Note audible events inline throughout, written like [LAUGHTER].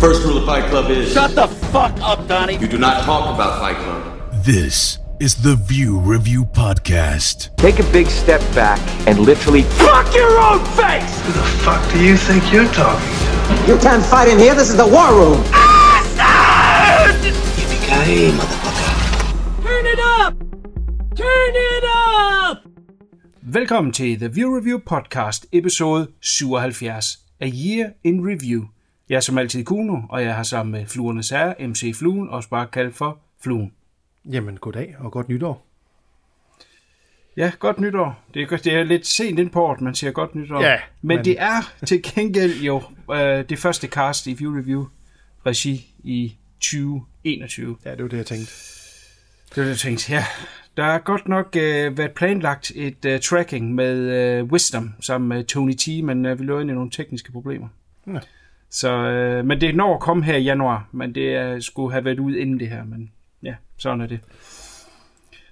First rule of Fight Club is Shut the fuck up, Donnie. you do not talk about Fight Club. This is the View Review Podcast. Take a big step back and literally fuck your own face! Who the fuck do you think you're talking to? You can't fight in here. This is the war room. Yippee-ki-yay, motherfucker. Turn it up! Turn it up! Velkommen til The View Review Podcast, episode 77 A Year in Review. Jeg er som altid Kuno, og jeg har sammen med Fluernes Herre, MC Fluen, også bare kaldt for Fluen. Jamen, goddag og godt nytår. Ja, godt nytår. Det er, det er lidt sent ind på året, man siger godt nytår. Ja, men, men- det er til gengæld jo øh, det første cast i View Review regi i 2021. Ja, det var det, jeg tænkte. Det var det, jeg tænkte, ja. Der er godt nok øh, været planlagt et øh, tracking med øh, Wisdom sammen med Tony T, men øh, vi løber ind i nogle tekniske problemer. Ja. Så, øh, men det når at komme her i januar, men det øh, skulle have været ud inden det her, men ja, sådan er det.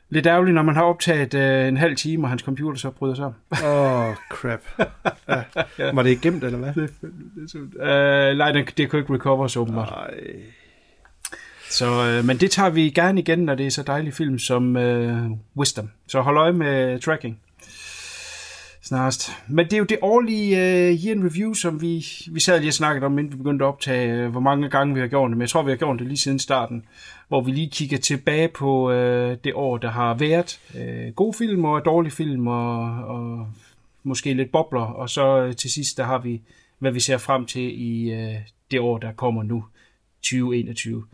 Lidt ærgerligt, når man har optaget øh, en halv time, og hans computer så bryder sammen. Åh, oh, crap. Ja. Var det ikke gemt, eller hvad? Øh, nej, det, det kunne ikke recover så åbenbart. Nej. Så, øh, men det tager vi gerne igen, når det er så dejlig film som øh, Wisdom. Så hold øje med tracking. Snarest. Men det er jo det årlige uh, Year in Review, som vi, vi sad lige og snakkede om, inden vi begyndte at optage, uh, hvor mange gange vi har gjort det. Men jeg tror, vi har gjort det lige siden starten, hvor vi lige kigger tilbage på uh, det år, der har været. Uh, gode film og dårlige film, og, og måske lidt bobler. Og så uh, til sidst, der har vi, hvad vi ser frem til i uh, det år, der kommer nu, 2021.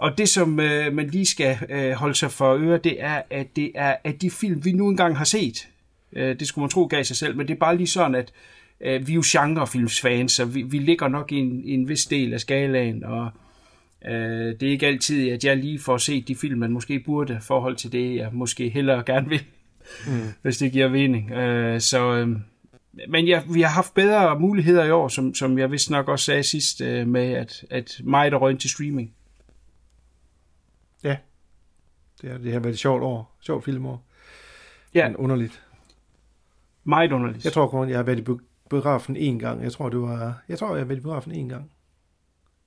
Og det, som øh, man lige skal øh, holde sig for øre, det er, at det er at de film, vi nu engang har set. Øh, det skulle man tro gav sig selv, men det er bare lige sådan, at øh, vi er jo genrefilmsfans, så vi, vi ligger nok i en, i en vis del af skalaen, og øh, det er ikke altid, at jeg lige får set de film, man måske burde, i forhold til det, jeg måske hellere gerne vil, mm. [LAUGHS] hvis det giver mening. Øh, så... Øh, men ja, vi har haft bedre muligheder i år, som, som jeg vist nok også sagde sidst, øh, med at, at mig der røg ind til streaming. Ja. Det, er, det har været et sjovt år. Sjovt filmår. Ja, Men underligt. Meget underligt. Jeg tror kun, jeg har været i bi- biografen én gang. Jeg tror, det var... Jeg tror, jeg har været i biografen én gang.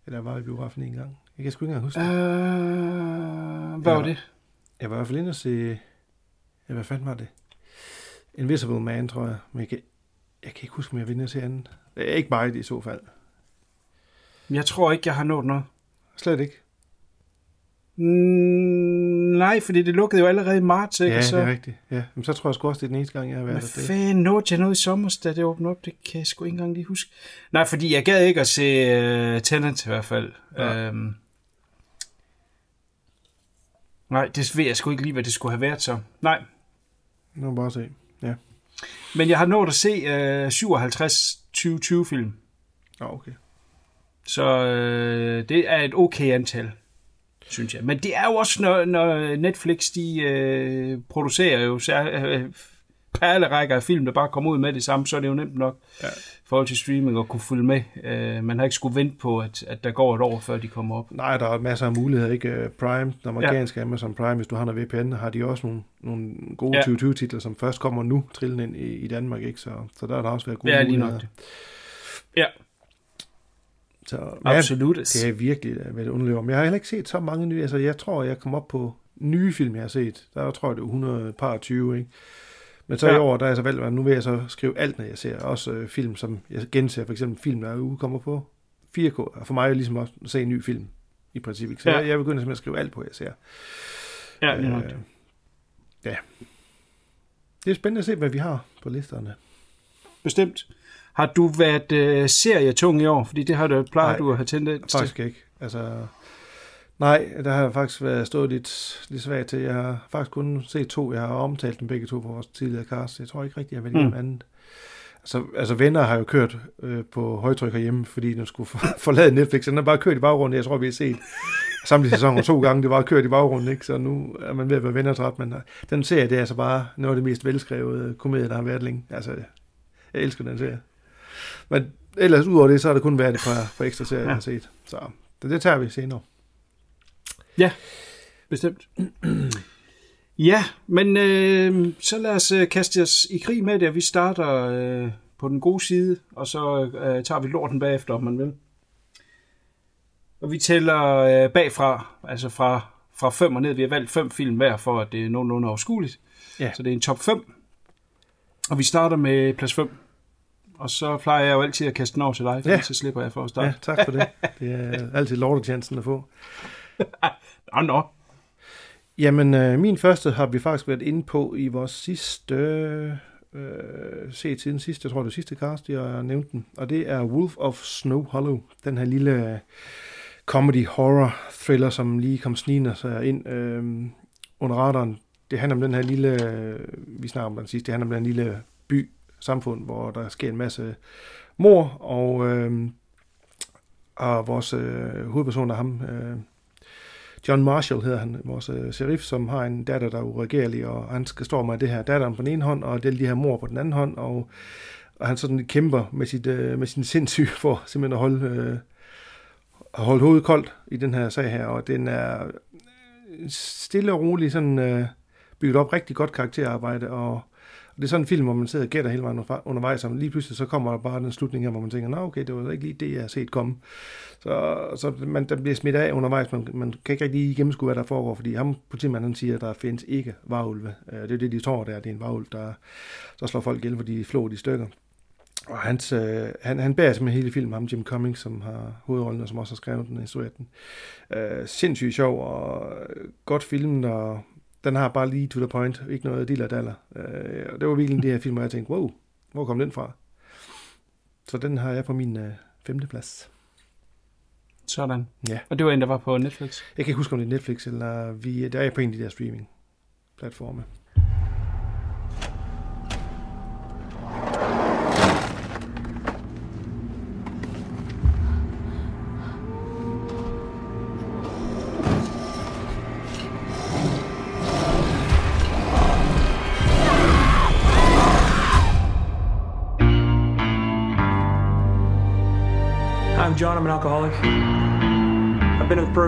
Eller jeg var i biografen én gang. Jeg kan sgu ikke engang huske det. Øh, hvad Ja. var det? Jeg var i hvert fald inde og se... Ja, hvad fanden var det? Invisible Man, tror jeg. Men jeg kan, jeg kan ikke huske, om jeg var inde og se anden. Det ikke meget i så fald. Jeg tror ikke, jeg har nået noget. Slet ikke. Mm, nej, fordi det lukkede jo allerede i marts, ikke? Ja, så, det er rigtigt. Ja. Men så tror jeg sgu også, det er den eneste gang, jeg har været Hvad der. Fanden nåede jeg noget i sommer, da det åbnede op? Det kan jeg sgu ikke engang lige huske. Nej, fordi jeg gad ikke at se uh, Tenant i hvert fald. Ja. Um, nej, det ved jeg sgu ikke lige, hvad det skulle have været så. Nej, Nu må bare se. Ja. men jeg har nået at se uh, 57 2020-film. Nå, okay. Så øh, det er et okay antal, synes jeg. Men det er jo også, når, når Netflix de øh, producerer jo øh, perlerækker af film, der bare kommer ud med det samme, så er det jo nemt nok Ja. i forhold til streaming at kunne følge med. Øh, man har ikke skulle vente på, at, at der går et år, før de kommer op. Nej, der er masser af muligheder, ikke? Øh, Prime, den amerikanske ja. Amazon Prime, hvis du har noget VPN, har de også nogle, nogle gode Ja. ja. 2020-titler, som først kommer nu, trillen ind i, i Danmark, ikke? Så, så der har der også været gode Ja, muligheder. nok det. Ja, Så, men absolut. Det er virkelig øh, været underligt om. Jeg har heller ikke set så mange nye. Altså, jeg tror, jeg kom op på nye film, jeg har set. Der tror jeg, det er 100 par 20, ikke? Men så ja. Ja. i år, der er jeg så valgt, at nu vil jeg så skrive alt, når jeg ser. Også øh, film, som jeg genser. For eksempel film, der udkommer på 4K. Og for mig er det ligesom også at se en ny film, i princippet. Så Ja. ja. jeg, jeg begynder simpelthen at skrive alt på, jeg ser. Ja, lige nok Øh, det. ja. Det er spændende at se, hvad vi har på listerne. Bestemt. Har du været øh, serietung i år? Fordi det har du plejer Nej, du at have tendens til. Faktisk ikke. Altså, nej, der har jeg faktisk været stået lidt, lidt svagt til. Jeg har faktisk kun set to. Jeg har omtalt dem begge to på vores tidligere cast. Jeg tror ikke rigtig, jeg igennem Mm. andet. Altså, altså, venner har jo kørt øh, på højtryk herhjemme, fordi den skulle for, [LAUGHS] forlade Netflix. Den har bare kørt i baggrunden. Jeg tror, vi har set samtlige sæsoner to gange. Det var kørt i baggrunden, ikke? Så nu er man ved at være vennertræt. Men øh, den serie, det er altså bare noget af det mest velskrevede komedie, der har været længe. Altså, jeg elsker den serie. Men ellers udover det, så har det kun været et par, par ekstra serier, ja. jeg har set. Så det, det tager vi senere. Ja, bestemt. ja, men øh, så lad os øh, kaste os i krig med det, vi starter øh, på den gode side, og så øh, tager vi lorten bagefter, om man vil. Og vi tæller øh, bagfra, altså fra, fra fem og ned. Vi har valgt fem film hver, for at det er nogenlunde overskueligt. Ja. Så det er en top 5. Og vi starter med plads 5. Og så plejer jeg jo altid at kaste den over til dig, for Ja. så slipper jeg for at starte. Ja, tak for det. Det er altid lortechancen at få. Nå, nå. Jamen, øh, min første har vi faktisk været inde på i vores sidste... Øh, se til den sidste, jeg tror det var sidste cast, jeg nævnte den. Og det er Wolf of Snow Hollow. Den her lille øh, comedy horror thriller, som lige kom snigende sig ind øh, under radaren. Det handler om den her lille, øh, vi snakker om den sidste, det handler om den lille by, samfund, hvor der sker en masse mor, og, øh, og vores øh, hovedperson er ham, øh, John Marshall hedder han, vores øh, sheriff, som har en datter, der er uregerlig, og han skal stå med det her datteren på den ene hånd, og det de her mor på den anden hånd, og, og han sådan kæmper med, sit, øh, med sin sindssyg [LAUGHS] for simpelthen at holde, øh, at holde hovedet koldt i den her sag her, og den er øh, stille og rolig sådan øh, bygget op rigtig godt karakterarbejde, og, og det er sådan en film, hvor man sidder og gætter hele vejen undervejs, og lige pludselig så kommer der bare den slutning her, hvor man tænker, nå okay, det var ikke lige det, jeg har set komme. Så, så man, der bliver smidt af undervejs, man, man kan ikke rigtig lige gennemskue, hvad der foregår, fordi ham politimanden han siger, at der findes ikke varulve. Øh, Det er det, de tror, der det er en varulv, der, der slår folk ihjel, fordi de flår de stykker. Og hans, øh, han, han bærer simpelthen hele filmen, ham Jim Cummings, som har hovedrollen, og som også har skrevet den og instrueret den. Øh, sindssygt sjov og godt film, og den har bare lige to the point, ikke noget diller daller. Øh, og det var virkelig det her film, hvor jeg tænkte, wow, hvor kom den fra? Så den har jeg på min øh, femte plads. Sådan. Ja. Og det var en, der var på Netflix. Jeg kan ikke huske, om det er Netflix, eller vi, der er på en af de der streaming-platforme. I'm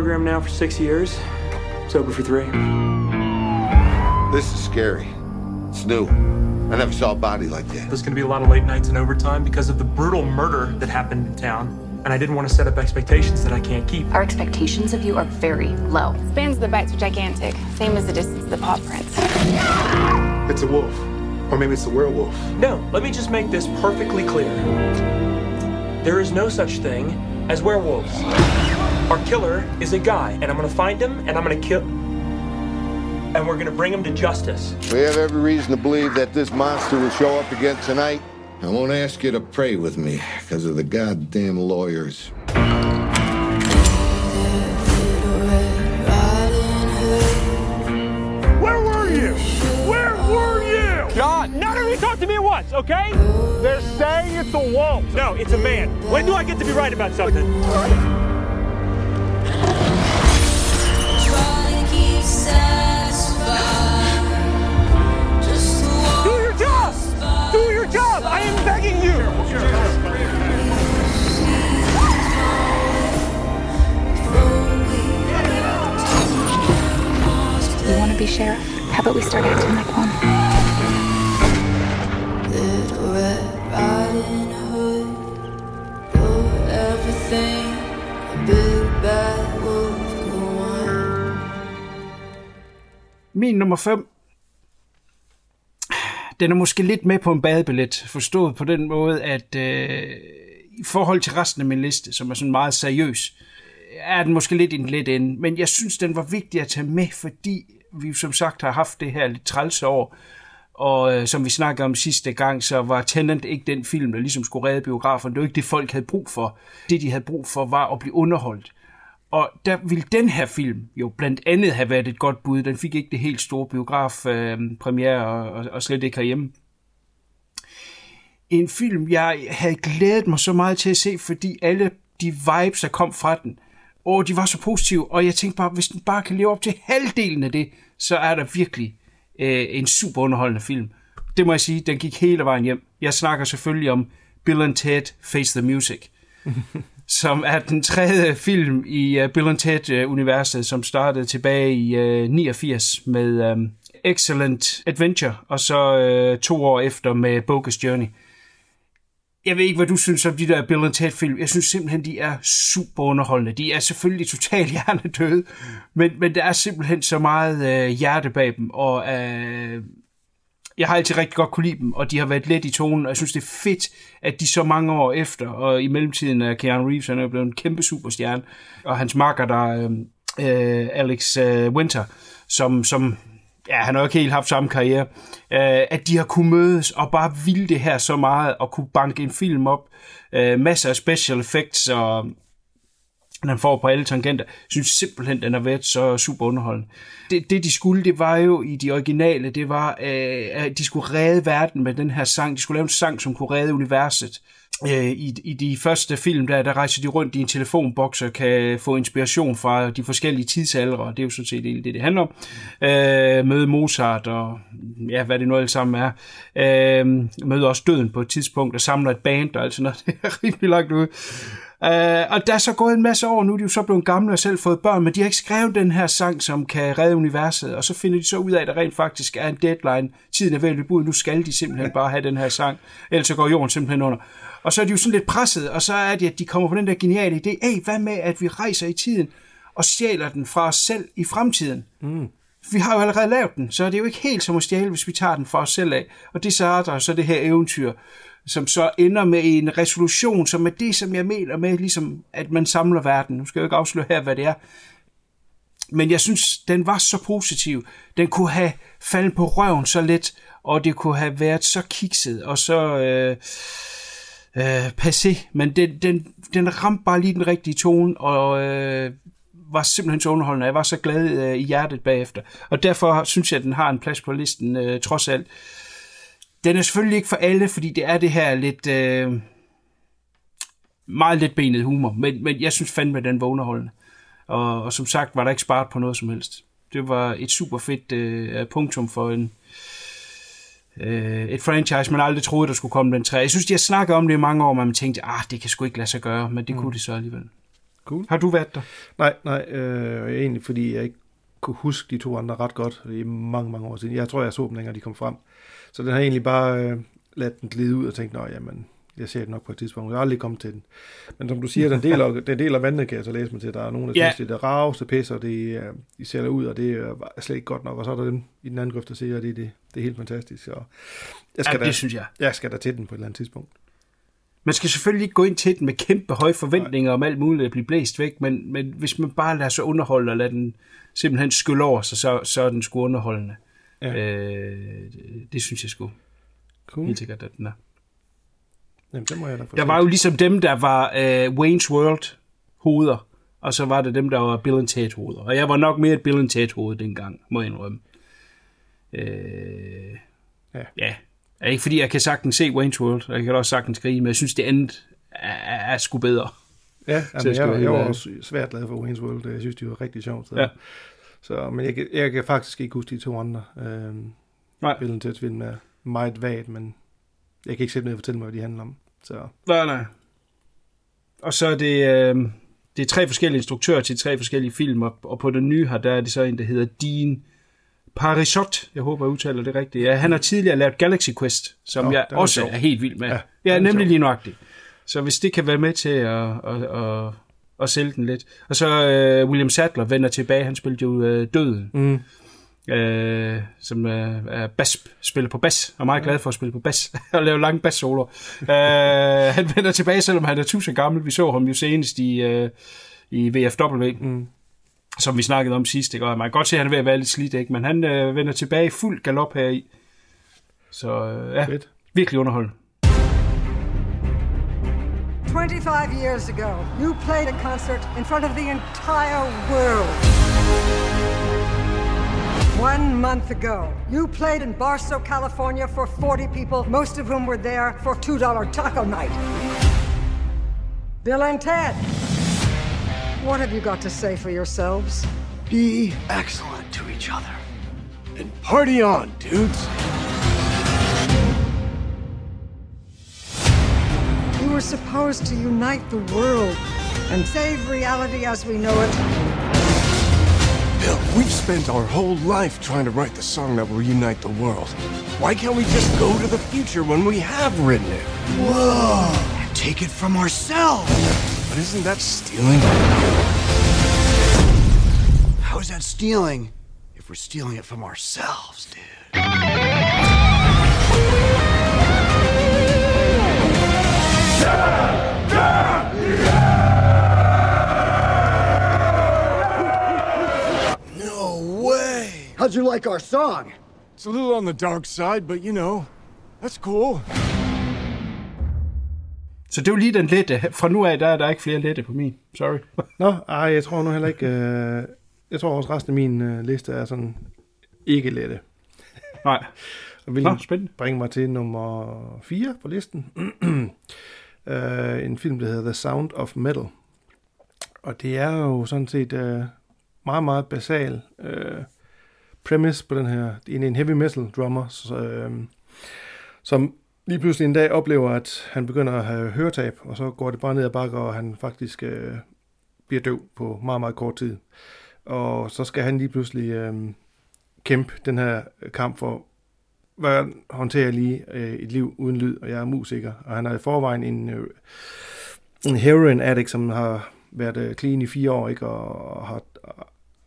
program now for six years. Sober for three. This is scary. It's new. I never saw a body like that. There's going to be a lot of late nights and overtime because of the brutal murder that happened in town. And I didn't want to set up expectations that I can't keep. Our expectations of you are very low. Spans of the bites are gigantic, same as the distance of the paw prints. It's a wolf. Or maybe it's a werewolf. No, let me just make this perfectly clear. There is no such thing as werewolves. Our killer is a guy, and I'm going to find him, and I'm going to kill. And we're going to bring him to justice. We have every reason to believe that this monster will show up again tonight. I won't ask you to pray with me because of the goddamn lawyers. Where were you? Where were you? John! None of you talk to me at once, okay? They're saying it's a wolf. No, it's a man. When do I get to be right about something? I am begging you! You want to be sheriff? How about we start acting like one? Min nummer 5. Den er måske lidt med på en badebillet, forstået på den måde, at øh, i forhold til resten af min liste, som er sådan meget seriøs, er den måske lidt en let lidt ende. Men jeg synes, den var vigtig at tage med, fordi vi som sagt har haft det her lidt trælse år. Og øh, som vi snakkede om sidste gang, så var Tenant ikke den film, der ligesom skulle redde biografen. Det var ikke det, folk havde brug for. Det, de havde brug for, var at blive underholdt. Og der ville den her film jo blandt andet have været et godt bud. Den fik ikke det helt store biograf øh, premiere og, og, og slet ikke herhjemme. En film, jeg havde glædet mig så meget til at se, fordi alle de vibes, der kom fra den, og de var så positive, og jeg tænkte bare, hvis den bare kan leve op til halvdelen af det, så er der virkelig øh, en super underholdende film. Det må jeg sige, den gik hele vejen hjem. Jeg snakker selvfølgelig om Bill and Ted Face the Music [LAUGHS] som er den tredje film i uh, Bill and Ted-universet, øh, som startede tilbage i øh, uh, 89 med um, Excellent Adventure, og så uh, to år efter med Bogus Journey. jeg ved ikke, hvad du synes om de der Bill and Ted film. Jeg synes simpelthen, de er super underholdende. De er selvfølgelig totalt [LAUGHS] hjernedøde, men, men der er simpelthen så meget uh, hjerte bag dem, og uh, jeg har altid rigtig godt kunne lide dem, og de har været let i tonen, og jeg synes, det er fedt, at de så mange år efter, og i mellemtiden er Keanu Reeves, han er blevet en kæmpe superstjerne, og hans marker, der, øh, Alex øh, Winter, som, som ja, han har jo ikke helt haft samme karriere, øh, at de har kunne mødes og bare ville det her så meget, og kunne banke en film op, øh, masser af special effects, og han får på alle tangenter. Jeg synes simpelthen, den har været så super underholdende. Det, det, de skulle, det var jo i de originale, det var, øh, at de skulle redde verden med den her sang. De skulle lave en sang, som kunne redde universet. Øh, i, I de første film, der, der rejser de rundt i en telefonboks og kan få inspiration fra de forskellige tidsaldre. Det er jo sådan set det, det handler om. Øh, møde Mozart og ja, hvad det nu alt sammen er. Øh, møde også døden på et tidspunkt og samler et band og alt sådan noget. [LAUGHS] Det er rimelig langt ude. Uh, og der er så gået en masse år, nu er de jo så blevet gamle og selv fået børn, men de har ikke skrevet den her sang, som kan redde universet, og så finder de så ud af, at der rent faktisk er en deadline. Tiden er ved at løbe ud, nu skal de simpelthen bare have den her sang, ellers så går jorden simpelthen under. Og så er de jo sådan lidt presset, og så er det, at de kommer på den der geniale idé, hey, hvad med, at vi rejser i tiden og stjæler den fra os selv i fremtiden? Mm. Vi har jo allerede lavet den, så det er jo ikke helt som at stjæle, hvis vi tager den for os selv af. Og det så er der så det her eventyr, som så ender med en resolution, som er det, som jeg mener med, ligesom at man samler verden. Nu skal jeg jo ikke afsløre her, hvad det er. Men jeg synes, den var så positiv. Den kunne have faldet på røven så let, og det kunne have været så kikset og så øh, øh, passé. Men den, den, den ramte bare lige den rigtige tone, og øh, var simpelthen så underholdende. Jeg var så glad øh, i hjertet bagefter. Og derfor synes jeg, at den har en plads på listen, øh, trods alt. Den er selvfølgelig ikke for alle, fordi det er det her lidt... Øh, meget lidt benet humor, men, men jeg synes fandme, at den var underholdende. Og, og som sagt var der ikke sparet på noget som helst. Det var et super fedt øh, punktum for en, øh, et franchise, man aldrig troede, der skulle komme den træ. Jeg synes, de har snakket om det i mange år, men man tænkte, ah, det kan sgu ikke lade sig gøre, men det mm. kunne det så alligevel. Cool. Har du været der? Nej, nej, øh, egentlig fordi jeg ikke kunne huske de to andre ret godt i mange, mange år siden. Jeg tror, jeg så dem længere, de kom frem. Så den har egentlig bare øh, ladt den glide ud og tænkt, nå jamen, jeg ser det nok på et tidspunkt. Jeg har aldrig kommet til den. Men som du siger, den deler, [LAUGHS] den deler vandet, kan jeg så læse mig til. Der er nogen, der ja. synes, det er det raveste pis, og det, de sælger ud, og det er slet ikke godt nok. Og så er der dem i den anden grøft, der siger, at det, det, det er helt fantastisk. Og jeg skal ja, da, det synes jeg. Jeg skal da til den på et eller andet tidspunkt. Man skal selvfølgelig ikke gå ind til den med kæmpe høje forventninger om alt muligt at blive blæst væk, men, men hvis man bare lader sig underholde og lader den simpelthen skylle over sig, så, så er den sgu underholdende. Ja. Øh, det, det synes jeg sgu. Cool. Helt sikkert, at den er. Jamen, det må jeg da Der var jo ligesom dem, der var øh, Wayne's World hoveder, og så var det dem, der var Bill Ted hoveder. Og jeg var nok mere et Bill Ted hoved dengang, må jeg indrømme. Øh, ja. ja. Er ikke fordi, jeg kan sagtens se Wayne's World, og jeg kan også sagtens skrige, men jeg synes, det andet er, er sgu bedre. Ja, jamen, jeg, jeg, jeg var også svært glad for Wayne's World. Jeg synes, det var rigtig sjovt. Så. Ja. Så, men jeg, jeg kan faktisk ikke huske de to andre. Øh, Nej. Bill and Ted's film er meget vagt, men jeg kan ikke sætte ned og fortælle mig, hvad de handler om. Så. Nej, nej. Og så er det, øh, det er tre forskellige instruktører til tre forskellige film, og, og på den nye her, der er det så en, der hedder Dean Parisot. Jeg håber, jeg udtaler det rigtigt. Ja, han har tidligere lavet Galaxy Quest, som Nå, jeg er også sjov. er helt vild med. Ja, Ja, er nemlig lige nøjagtigt. Så hvis det kan være med til at, at, at, at sælge den lidt. Og så øh, William Sadler vender tilbage. Han spillede jo øh, Døden. Mm. Øh, som er, er bas, spiller på bas, og er meget glad for at spille på bas, [LAUGHS] og lave lange bas solo. øh, han vender tilbage, selvom han er tusind gammel. Vi så ham jo senest i, øh, i VFW, mm. Som vi snakkede om sidst. Ikke? Og man kan godt se, at han er ved at være lidt slidt, ikke? men han øh, vender tilbage i fuld galop her i. Så øh, ja, Fedt. virkelig underholdende. 25 years ago, you played a concert in front of the entire world. One month ago, you played in Barstow, California for 40 people, most of whom were there for $2 taco night. Bill and Ted, what have you got to say for yourselves? Be excellent to each other. And party on, dudes. You were supposed to unite the world and save reality as we know it. Bill, we've spent our whole life trying to write the song that will unite the world. Why can't we just go to the future when we have written it? Whoa! And take it from ourselves. But isn't that stealing? How is that stealing if we're stealing it from ourselves, dude? No way! How'd you like our song? It's a little on the dark side, but you know, that's cool. Så det er jo lige den lette. Fra nu af, der er der ikke flere lette på min. Sorry. [LAUGHS] Nå, ej, jeg tror nu heller ikke... Øh, jeg tror også resten af min øh, liste er sådan ikke lette. Nej. Og vil Nå, spændende. bringe mig til nummer 4 på listen. [CLEARS THROAT] øh, en film, der hedder The Sound of Metal. Og det er jo sådan set øh, meget, meget basal øh, premise på den her. Det er en heavy metal drummer, så, øh, som lige pludselig en dag oplever, at han begynder at have høretab, og så går det bare ned ad bakke, og han faktisk øh, bliver døv på meget, meget kort tid. Og så skal han lige pludselig øh, kæmpe den her kamp for, hvordan håndterer jeg lige øh, et liv uden lyd, og jeg er musiker. Og han er i forvejen en, øh, en heroin addict, som har været øh, clean i fire år, ikke, og har,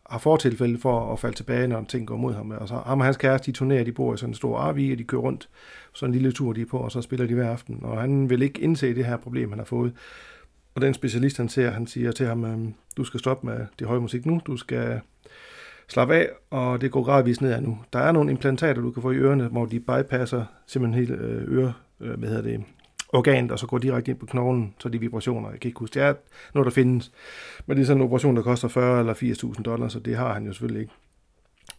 har fortilfælde for at falde tilbage, når ting går mod ham. Og så ham og hans kæreste, de turnerer, de bor i sådan en stor RV, og de kører rundt sådan en lille tur, de er på, og så spiller de hver aften. Og han vil ikke indse det her problem, han har fået. Og den specialist, han ser, han siger til ham, øhm, du skal stoppe med det høje musik nu, du skal slappe af, og det går gradvist nedad nu. Der er nogle implantater, du kan få i ørerne, hvor de bypasser simpelthen hele øh, øre, øh, hvad hedder det, organet, og så går direkte ind på knoglen, så de vibrationer, jeg kan ikke huske, det er noget, der findes. Men det er sådan en operation, der koster 40 eller 80.000 dollars, så det har han jo selvfølgelig ikke.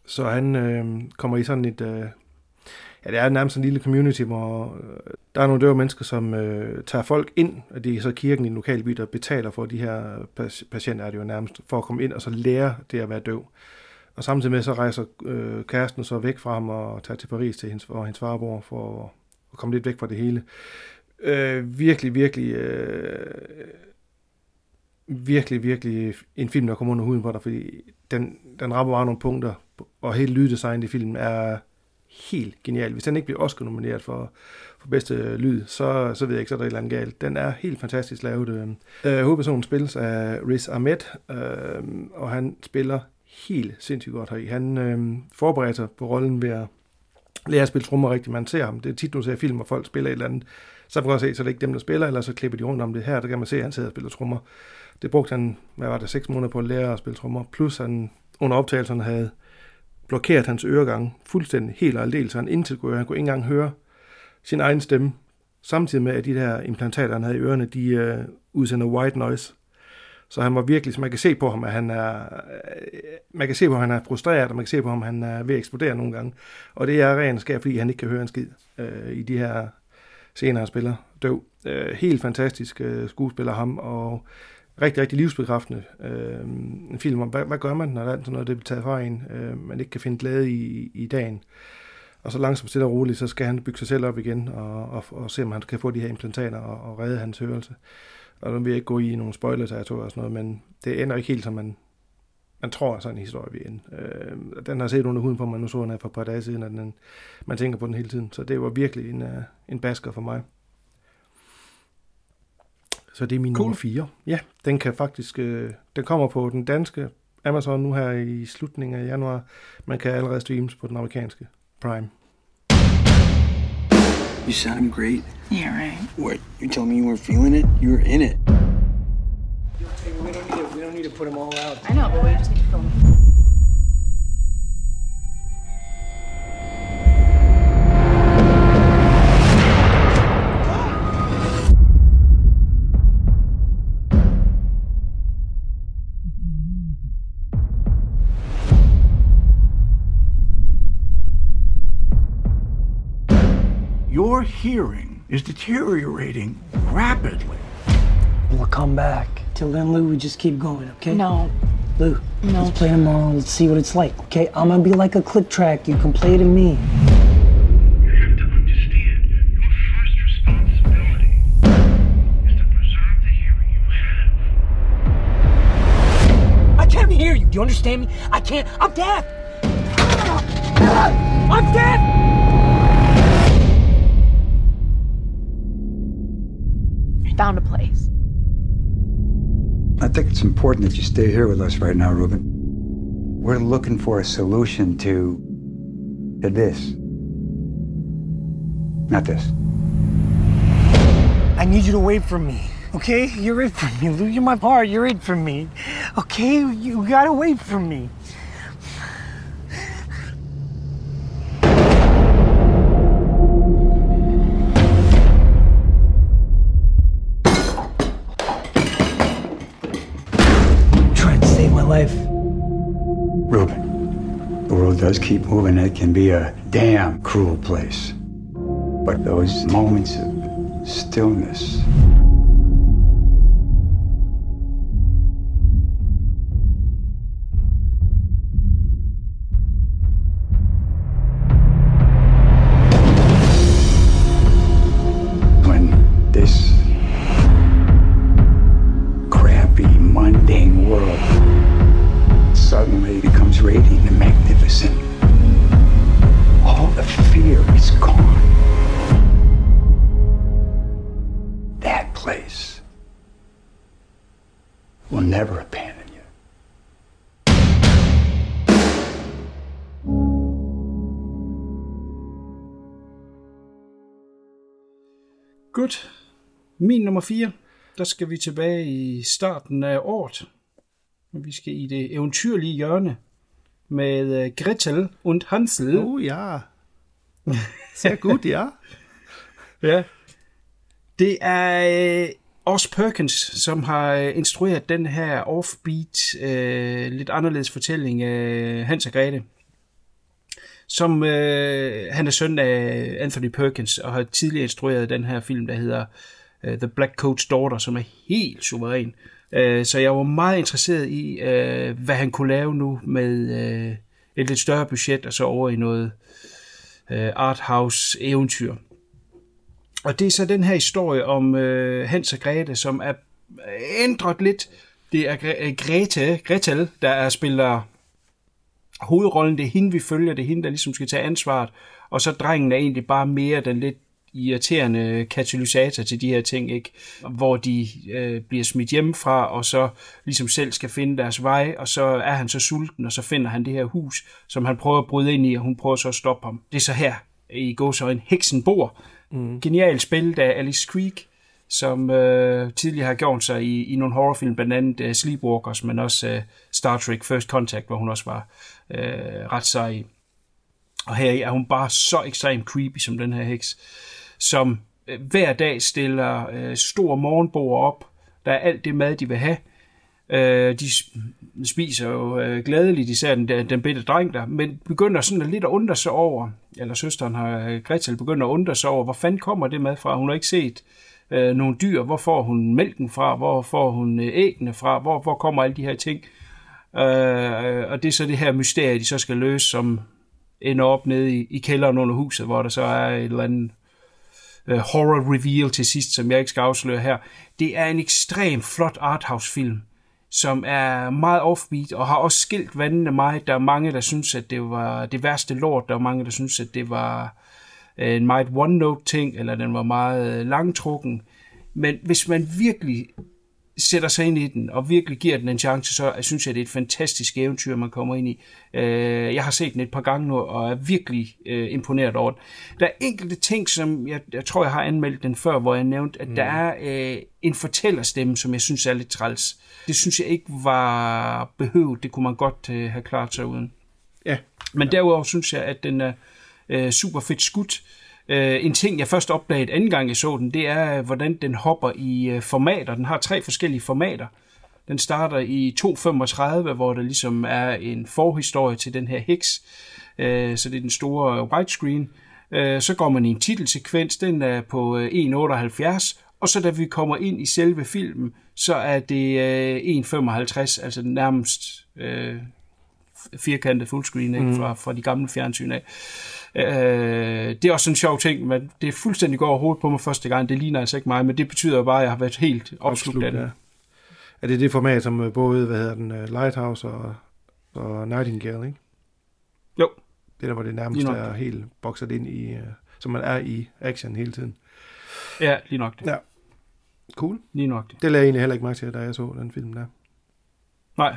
Så han øh, kommer i sådan et, øh, ja, det er nærmest en lille community, hvor øh, der er nogle døve mennesker, som øh, tager folk ind, og det er så kirken i den lokale by, der betaler for de her patienter, er det jo nærmest, for at komme ind og så lære det at være døv. Og samtidig med så rejser øh, kæresten så væk fra ham og tager til Paris til hendes, og hendes farbror for at komme lidt væk fra det hele. Øh, virkelig, virkelig, øh, virkelig, virkelig en film, der kommer under huden på dig, fordi den, den rammer bare nogle punkter, og hele lyddesignet i filmen er helt genial. Hvis den ikke bliver Oscar nomineret for, for bedste lyd, så, så ved jeg ikke, så er der et eller andet galt. Den er helt fantastisk lavet. Øh, øh hovedpersonen spilles af Riz Ahmed, øh, og han spiller helt sindssygt godt heri. Han øh, forbereder sig på rollen ved at lære at spille trommer rigtigt. Man ser ham. Det er tit, du ser film, hvor folk spiller et eller andet. Så kan man se, så det er ikke dem, der spiller, eller så klipper de rundt om det her. Der kan man se, at han sidder og spiller trommer. Det brugte han, hvad var det, seks måneder på at lære at spille trommer. Plus han under optagelserne havde blokeret hans øregang fuldstændig helt og aldeles, så han indtil kunne, han kunne ikke engang høre sin egen stemme, samtidig med, at de der implantater, han havde i ørerne, de øh, udsender white noise. Så han var virkelig, så man kan se på ham, at han er, man kan se på, at han er frustreret, og man kan se på ham, at han er ved at eksplodere nogle gange. Og det er ren skær, fordi han ikke kan høre en skid øh, i de her senere han spiller døv. Øh, helt fantastisk øh, skuespiller ham, og rigtig, rigtig livsbekræftende øh, en film om, hvad, hvad gør man, når der er sådan noget, det bliver taget fra en, øh, man ikke kan finde glæde i, i dagen. Og så langsomt, stille og roligt, så skal han bygge sig selv op igen, og, og, og se, om han kan få de her implantater og, og redde hans hørelse. Og nu vil jeg ikke gå i nogle spoilers og sådan noget, men det ender ikke helt, som man, man tror, at sådan en historie vil ende. Øh, den har set under huden på mig, nu så den her for et par dage siden, at den, man tænker på den hele tiden. Så det var virkelig en, øh, en basker for mig. Så det er min cool. nummer 4. Ja, den kan faktisk, øh, den kommer på den danske Amazon nu her i slutningen af januar. Man kan allerede streames på den amerikanske Prime. You sounding great. Yeah, right. What? You told me you weren't feeling it? You were in it. We don't need to, we don't need to put them all out. I know, but we just need to film. Hearing is deteriorating rapidly. We'll come back. Till then, Lou, we just keep going, okay? No. Lou, No. let's play tomorrow. Let's see what it's like, okay? I'm gonna be like a click track. You can play it me. You have to me. I can't hear you. Do you understand me? I can't. I'm deaf. I'm deaf. Found a place. I think it's important that you stay here with us right now, Ruben. We're looking for a solution to, to this. Not this. I need you to wait for me. Okay? You're it for me, Lou. You're my part. You're it for me. Okay? You gotta wait for me. Does keep moving. It can be a damn cruel place. But those moments of stillness, Min nummer 4, der skal vi tilbage i starten af året. Vi skal i det eventyrlige hjørne med øh, Gretel und Hansel. Oh ja. Sehr gut, ja. [LAUGHS] ja. Det er øh, Os Perkins, som har øh, instrueret den her offbeat, øh, lidt anderledes fortælling af Hans og Grete. Som øh, han er søn af Anthony Perkins, og har tidligere instrueret den her film, der hedder øh, Øh, The Black Coat's Daughter, som er helt suveræn. Øh, så jeg var meget interesseret i, øh, hvad han kunne lave nu med øh, et lidt større budget, og så over i noget øh, arthouse eventyr. Og det er så den her historie om øh, Hans og Grete, som er ændret lidt. Det er Gre- øh, Grete, Gretel, der er spiller hovedrollen. Det er hende, vi følger. Det er hende, der ligesom skal tage ansvaret. Og så drengen er egentlig bare mere den lidt irriterende katalysator til de her ting, ikke? hvor de øh, bliver smidt hjemmefra, og så ligesom selv skal finde deres vej, og så er han så sulten, og så finder han det her hus, som han prøver at bryde ind i, og hun prøver så at stoppe ham. Det er så her, i gåsøjne, Heksen bor. Mm. Genialt spil af Alice Creek, som øh, tidligere har gjort sig i, i nogle horrorfilm, blandt andet uh, Sleepwalkers, men også uh, Star Trek First Contact, hvor hun også var uh, ret sej i. Og her er hun bare så ekstremt creepy som den her heks, som øh, hver dag stiller øh, stor morgenbord op. Der er alt det mad, de vil have. Øh, de spiser jo øh, især den, den bitte dreng der, men begynder sådan lidt at undre sig over, eller søsteren har øh, Gretel begynder at undre sig over, hvor fanden kommer det mad fra? Hun har ikke set øh, nogle dyr. Hvor får hun mælken fra? Hvor får hun øh, æggene fra? Hvor, hvor kommer alle de her ting? Øh, og det er så det her mysterie, de så skal løse, som ender op nede i, i kælderen under huset, hvor der så er et eller andet uh, horror reveal til sidst, som jeg ikke skal afsløre her. Det er en ekstrem flot arthouse film, som er meget offbeat, og har også skilt vandene meget. Der er mange, der synes, at det var det værste lort. Der er mange, der synes, at det var øh, en meget one-note ting, eller den var meget øh, langtrukken. Men hvis man virkelig sætter sig ind i den, og virkelig giver den en chance, så synes jeg, det er et fantastisk eventyr, man kommer ind i. Jeg har set den et par gange nu, og er virkelig imponeret over den. Der er enkelte ting, som jeg, jeg tror, jeg har anmeldt den før, hvor jeg nævnte, at mm. der er øh, en fortællerstemme, som jeg synes er lidt træls. Det synes jeg ikke var behøvet. Det kunne man godt øh, have klaret sig uden. Ja. Men derudover synes jeg, at den er øh, super fedt skudt. Uh, en ting, jeg først opdagede anden gang, jeg så den, det er, hvordan den hopper i uh, formater. Den har tre forskellige formater. Den starter i 2.35, hvor der ligesom er en forhistorie til den her heks. Uh, så det er den store widescreen. Uh, så går man i en titelsekvens, den er på 1.78, og så da vi kommer ind i selve filmen, så er det 1.55, altså nærmest uh, firkantet fullscreen ikke? Mm. Fra, fra de gamle fjernsyn af. Øh, det er også en sjov ting, men det er fuldstændig går over hovedet på mig første gang. Det ligner altså ikke mig, men det betyder jo bare, at jeg har været helt opslugt af det. Ja. Er det det format, som både hvad hedder den, Lighthouse og og Nightingale, ikke? Jo. Det der, hvor det nærmest er helt bokset ind i, uh, som man er i action hele tiden. Ja, lige nok det. Ja. Cool. Lige nok det. Det lagde jeg egentlig heller ikke mærke til, da jeg så den film der. Nej.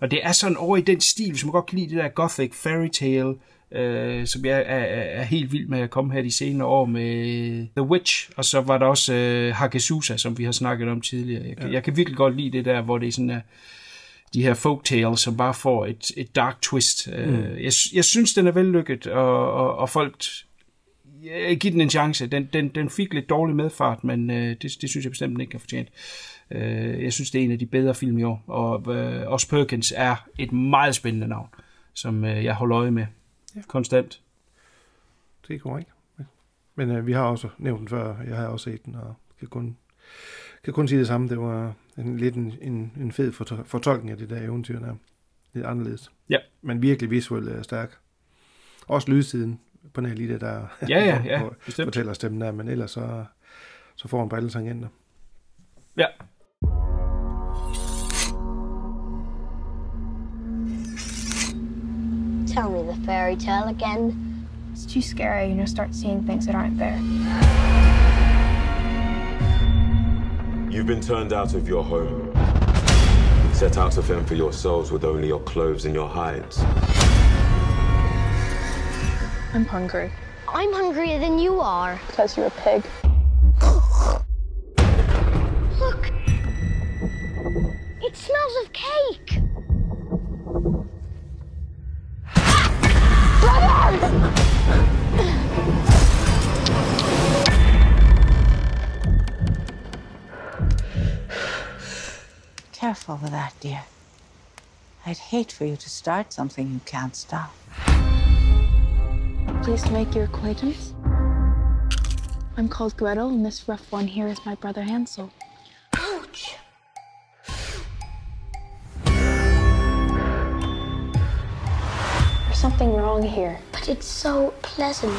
Og det er sådan over i den stil, som jeg godt kan lide, det der gothic fairy tale, øh, som jeg er, er, helt vild med at komme her de senere år med The Witch, og så var der også øh, Hagesusa, som vi har snakket om tidligere. Jeg, ja. Jeg kan virkelig godt lide det der, hvor det er sådan, uh, de her folktales, som bare får et, et dark twist. Mm. Øh, jeg, jeg synes, den er vellykket, og, og, og folk ja, giv den en chance. Den, den, den fik lidt dårlig medfart, men øh, det, det synes jeg bestemt den ikke har fortjent. Øh, jeg synes, det er en af de bedre film i år, og øh, også Perkins er et meget spændende navn, som øh, jeg holder øje med ja. konstant. Det er korrekt. Men øh, vi har også nævnt den før. Jeg har også set den, og kan kun, kan kun sige det samme. Det var en, lidt en, en, en fed fortol- fortolkning af det der eventyr der. Lidt anderledes. Ja. Men virkelig visuelt øh, stærk. Også lydsiden på nær lige det der Ja, ja, ja, [LAUGHS] fortæller stemmen der, men ellers så, så får han på alle tangenter. Ja. Tell me the fairy tale again. It's too scary, you know, start seeing things that aren't there. You've been turned out of your home. Set out to fend for yourselves with only your clothes and your hides. I'm hungry. I'm hungrier than you are. Because you're a pig. Careful with that, dear. I'd hate for you to start something you can't stop. Please make your acquaintance. I'm called Gretel, and this rough one here is my brother Hansel. Ouch! There's something wrong here. But it's so pleasant.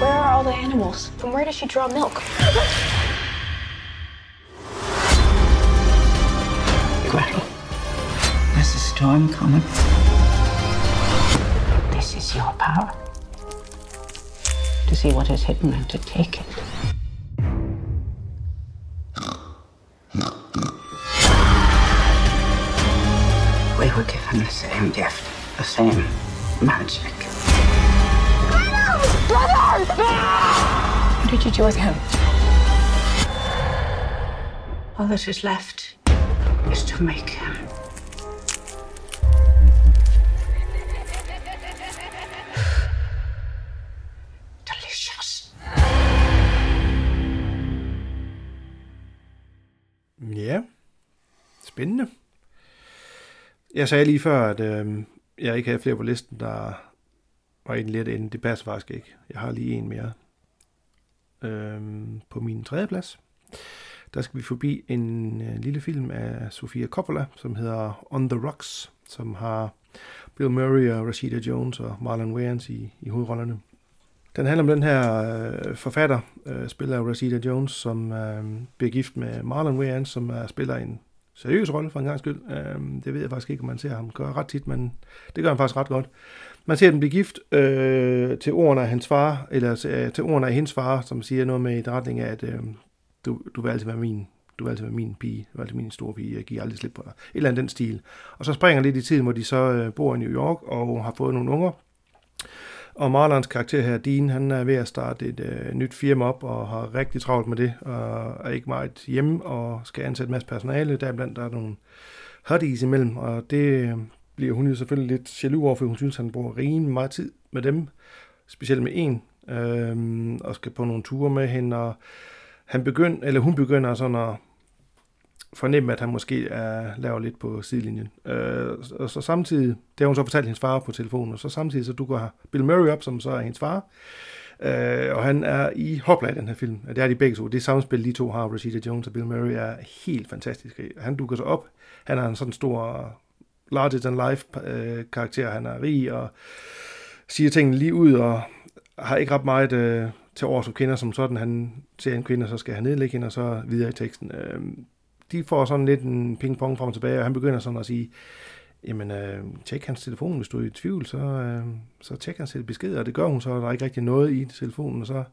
Where are all the animals? From where does she draw milk? [GASPS] Gretel, there's a storm coming. This is your power. To see what is hidden and to take it. We were given the same gift, the same magic. Brother! What did you do with him? All that is left is to make him. Delicious. Ja, spændende. Jeg sagde lige før, at øh, jeg ikke havde flere på listen, der var en lidt ende. Det passer faktisk ikke. Jeg har lige en mere. Øh, på min tredje plads, der skal vi forbi en øh, lille film af Sofia Coppola, som hedder On the Rocks, som har Bill Murray og Rashida Jones og Marlon Wayans i, i hovedrollerne. Den handler om den her øh, forfatter, øh, spiller af Rashida Jones, som øh, bliver gift med Marlon Wayans, som er, spiller en seriøs rolle for en gang skyld. Øh, det ved jeg faktisk ikke, om man ser ham gøre ret tit, men det gør han faktisk ret godt. Man ser dem blive gift øh, til ordene af hans far, eller til, øh, til ordene af hendes far, som siger noget med i retning af, at øh, du, du vil altid være min du vil altid være min pige, du vil altid min store pige, jeg giver aldrig slip på dig. Et eller andet den stil. Og så springer lidt i tiden, hvor de så øh, bor i New York og har fået nogle unger. Og Marlons karakter her, Dean, han er ved at starte et øh, nyt firma op og har rigtig travlt med det, og er ikke meget hjemme og skal ansætte en masse personale. Deriblandt der er nogle hotties imellem, og det øh, bliver hun jo selvfølgelig lidt jaloux over, for hun synes, han bruger rimelig meget tid med dem, specielt med en, øh, og skal på nogle ture med hende, og han begynd, eller hun begynder sådan at fornemme, at han måske er, laver lidt på sidelinjen. Øh, og så samtidig, det har hun så fortalt hendes far på telefonen, og så samtidig så dukker Bill Murray op, som så er hendes far, øh, og han er i hopla i den her film. Det er de begge to. Det samspil, de to har, Rashida Jones og Bill Murray, er helt fantastisk. Han dukker så op. Han er en sådan stor larger than life øh, karakter. Han er rig og siger tingene lige ud, og har ikke ret meget øh, til over som kvinder som sådan. Han ser en kvinde, så skal han nedlægge hende, og så videre i teksten. Øh, de får sådan lidt en ping-pong frem og tilbage, og han begynder sådan at sige, jamen, øh, tjek hans telefon, hvis du er i tvivl, så, øh, så tjek hans besked, og det gør hun så, der er ikke rigtig noget i telefonen, og så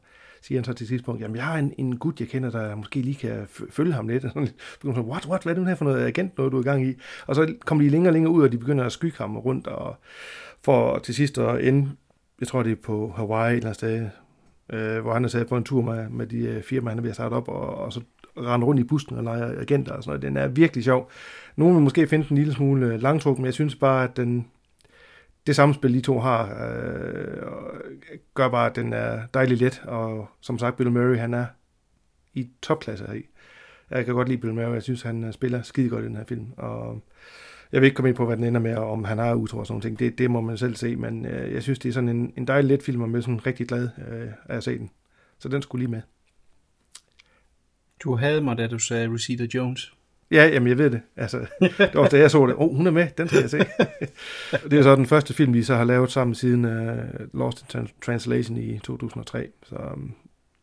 siger han så til sidst punkt, jamen jeg har en, en gut, jeg kender, der måske lige kan følge ham lidt. [LAUGHS] Og sådan, begynder sådan, what, what, hvad er det her for noget agent, noget du er i gang i? Og så kommer de længere og længere ud, og de begynder at skygge ham rundt, og for til sidst at ende, jeg tror det er på Hawaii et eller andet sted, øh, hvor han er taget på en tur med, med de øh, firmaer, han er ved at starte op, og, og så rende rundt i bussen og lege agenter og sådan noget. Den er virkelig sjov. Nogle vil måske finde den en lille smule øh, langtrukken, men jeg synes bare, at den, det samspil, de to har, øh, gør bare, at den er dejlig let, og som sagt, Bill Murray, han er i topklasse her i. Jeg kan godt lide Bill Murray, jeg synes, han øh, spiller skide godt i den her film, og jeg vil ikke komme ind på, hvad den ender med, og om han har utro og sådan noget. Det, det må man selv se, men øh, jeg synes, det er sådan en, en dejlig let film, og jeg er sådan rigtig glad øh, af at se den. Så den skulle lige med. Du havde mig, da du sagde Rosita Jones. Ja, jamen jeg ved det. Altså, det var da jeg så det. Åh, oh, hun er med, den skal jeg se. det er så den første film, vi så har lavet sammen siden uh, Lost in Translation i 2003. Så um,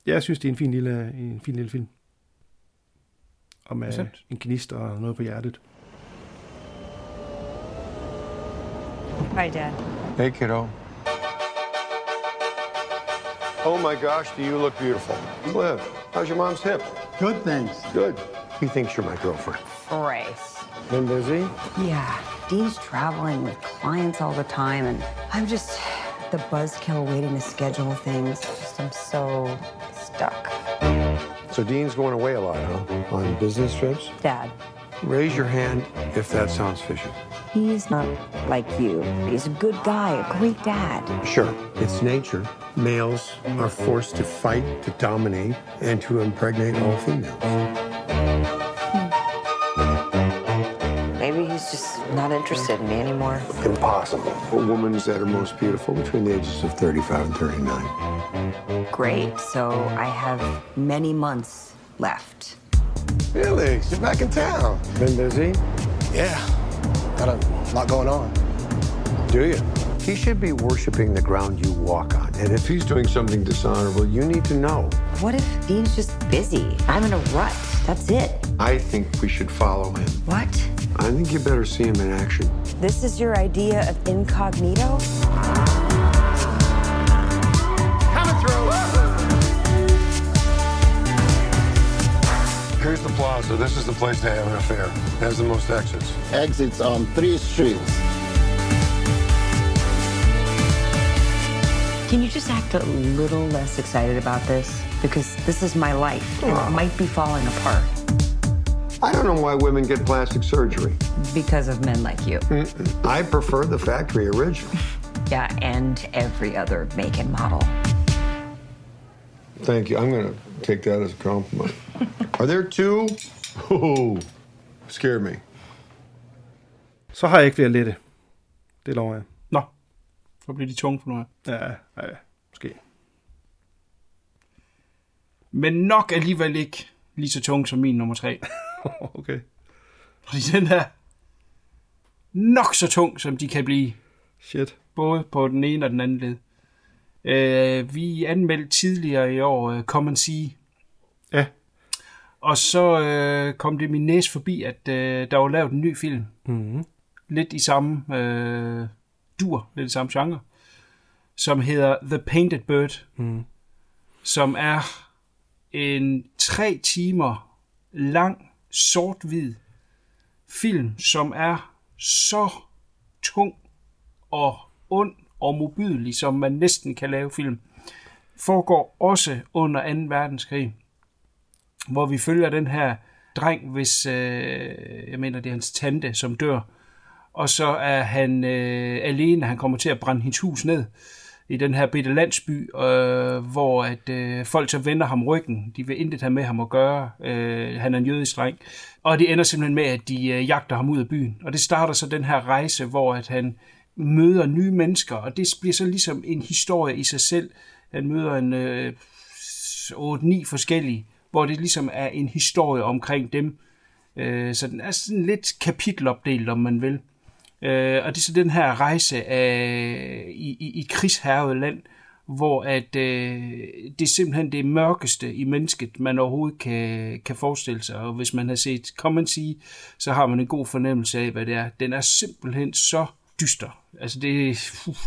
jeg synes, det er en fin lille, en fin lille film. Og med Bestemt. en gnist og noget på hjertet. Hi, Dad. Hey, kiddo. Oh my gosh, do you look beautiful. Cliff, how's your mom's hip? Good things. Good. He thinks you're my girlfriend. Grace. Been busy? Yeah, Dean's traveling with clients all the time, and I'm just the buzzkill waiting to schedule things. Just, I'm so stuck. So Dean's going away a lot, huh? On business trips? Dad, Raise your hand if that sounds fishy. he's not like you. He's a good guy, a great dad. Sure, it's nature. Males are forced to fight, to dominate, and to impregnate all females. Hmm. Maybe he's just not interested in me anymore. Impossible. A woman's at her most beautiful between the ages of 35 and 39. Great, so I have many months left. Felix, you're back in town. Been busy? Yeah. Got a lot going on. Do you? He should be worshiping the ground you walk on. And if he's doing something dishonorable, you need to know. What if Dean's just busy? I'm in a rut. That's it. I think we should follow him. What? I think you better see him in action. This is your idea of incognito? Here's the plaza. This is the place to have an affair. It has the most exits. Exits on three streets. Can you just act a little less excited about this? Because this is my life, and it ah. might be falling apart I don't know why women get plastic surgery. because of men like you. I prefer the factory original. [LAUGHS] Yeah, and every other make and model. Thank you. I'm going to take that as a compliment. Are there two? Oh, scared me. Så har jeg ikke flere lette. Det lover jeg. Nå, så bliver de tunge for noget. Ja, ja, måske. Men nok alligevel ikke lige så tung som min nummer tre. [LAUGHS] okay. Fordi den er nok så tung, som de kan blive. Shit. Både på den ene og den anden led. Øh, vi anmeldte tidligere i år uh, Come and See. Ja. Og så øh, kom det min næse forbi, at øh, der var lavet en ny film. Mm-hmm. Lidt i samme øh, dur, lidt i samme genre. Som hedder The Painted Bird. Mm. Som er en tre timer lang, sort-hvid film, som er så tung og ond og modbydelig, som man næsten kan lave film. Foregår også under 2. verdenskrig, hvor vi følger den her dreng, hvis, øh, jeg mener, det er hans tante, som dør. Og så er han øh, alene, han kommer til at brænde hendes hus ned i den her bitte landsby, øh, hvor at øh, folk så vender ham ryggen. De vil intet have med ham at gøre. Øh, han er en jødisk dreng. Og det ender simpelthen med, at de øh, jagter ham ud af byen. Og det starter så den her rejse, hvor at han møder nye mennesker, og det bliver så ligesom en historie i sig selv. Han møder en øh, 8-9 forskellige, hvor det ligesom er en historie omkring dem. Øh, så den er sådan lidt kapitelopdelt, om man vil. Øh, og det er så den her rejse af, i, i, i krigshærget land, hvor at øh, det er simpelthen det mørkeste i mennesket, man overhovedet kan, kan forestille sig. Og hvis man har set Come sige, så har man en god fornemmelse af, hvad det er. Den er simpelthen så dyster. Altså det,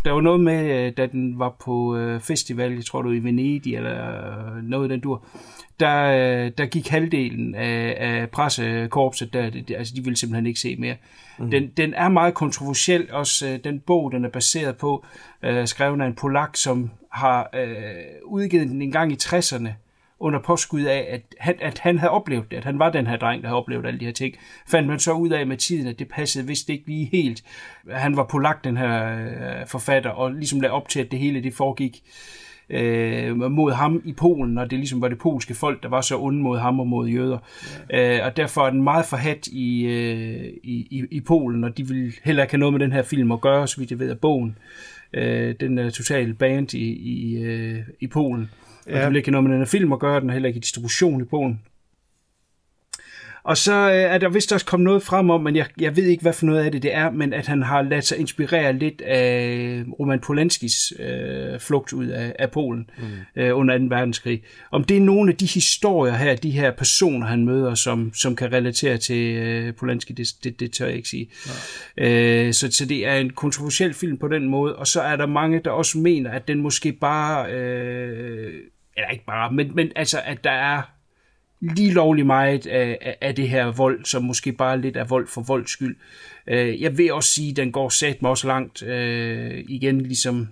der var noget med, øh, da den var på øh, festival, jeg tror du i Venedig, eller noget af den dur, der, øh, der gik halvdelen af, af pressekorpset, der, det, altså de ville simpelthen ikke se mere. Mm. Den, den er meget kontroversiel, også øh, den bog, den er baseret på, øh, skrevet af en polak, som har øh, udgivet den en gang i 60'erne, under påskud af, at han, at han havde oplevet det, at han var den her dreng, der havde oplevet alle de her ting, fandt man så ud af med tiden, at det passede vist ikke lige helt. Han var polak, den her øh, forfatter, og ligesom lagde op til, at det hele det foregik øh, mod ham i Polen, og det ligesom var det polske folk, der var så onde mod ham og mod jøder. Ja. Øh, og derfor er den meget forhat i, øh, i, i, i Polen, og de vil heller ikke have noget med den her film at gøre, så vidt jeg ved af bogen. Øh, den er totalt band i, i, øh, i Polen. Og ja. det vil ikke have noget med den her film at gøre, den er heller ikke i distribution i Polen. Og så øh, er der vist også kommet noget frem om, men jeg, jeg ved ikke, hvad for noget af det det er, men at han har ladet sig inspirere lidt af Roman Polanskis øh, flugt ud af, af Polen mm. øh, under 2. verdenskrig. Om det er nogle af de historier her, de her personer, han møder, som, som kan relatere til øh, Polanski, det, det, det tør jeg ikke sige. Ja. Øh, så, så det er en kontroversiel film på den måde, og så er der mange, der også mener, at den måske bare... Øh, eller ikke bare, men, men altså, at der er lige lovlig meget af, af det her vold, som måske bare lidt er vold for volds skyld. Øh, jeg vil også sige, at den går sat mig også langt. Øh, igen, ligesom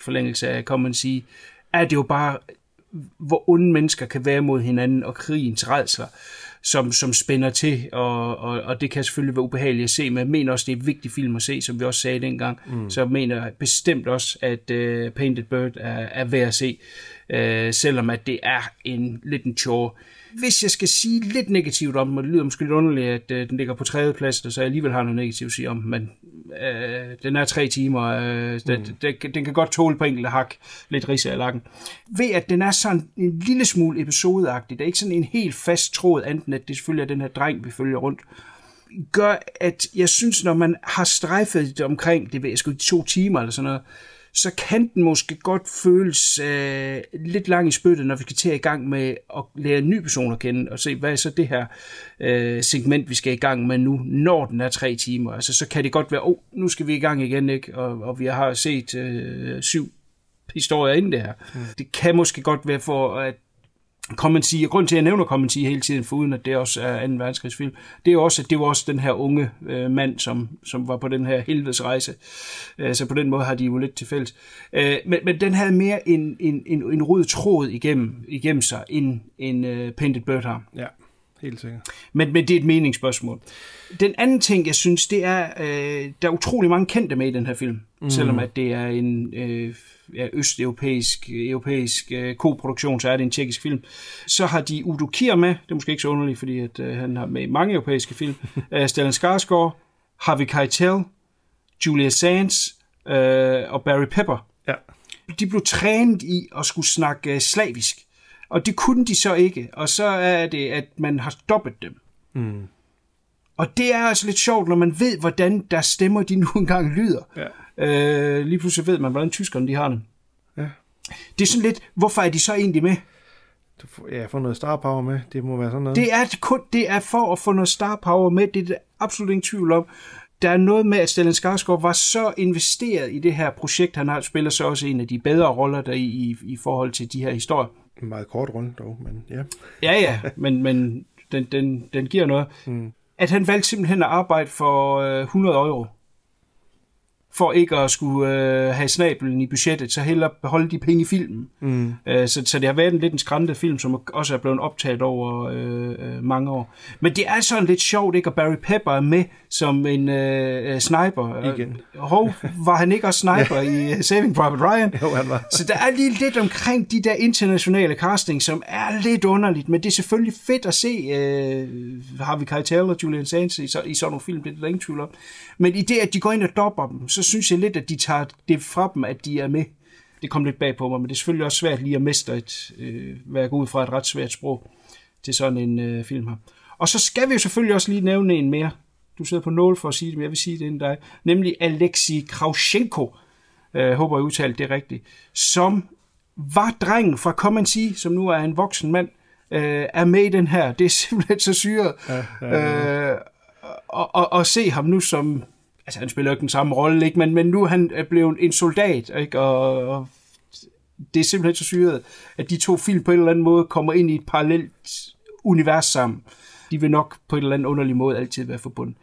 forlængelse af, kan man sige, er det jo bare, hvor onde mennesker kan være mod hinanden, og krigens redsler, som, som spænder til, og, og, og det kan selvfølgelig være ubehageligt at se, men jeg mener også, det er en vigtig film at se, som vi også sagde dengang. Mm. Så jeg mener bestemt også, at uh, Painted Bird er, er værd at se, uh, selvom at det er en lidt en chore. Hvis jeg skal sige lidt negativt om den, og det lyder måske lidt underligt, at øh, den ligger på tredje plads, så jeg alligevel har noget negativt at sige om, men øh, den er tre timer, øh, mm. den, den, den kan godt tåle på enkelte hak, lidt ris af lakken. Ved at den er sådan en lille smule episodeagtig, der er ikke sådan en helt fast tråd, enten at det selvfølgelig er den her dreng, vi følger rundt, gør, at jeg synes, når man har strejfet det omkring, det ved jeg sgu to timer eller sådan noget, så kan den måske godt føles øh, lidt lang i spyttet, når vi skal til at i gang med at lære en ny person at kende, og se, hvad er så det her øh, segment, vi skal i gang med nu, når den er tre timer. Altså, så kan det godt være, åh, oh, nu skal vi i gang igen, ikke? Og, og vi har set øh, syv historier inden det her. Mm. Det kan måske godt være for, at Commenty, og grund til, at jeg nævner Commenty hele tiden, for uden at det også er 2. verdenskrigsfilm, det er også, at det var også den her unge øh, mand, som, som var på den her helvedes rejse. Øh, så på den måde har de jo lidt til fælles. Øh, men, men den havde mere en, en, en, en rød tråd igennem, igennem sig, end en øh, Painted Bird har. Ja, helt sikkert. Men, men det er et meningsspørgsmål. Den anden ting, jeg synes, det er, øh, der er utrolig mange kendte med i den her film, mm. selvom at det er en... Øh, ja, østeuropæisk europæisk øh, koproduktion, så er det en tjekkisk film. Så har de Udo Kier med, det er måske ikke så underligt, fordi at, øh, han har med i mange europæiske film. [LAUGHS] øh, Stellan Skarsgård, Harvey Keitel, Julia Sands øh, og Barry Pepper. Ja. De blev trænet i at skulle snakke øh, slavisk, og det kunne de så ikke, og så er det, at man har stoppet dem. Mm. Og det er altså lidt sjovt, når man ved, hvordan der stemmer de [LAUGHS] nu engang lyder. Ja. Øh, lige pludselig ved man, hvordan tyskerne de har det. Ja. Det er sådan lidt, hvorfor er de så egentlig med? Du får, ja, få noget star power med, det må være sådan noget. Det er, kun, det er for at få noget star power med, det er der absolut ingen tvivl om. Der er noget med, at Stellan Skarsgård var så investeret i det her projekt, han har spiller så også en af de bedre roller der i, i, i forhold til de her historier. En meget kort runde dog, men ja. Ja, ja, men, men den, den, den giver noget. Mm. At han valgte simpelthen at arbejde for øh, 100 euro for ikke at skulle øh, have snabelen i budgettet, så hellere beholde de penge i filmen. Mm. Øh, så, så det har været en lidt en skræmmende film, som også er blevet optaget over øh, øh, mange år. Men det er sådan lidt sjovt, ikke? at Barry Pepper er med som en øh, øh sniper. Igen. Hov, var han ikke også sniper [LAUGHS] i uh, Saving Private Ryan? Jo, han var. Så der er lige lidt omkring de der internationale casting, som er lidt underligt, men det er selvfølgelig fedt at se øh, Harvey Keitel og Julian Sands i, så, i sådan nogle film, det er der ingen tvivl om. Men i det, at de går ind og dopper dem, så synes jeg lidt, at de tager det fra dem, at de er med. Det kom lidt bag på mig, men det er selvfølgelig også svært lige at mestre et, øh, hvad jeg går ud fra et ret svært sprog til sådan en øh, film her. Og så skal vi jo selvfølgelig også lige nævne en mere. Du sidder på nål for at sige det, men jeg vil sige det inden dig. Nemlig Alexei Kravchenko, øh, håber jeg udtalte det rigtigt, som var drengen fra Come and See, som nu er en voksen mand, øh, er med i den her. Det er simpelthen så syret. Ja, ja, ja. Øh, og, og, og se ham nu som... Altså, han spiller jo ikke den samme rolle, ikke? Men, men nu er han blevet en soldat, ikke? Og, og det er simpelthen så syret, at de to film på en eller anden måde kommer ind i et parallelt univers sammen. De vil nok på en eller anden underlig måde altid være forbundet.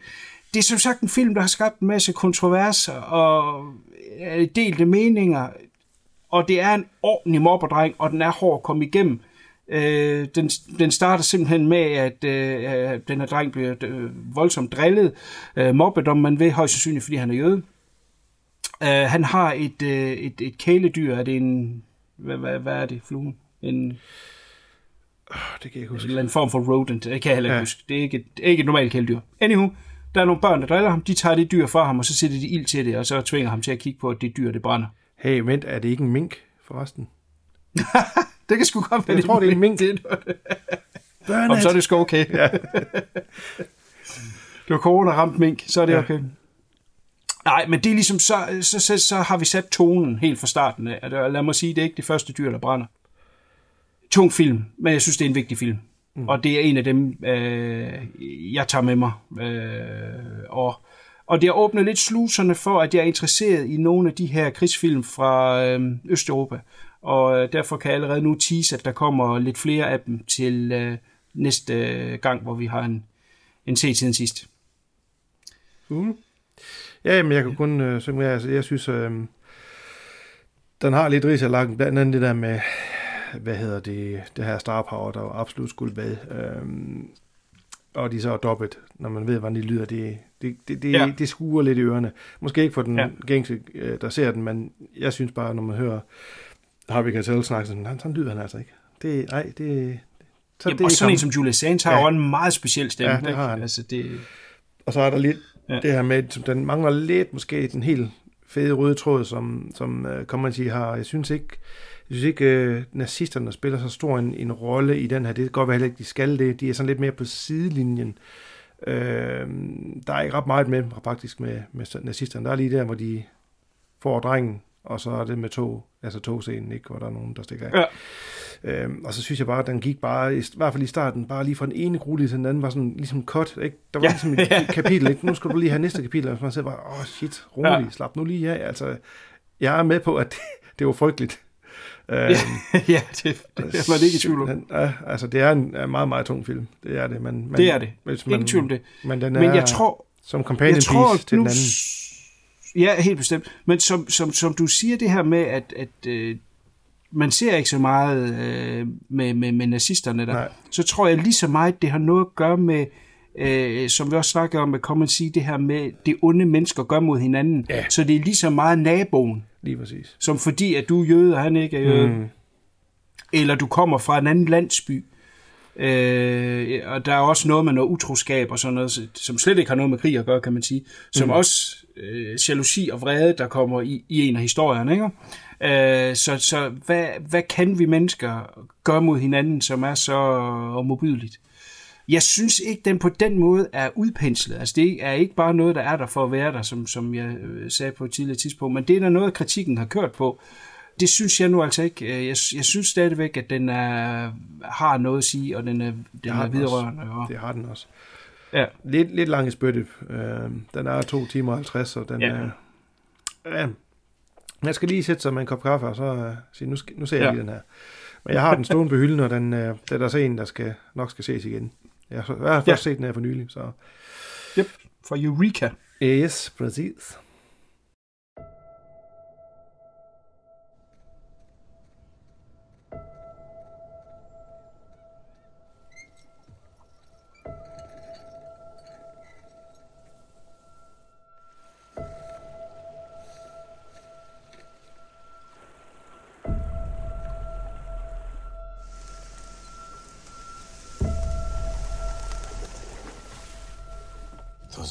Det er som sagt en film, der har skabt en masse kontroverser og øh, delte meninger, og det er en ordentlig mobberdreng, og den er hård at komme igennem. Øh, den, den starter simpelthen med, at øh, den her dreng bliver øh, voldsomt drillet, øh, mobbet, om man vil, højst sandsynligt, fordi han er jøde. Øh, han har et, øh, et, et kæledyr, er det en, hvad, hvad, hvad er det, fluen? En, det kan jeg ikke huske. En eller anden form for rodent, det kan jeg heller ikke ja. huske. Det er ikke, et, ikke et normalt kæledyr. Anywho, der er nogle børn, der driller ham, de tager det dyr fra ham, og så sætter de ild til det, og så tvinger ham til at kigge på, at det dyr, det brænder. Hey, vent, er det ikke en mink, forresten? [LAUGHS] det kan sgu godt være. Jeg tror, det er en mink. Burn Om så er det sgu okay. Ja. det var corona ramt mink, så er det ja. okay. Nej, men det er ligesom, så, så, så, så har vi sat tonen helt fra starten af. Lad mig sige, det er ikke det første dyr, der brænder. Tung film, men jeg synes, det er en vigtig film. Mm. Og det er en af dem, øh, jeg tager med mig. Øh, og, og det har åbnet lidt sluserne for, at jeg er interesseret i nogle af de her krigsfilm fra øh, Østeuropa. Og øh, derfor kan jeg allerede nu tease, at der kommer lidt flere af dem til øh, næste øh, gang, hvor vi har en, en set siden sidst. Mm. Ja, men jeg kan kun øh, synge med. Altså, jeg synes, øh, den har lidt ris lagt, blandt andet det der med, hvad hedder det, det her star power, der absolut skulle med. Øh, og de så er dobbelt, når man ved, hvordan de lyder. Det, det, det, det, ja. det skuer lidt i ørerne. Måske ikke for den ja. gængse, øh, der ser den, men jeg synes bare, når man hører Harvey Keitel snakke, sådan, sådan lyder han altså ikke. Det, nej, det, så Jamen, det og sådan en som Julia Sands har ja. jo en meget speciel stemme. Ja, det har han. Altså, det... Og så er der lidt ja. det her med, som den mangler lidt måske den helt fede røde tråd, som, som uh, kommer sige har. Jeg synes ikke, jeg synes ikke, uh, nazisterne spiller så stor en, en rolle i den her. Det kan godt være heller ikke, de skal det. De er sådan lidt mere på sidelinjen. Uh, der er ikke ret meget med, faktisk, med, med nazisterne. Der er lige der, hvor de får drengen, og så er det med tog, altså togscenen, ikke, hvor der er nogen, der stikker af. Ja. Øhm, og så synes jeg bare, at den gik bare, i, i hvert fald i starten, bare lige fra den ene gruppe til den anden, var sådan ligesom cut, ikke? Der var ja. ligesom et [LAUGHS] kapitel, ikke? Nu skal du lige have næste kapitel, og man sagde bare, åh oh, shit, rolig, ja. slap nu lige af, altså, jeg er med på, at det, det var frygteligt. [LAUGHS] Øhm, ja, det, det er man ikke i tvivl om. Ja, altså, det er en, en meget, meget tung film. Det er det. Men, men, det er det. Hvis man, Ingen tvivl om det. Men, den er, men jeg tror... Som companion jeg tror, piece til nu, den anden. Ja, helt bestemt. Men som, som, som du siger det her med, at, at øh, man ser ikke så meget øh, med, med, med nazisterne der, Nej. så tror jeg lige så meget, det har noget at gøre med, øh, som vi også snakker om, at komme og sige det her med, det onde mennesker gør mod hinanden. Ja. Så det er lige så meget naboen. Lige præcis. Som fordi, at du er jøde, og han ikke er jøde. Mm. Eller du kommer fra en anden landsby. Øh, og der er også noget med noget utroskab og sådan noget, som slet ikke har noget med krig at gøre, kan man sige. Som mm. også øh, jalousi og vrede, der kommer i, i en af historierne. Ikke? Øh, så så hvad, hvad kan vi mennesker gøre mod hinanden, som er så modbydeligt? Jeg synes ikke, den på den måde er udpenslet. Altså, det er ikke bare noget, der er der for at være der, som, som jeg øh, sagde på et tidligere tidspunkt, men det er der noget, kritikken har kørt på. Det synes jeg nu altså ikke. Jeg, jeg synes stadigvæk, at den er, har noget at sige, og den er, den er vidrørende. Og... Det har den også. Ja. Lidt, lidt lang i spytte. Øh, den er 2 timer og 50, og den ja. er... Ja, jeg skal lige sætte sig med en kop kaffe, og så uh, sige, nu, skal, nu ser jeg ja. lige den her. Men jeg har den stående på hylden, og den, uh, det er der så en, der skal, nok skal ses igen. Jeg jeg har først ja. set den her for nylig, så... Yep, for Eureka. Yes, præcis.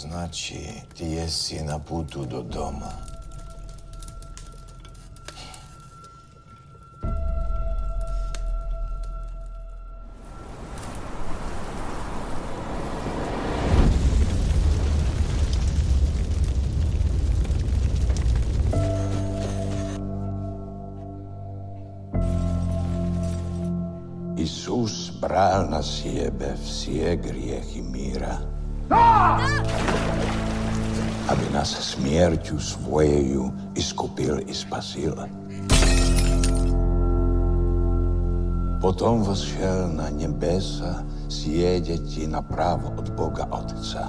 znači ti jesi na putu do doma. Isus bral na sjebe vsije grijeh mira. aby nas smjerću svojeju iskupil i spasil. Potom vas šel na nebesa sjedjeći na pravo od Boga Otca.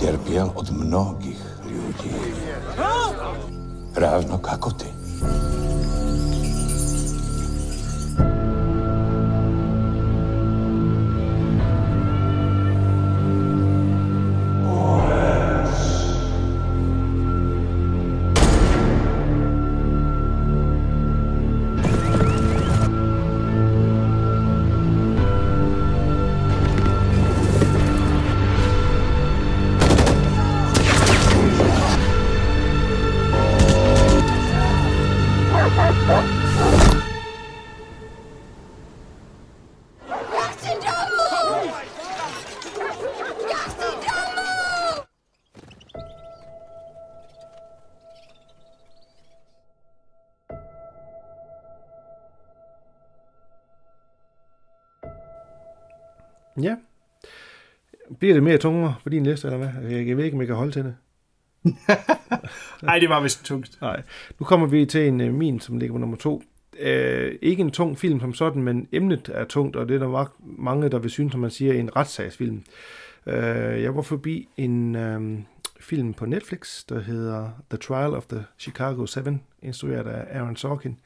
Trpjel od mnogich ludzi, Ravno kako ti. Bliver det mere tungere for din liste, eller hvad? Jeg, jeg ved ikke, om jeg kan holde til det. [LAUGHS] Nej, det var vist tungt. Nej. Nu kommer vi til en uh, min, som ligger på nummer to. Uh, ikke en tung film som sådan, men emnet er tungt, og det er der var mange, der vil synes, som man siger, en retssagsfilm. Uh, jeg var forbi en um, film på Netflix, der hedder The Trial of the Chicago 7, instrueret af Aaron Sorkin,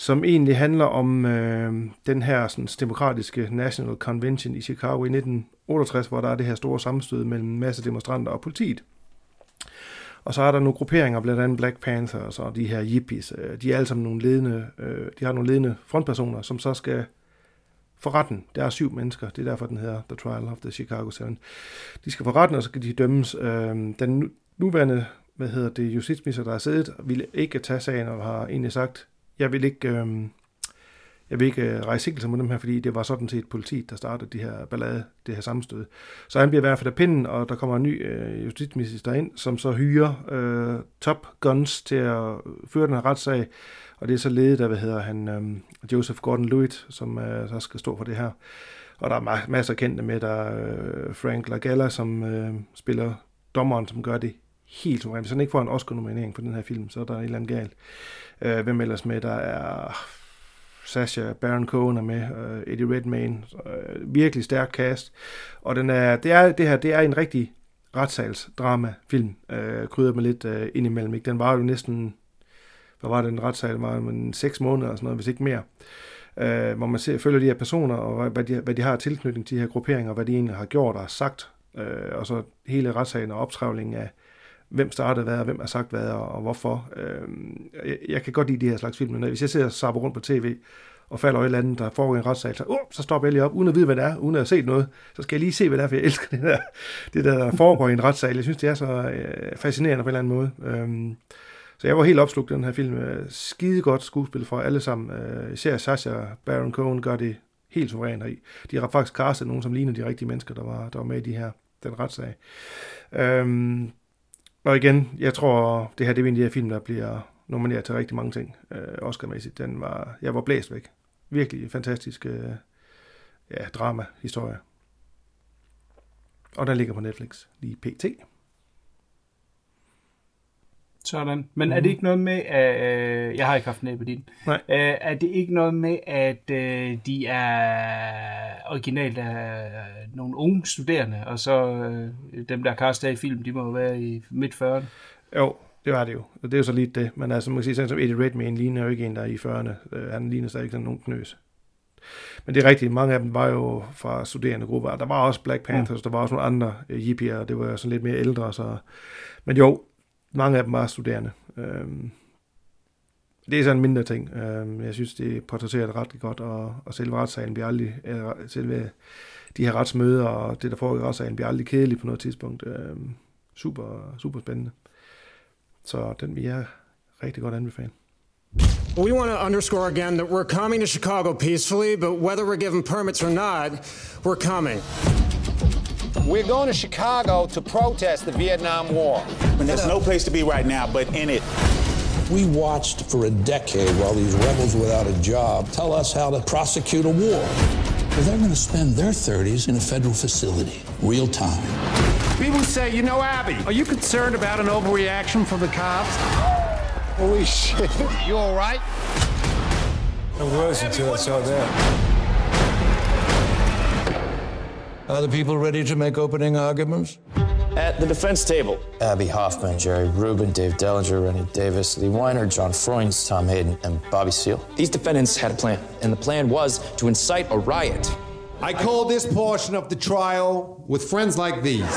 som egentlig handler om øh, den her sådan, demokratiske National Convention i Chicago i 1968, hvor der er det her store sammenstød mellem en masse demonstranter og politiet. Og så er der nogle grupperinger, blandt andet Black Panther og så de her hippies. Øh, de er alle sammen nogle ledende, øh, de har nogle ledende frontpersoner, som så skal for retten. Der er syv mennesker, det er derfor, den hedder The Trial of the Chicago Seven. De skal for retten, og så skal de dømmes. Øh, den nuværende hvad hedder det, justitsminister, der har siddet, ville ikke tage sagen, og har egentlig sagt, jeg vil ikke, øh, jeg vil ikke øh, rejse sigtelse mod dem her, fordi det var sådan set politiet, der startede de her ballade, det her sammenstød. Så han bliver i hvert fald af pinden, og der kommer en ny øh, justitsminister ind, som så hyrer øh, top guns til at føre den her retssag, og det er så ledet af, hvad hedder han, øh, Joseph Gordon-Lewitt, som øh, så skal stå for det her. Og der er ma- masser af kendte med, der er øh, Frank Lagalla, som øh, spiller dommeren, som gør det helt suverænt. Hvis han ikke får en Oscar-nominering for den her film, så er der et eller andet galt. Øh, hvem ellers med? Der er Sasha Baron Cohen er med, øh, Eddie Redmayne, øh, virkelig stærk cast. Og den er, det, er, det her det er en rigtig retssalsdrama-film, øh, krydret med lidt øh, indimellem. Ikke? Den var jo næsten, hvad var det, en retssal, var en seks måneder eller sådan noget, hvis ikke mere. Øh, hvor man ser, følger de her personer, og hvad de, hvad de har tilknytning til de her grupperinger, hvad de egentlig har gjort og sagt. Øh, og så hele retssagen og optrævlingen af, hvem startede hvad, og hvem har sagt hvad, og, og hvorfor. Øh, jeg, jeg kan godt lide de her slags film, men hvis jeg ser sabber rundt på tv, og falder over et eller andet, der foregår en retssag, så, uh, så stopper jeg lige op, uden at vide, hvad det er, uden at have set noget. Så skal jeg lige se, hvad det er, for jeg elsker det der, det der, der foregår i en retssag. Jeg synes, det er så øh, fascinerende på en eller anden måde. Øhm, så jeg var helt opslugt af den her film. Øh, skide godt skuespil fra alle sammen. Øh, især Sasha Baron Cohen gør det helt suverænt i. De har faktisk castet nogen, som ligner de rigtige mennesker, der var, der var med i de her, den retssag. Øhm, og igen, jeg tror, det her det er en af de her film, der bliver nomineret til rigtig mange ting, øh, Oscar-mæssigt. Den var, jeg var blæst væk. Virkelig fantastisk øh, ja, drama-historie. Og den ligger på Netflix lige pt. Sådan. Men mm. er det ikke noget med, at øh, jeg har ikke haft på din. Nej. Øh, er det ikke noget med, at øh, de er originalt af nogle unge studerende, og så øh, dem, der castet i film, de må jo være i midt 40'erne? Jo, det var det jo. Og det er jo så lidt det. Men altså, man kan sige, sådan som Eddie Redmayne ligner jo ikke en, der er i 40'erne. Øh, han ligner stadig sådan nogen knøs. Men det er rigtigt, mange af dem var jo fra studerende grupper. Der var også Black Panthers, mm. der var også nogle andre uh, hippier, og det var sådan lidt mere ældre. Så... Men jo, mange af dem var studerende. Øhm, det er sådan en mindre ting. Øhm, jeg synes, det portrætterer det ret godt, og, og selve retssagen bliver aldrig, eller selve de her retsmøder og det, der foregår i retssagen, bliver aldrig kedeligt på noget tidspunkt. Øhm, super, super spændende. Så den vil jeg rigtig godt anbefale. We want to underscore again that we're coming to Chicago peacefully, but whether we're given permits or not, we're coming. We're going to Chicago to protest the Vietnam War. And there's no place to be right now but in it. We watched for a decade while these rebels without a job tell us how to prosecute a war. Well, they're going to spend their 30s in a federal facility, real time. People say, you know, Abby, are you concerned about an overreaction from the cops? Holy shit. You all right? I was until I saw that. Are the people ready to make opening arguments? At the defense table, Abby Hoffman, Jerry Rubin, Dave Dellinger, Rennie Davis, Lee Weiner, John Freunds, Tom Hayden, and Bobby Seale. These defendants had a plan, and the plan was to incite a riot. I call this portion of the trial with friends like these.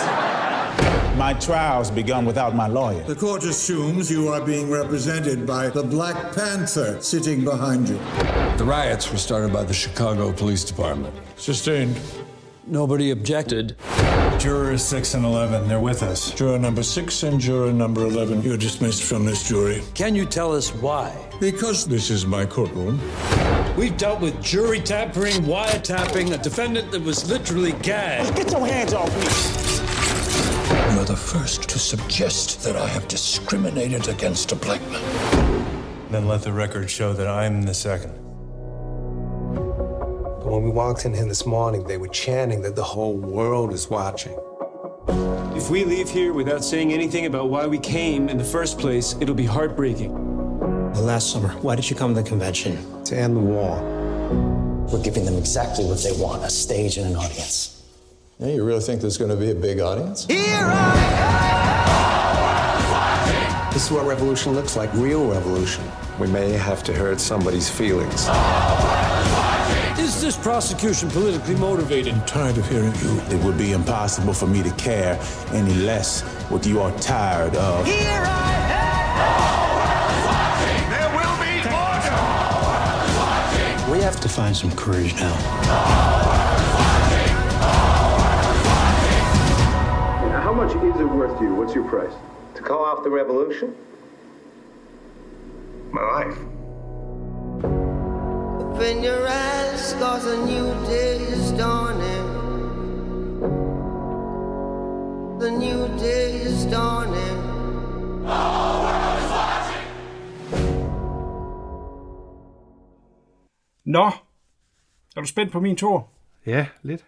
My trial's begun without my lawyer. The court assumes you are being represented by the Black Panther sitting behind you. The riots were started by the Chicago Police Department. Sustained. Nobody objected. Jurors 6 and 11, they're with us. Juror number 6 and juror number 11, you're dismissed from this jury. Can you tell us why? Because this is my courtroom. We've dealt with jury tampering, wiretapping, a defendant that was literally gagged. Get your hands off me! You're the first to suggest that I have discriminated against a black man. Then let the record show that I'm the second. But when we walked in here this morning, they were chanting that the whole world is watching. If we leave here without saying anything about why we came in the first place, it'll be heartbreaking. Well, last summer, why did you come to the convention? To end the war. We're giving them exactly what they want a stage and an audience. Yeah, you really think there's going to be a big audience? Here. This is what revolution looks like real revolution. We may have to hurt somebody's feelings. Oh, Is this prosecution politically motivated? I'm tired of hearing you. It would be impossible for me to care any less what you are tired of. Here I am! There will be order! We have to find some courage now. How much is it worth to you? What's your price? To call off the revolution? My life. Open your eyes, cause a new day is dawning. The new day is dawning. Nå, er du spændt på min tur? Ja, lidt.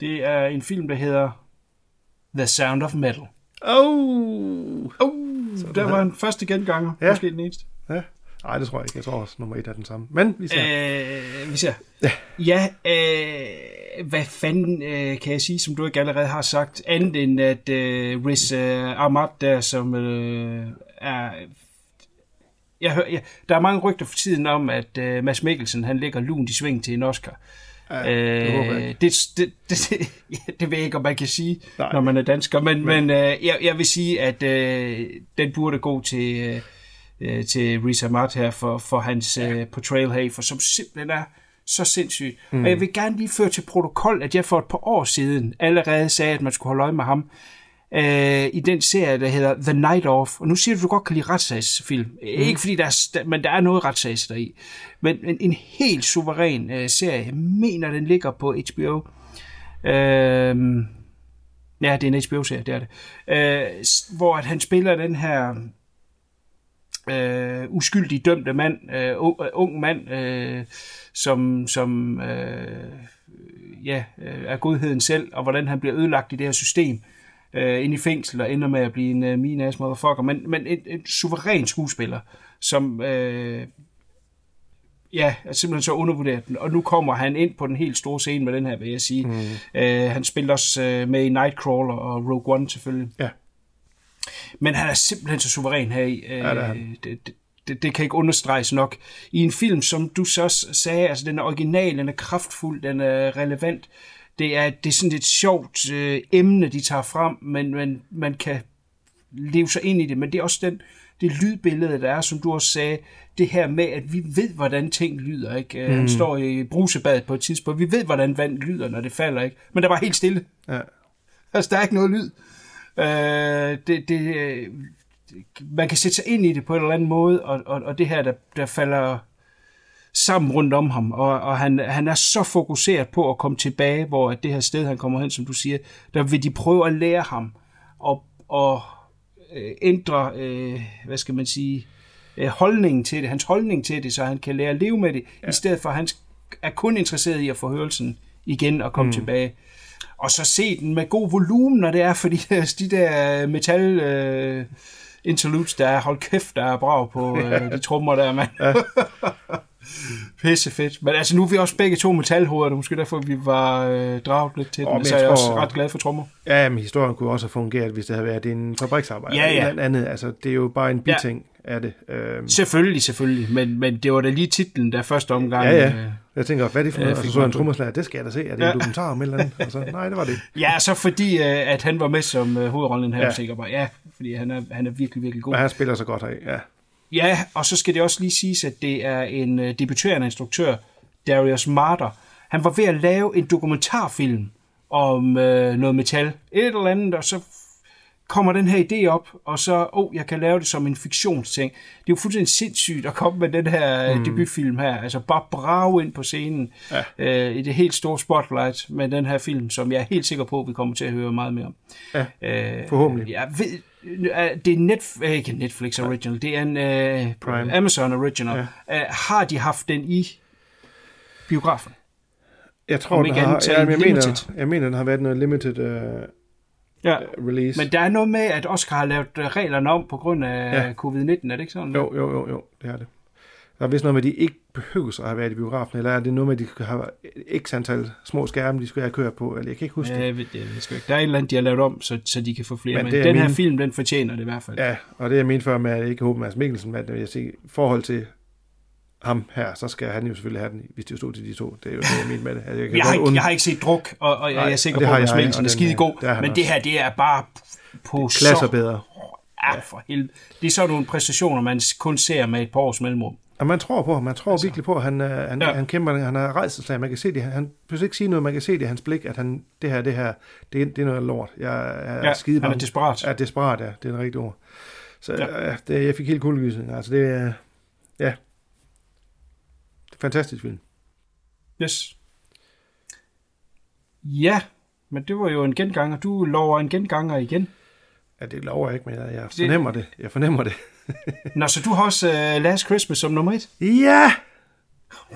Det er en film, der hedder The Sound of Metal. Oh! Oh! Der var en første genganger, ja. måske den eneste. Ja. Nej, det tror jeg ikke. Jeg tror også, nummer et er den samme. Men vi ser. Øh, vi ser. Ja, ja øh, hvad fanden øh, kan jeg sige, som du ikke allerede har sagt, andet end at øh, Riz øh, Ahmad der, som øh, er... Jeg hører, ja, der er mange rygter for tiden om, at øh, Mads Mikkelsen, han lægger lun i sving til en Oscar. Ja, Øh, det, det, det, [LAUGHS] det, det ved jeg ikke, om man kan sige, Nej. når man er dansker, men, men øh, jeg, jeg vil sige, at øh, den burde gå til, øh, øh, til Riz Ahmad her for, for hans øh, portrayal her, for som simpelthen er så sindssygt. Mm. Og jeg vil gerne lige føre til protokol, at jeg for et par år siden allerede sagde, at man skulle holde øje med ham øh, i den serie, der hedder The Night Of. Og nu siger du, du godt kan lide retssagsfilm. Mm. Ikke fordi der er, men der er noget retssags der i. Men en, en helt suveræn øh, serie. Jeg mener, den ligger på HBO. Øh, ja, det er en HBO-serie, det er det. Øh, hvor at han spiller den her øh, uskyldig dømte mand, øh, ung, øh, ung mand, øh, som, som øh, ja, øh, er godheden selv, og hvordan han bliver ødelagt i det her system øh, ind i fængsel og ender med at blive en øh, mean ass motherfucker, men, men en, en suveræn skuespiller, som øh, ja, er simpelthen så undervurderet den. Og nu kommer han ind på den helt store scene med den her, vil jeg sige. Mm. Øh, han spiller også øh, med i Nightcrawler og Rogue One selvfølgelig. Ja. Men han er simpelthen så suveræn her i. Øh, Ja, det er han. det, det, det, det kan ikke understreges nok. I en film, som du så også sagde, altså den er original, den er kraftfuld, den er relevant. Det er, det er sådan et sjovt øh, emne, de tager frem, men, men man kan leve sig ind i det. Men det er også den, det lydbillede, der er, som du også sagde, det her med, at vi ved, hvordan ting lyder. Ikke? Mm. Han står i brusebadet på et tidspunkt. Vi ved, hvordan vand lyder, når det falder. ikke. Men der var helt stille. Ja. Altså, der er ikke noget lyd. Øh, det, det, øh, man kan sætte sig ind i det på en eller anden måde, og, og, og det her, der, der falder sammen rundt om ham, og, og han, han er så fokuseret på at komme tilbage, hvor at det her sted, han kommer hen, som du siger, der vil de prøve at lære ham, og, og øh, ændre, øh, hvad skal man sige, øh, holdningen til det, hans holdning til det, så han kan lære at leve med det, ja. i stedet for at han er kun interesseret i at få hørelsen igen og komme mm. tilbage. Og så se den med god volumen, når det er, fordi [LAUGHS] de der metal... Øh, interludes, der er, hold kæft, der er brav på [LAUGHS] øh, de trommer der, mand. Ja. [LAUGHS] Pisse fedt. Men altså, nu er vi også begge to metalhoveder, det måske derfor, vi var øh, draget lidt til oh, den, så jeg er også ret glad for trommer. Ja, men historien kunne også have fungeret, hvis det havde været en fabriksarbejde. Ja, ja. Eller andet. Altså, det er jo bare en biting ja. Af det. Øhm. Selvfølgelig, selvfølgelig. Men, men det var da lige titlen der første omgang. Ja, ja. Øh, jeg tænker, hvad er det for noget? Øh, så så en trommerslager, det skal jeg da se. Er det en dokumentar om et eller andet? Altså, nej, det var det. Ja, så fordi, øh, at han var med som øh, hovedrollen her, ja. sikkert bare, ja, fordi han er, han er virkelig, virkelig god. Men han spiller så godt af, ja. Ja, og så skal det også lige siges, at det er en debuterende instruktør, Darius Marder. Han var ved at lave en dokumentarfilm om uh, noget metal, et eller andet, og så kommer den her idé op, og så, oh, jeg kan lave det som en fiktionsting. Det er jo fuldstændig sindssygt at komme med den her mm. debutfilm her, altså bare brage ind på scenen ja. uh, i det helt store spotlight med den her film, som jeg er helt sikker på, vi kommer til at høre meget mere om. Ja, uh, forhåbentlig. Jeg ved, det er Netf ikke Netflix original, det er en Prime. Amazon original. Ja. Uh, har de haft den i biografen? Jeg tror, den har, ja, jeg, mener, jeg mener, den har været noget limited uh, ja. release. Men der er noget med, at Oscar har lavet reglerne om på grund af ja. covid-19, er det ikke sådan? Jo, jo, jo, jo, det er det. Der er vist noget med, at de ikke behøver at have været i biografen, eller er det noget med, at de have x antal små skærme, de skal have kørt på, eller jeg kan ikke huske ja, det. Jeg ved det, jeg ikke. Der er et eller andet, de har lavet om, så, så de kan få flere, men, men den her min... film, den fortjener det i hvert fald. Ja, og det er min før med, at jeg ikke håber, Mads Mikkelsen, at jeg siger, forhold til ham her, så skal han jo selvfølgelig have den, hvis det stod til de to. Det er jo det, jeg mener med det. Altså, jeg, jeg, har ikke, jeg har ikke set druk, og, og jeg er sikker på, at Mads Mikkelsen er skide god, men det her, det er bare på Klasser så... bedre. Ja, for helvede. Det er sådan nogle præstationer, man kun ser med et par års mellemrum. Og man tror på ham. Man tror altså, virkelig på, at han, øh, han, ja. han kæmper. Han har rejst sig. Man kan se det. Han, behøver ikke sige noget. Man kan se det i hans blik, at han, det her, det her, det, det er noget lort. Jeg er ja, skide han er desperat. Ja, desperat, ja. Det er en rigtig ord. Så ja. ja det, jeg fik helt kuldegysning. Altså, det er, ja. Det fantastisk film. Yes. Ja, men det var jo en genganger. Du lover en genganger igen. Ja, det lover jeg ikke, men jeg fornemmer det. Jeg fornemmer det. [LAUGHS] Nå, så du har også uh, Last Christmas som nummer et? Ja!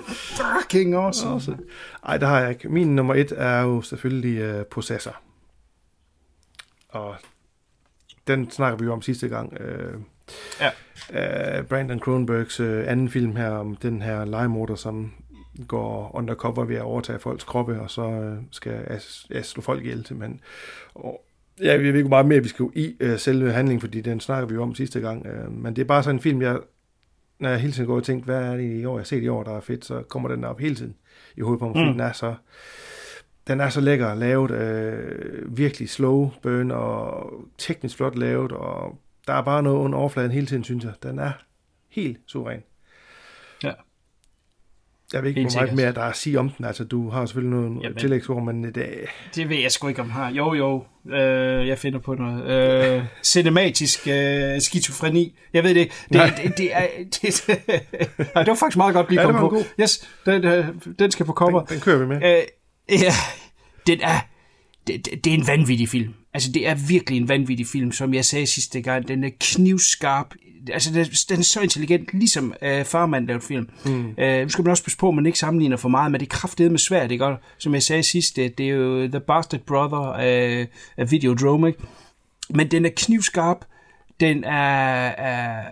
Fucking awesome. awesome. Ej, det har jeg ikke. Min nummer et er jo selvfølgelig uh, Processor. Og den snakker vi jo om sidste gang. Uh, ja. Uh, Brandon Cronenbergs uh, anden film her om den her legemorder, som går undercover ved at overtage folks kroppe, og så uh, skal ja, slå folk ihjel simpelthen. Og, Ja, vi ved ikke meget mere, vi skal jo i uh, selve handlingen, fordi den snakker vi jo om sidste gang. Uh, men det er bare sådan en film, jeg, når jeg hele tiden går og tænker, hvad er det i år, jeg har set i år, der er fedt, så kommer den op hele tiden i hovedet på mig, fordi mm. den er så den er så lækker lavet, uh, virkelig slow burn og teknisk flot lavet, og der er bare noget under overfladen hele tiden, synes jeg. Den er helt suveræn. Ja. Jeg ved ikke, hvor meget mere der er at sige om den. Altså, du har selvfølgelig nogle Jamen, tillægsord, men det... Det ved jeg sgu ikke om her. Jo, jo. Øh, jeg finder på noget. Øh, [LAUGHS] cinematisk øh, skizofreni. Jeg ved det. Det, det, det, det er... Det, det var faktisk meget godt lige ja, kommet på. God. Yes, den, den skal på cover. Den, den kører vi med. Øh, ja, den er... Det, det, det er en vanvittig film. Altså, det er virkelig en vanvittig film, som jeg sagde sidste gang. Den er knivskarp altså, den er så intelligent, ligesom uh, Farman lavede film. Mm. Uh, nu skal man også passe på, at man ikke sammenligner for meget, men det er kraftedeme med svært, ikke? Og, som jeg sagde sidst, det, det er jo The Bastard Brother af, af Videodrome, ikke? Men den er knivskarp, den er, er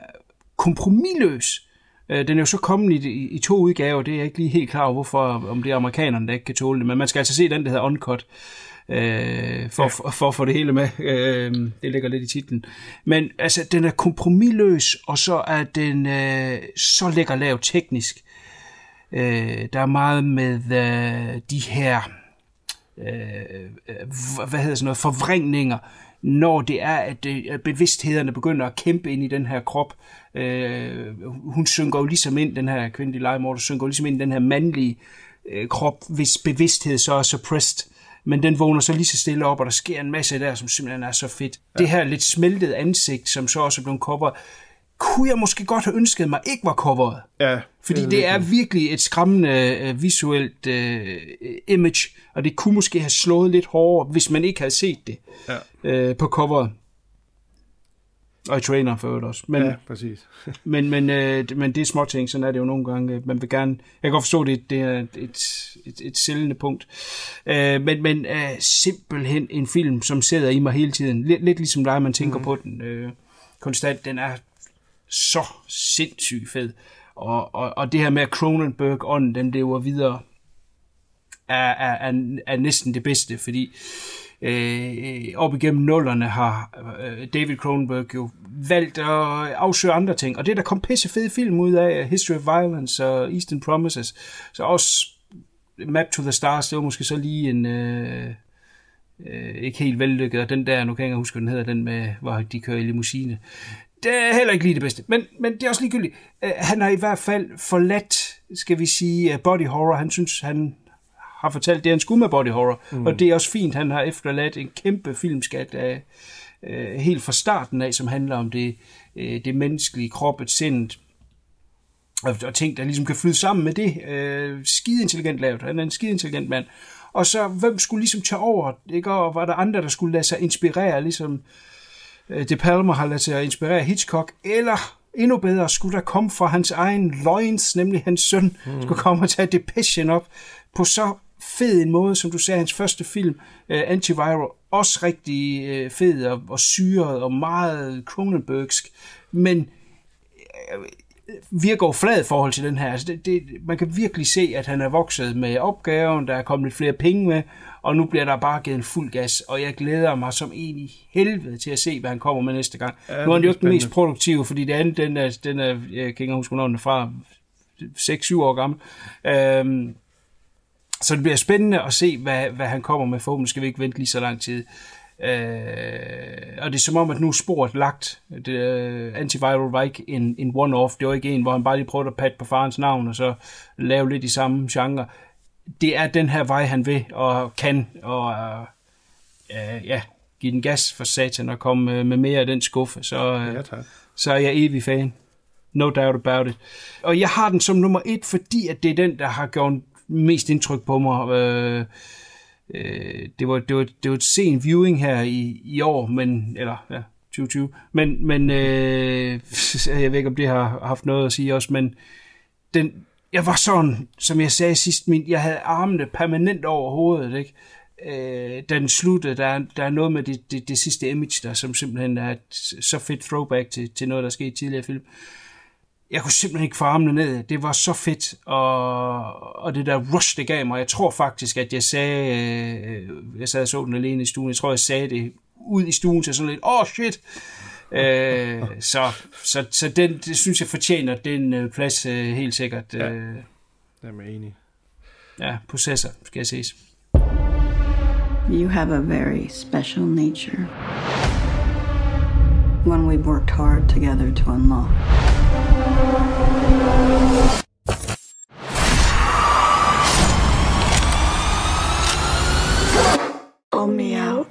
kompromilløs, uh, den er jo så kommet i, i, i to udgaver, det er jeg ikke lige helt klar over, hvorfor, om det er amerikanerne, der ikke kan tåle det, men man skal altså se den, der hedder Uncut øh, for, for, for at få det hele med. Øh, det ligger lidt i titlen. Men altså, den er kompromilløs, og så er den øh, så lækker lavet teknisk. Øh, der er meget med øh, de her øh, hvad hedder sådan noget, forvrængninger, når det er, at, øh, at bevidsthederne begynder at kæmpe ind i den her krop. Øh, hun synker jo ligesom ind, den her kvindelige legemorder, synker jo ligesom ind i den her mandlige øh, krop, hvis bevidsthed så er suppressed men den vågner så lige så stille op, og der sker en masse der, som simpelthen er så fedt. Ja. Det her lidt smeltede ansigt, som så også er blevet coveret, kunne jeg måske godt have ønsket mig ikke var coveret. Ja, Fordi det, det er virkelig et skræmmende uh, visuelt uh, image, og det kunne måske have slået lidt hårdere, hvis man ikke havde set det ja. uh, på coveret. Og i trainer for øvrigt også. Men, ja, præcis. [LAUGHS] men, men, øh, men det er små ting, sådan er det jo nogle gange. Man vil gerne, jeg kan godt forstå, det, det er et, et, et sælgende punkt. Øh, men men øh, simpelthen en film, som sidder i mig hele tiden. Lidt, lidt ligesom dig, man tænker mm. på den øh, konstant. Den er så sindssygt fed. Og, og, og det her med, at Cronenberg ånden, den lever videre, er, er, er, er næsten det bedste, fordi øh, op igennem nullerne har øh, David Cronenberg jo valgt at afsøge andre ting. Og det der kom pisse fede film ud af History of Violence og Eastern Promises, så også Map to the Stars, det var måske så lige en... Øh, øh, ikke helt vellykket, og den der, nu kan jeg ikke huske, hvad den hedder, den med, hvor de kører i limousine. Det er heller ikke lige det bedste, men, men det er også ligegyldigt. Øh, han har i hvert fald forladt, skal vi sige, øh, body horror. Han synes, han har fortalt, det er en skud med body horror, mm. og det er også fint, han har efterladt en kæmpe filmskat af, øh, helt fra starten af, som handler om det, øh, det menneskelige kroppet, sindet, og, og ting, der ligesom kan flyde sammen med det. Øh, skide intelligent lavet. Han er en skide intelligent mand. Og så, hvem skulle ligesom tage over? Ikke? Og var der andre, der skulle lade sig inspirere, ligesom øh, De Palma har ladet sig inspirere Hitchcock, eller endnu bedre, skulle der komme fra hans egen loins, nemlig hans søn, mm. skulle komme og tage Depression op på så fed en måde, som du sagde, hans første film, uh, Antiviral, også rigtig uh, fed og, og syret og meget Cronenbergsk, men uh, virker jo flad i forhold til den her. Altså det, det, man kan virkelig se, at han er vokset med opgaven, der er kommet lidt flere penge med, og nu bliver der bare givet en fuld gas, og jeg glæder mig som en i helvede til at se, hvad han kommer med næste gang. Ja, nu er han jo ikke den mest produktive, fordi det andet, den er, den er jeg kan ikke huske, er fra, 6-7 år gammel. Øhm, så det bliver spændende at se, hvad, hvad han kommer med. Forhåbentlig skal vi ikke vente lige så lang tid. Øh, og det er som om, at nu er sporet lagt. Det, uh, Antiviral var ikke en, en one-off. Det var ikke en, hvor han bare lige prøvede at patte på farens navn, og så lave lidt i samme genre. Det er den her vej, han vil og kan, og uh, ja, give den gas for satan og komme uh, med mere af den skuffe. Så, uh, ja, så er jeg evig fan. No doubt about it. Og jeg har den som nummer et, fordi at det er den, der har gjort mest indtryk på mig. Øh, øh, det, var, det, var, det var et sen viewing her i, i år, men, eller ja, 2020, men, men øh, [LAUGHS] jeg ved ikke, om det har haft noget at sige også, men den, jeg var sådan, som jeg sagde sidst, min, jeg havde armene permanent over hovedet, ikke? Øh, den sluttede, der, der er noget med det, det, det sidste image der, som simpelthen er et så fedt throwback til, til noget, der skete i tidligere film. Øh, jeg kunne simpelthen ikke få armene ned. Det var så fedt, og, og det der rush, det gav mig. Jeg tror faktisk, at jeg sagde, øh, jeg sad og så den alene i stuen, jeg tror, jeg sagde det ud i stuen til sådan lidt, åh oh, shit, øh, [LAUGHS] så, så, så den, det synes jeg fortjener den øh, plads øh, helt sikkert. Ja. Øh, jeg er enig. Ja, processor skal jeg ses. You have a very special nature. One we've worked hard together to unlock. Pull me out.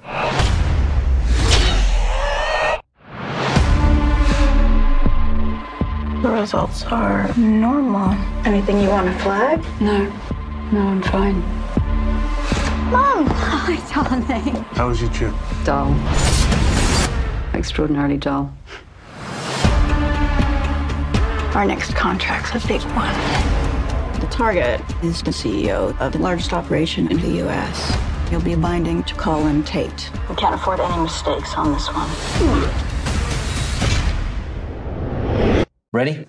The results are normal. Anything you want to flag? No. No, I'm fine. Mom! Hi, darling. How was your trip? Dull. Extraordinarily dull. Our next contract's a big one. The target is the CEO of the largest operation in the U.S. He'll be binding to Colin Tate. We can't afford any mistakes on this one. Ready?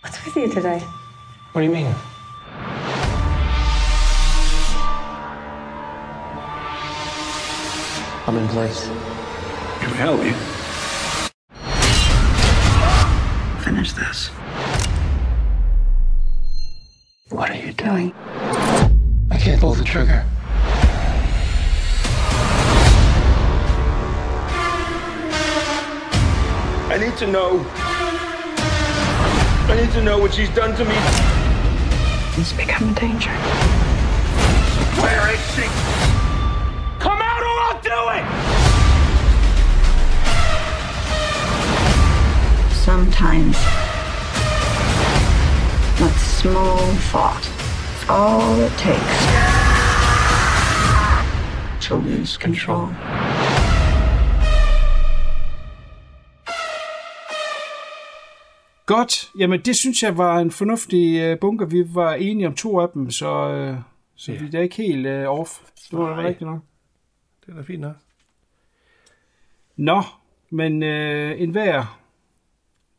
What's with you today? What do you mean? I'm in place. Can we help you? Finish this. What are you doing? I can't pull the trigger. I need to know. I need to know what she's done to me. He's become a danger. Where is she? I'll do it! Sometimes that small thought all it takes to lose control. Godt. Jamen, det synes jeg var en fornuftig øh, bunker. Vi var enige om to af dem, så, øh, så Ja. vi er ikke helt øh, off. Det var da rigtigt nok. Det er da fint nok. Nå, men øh, en hver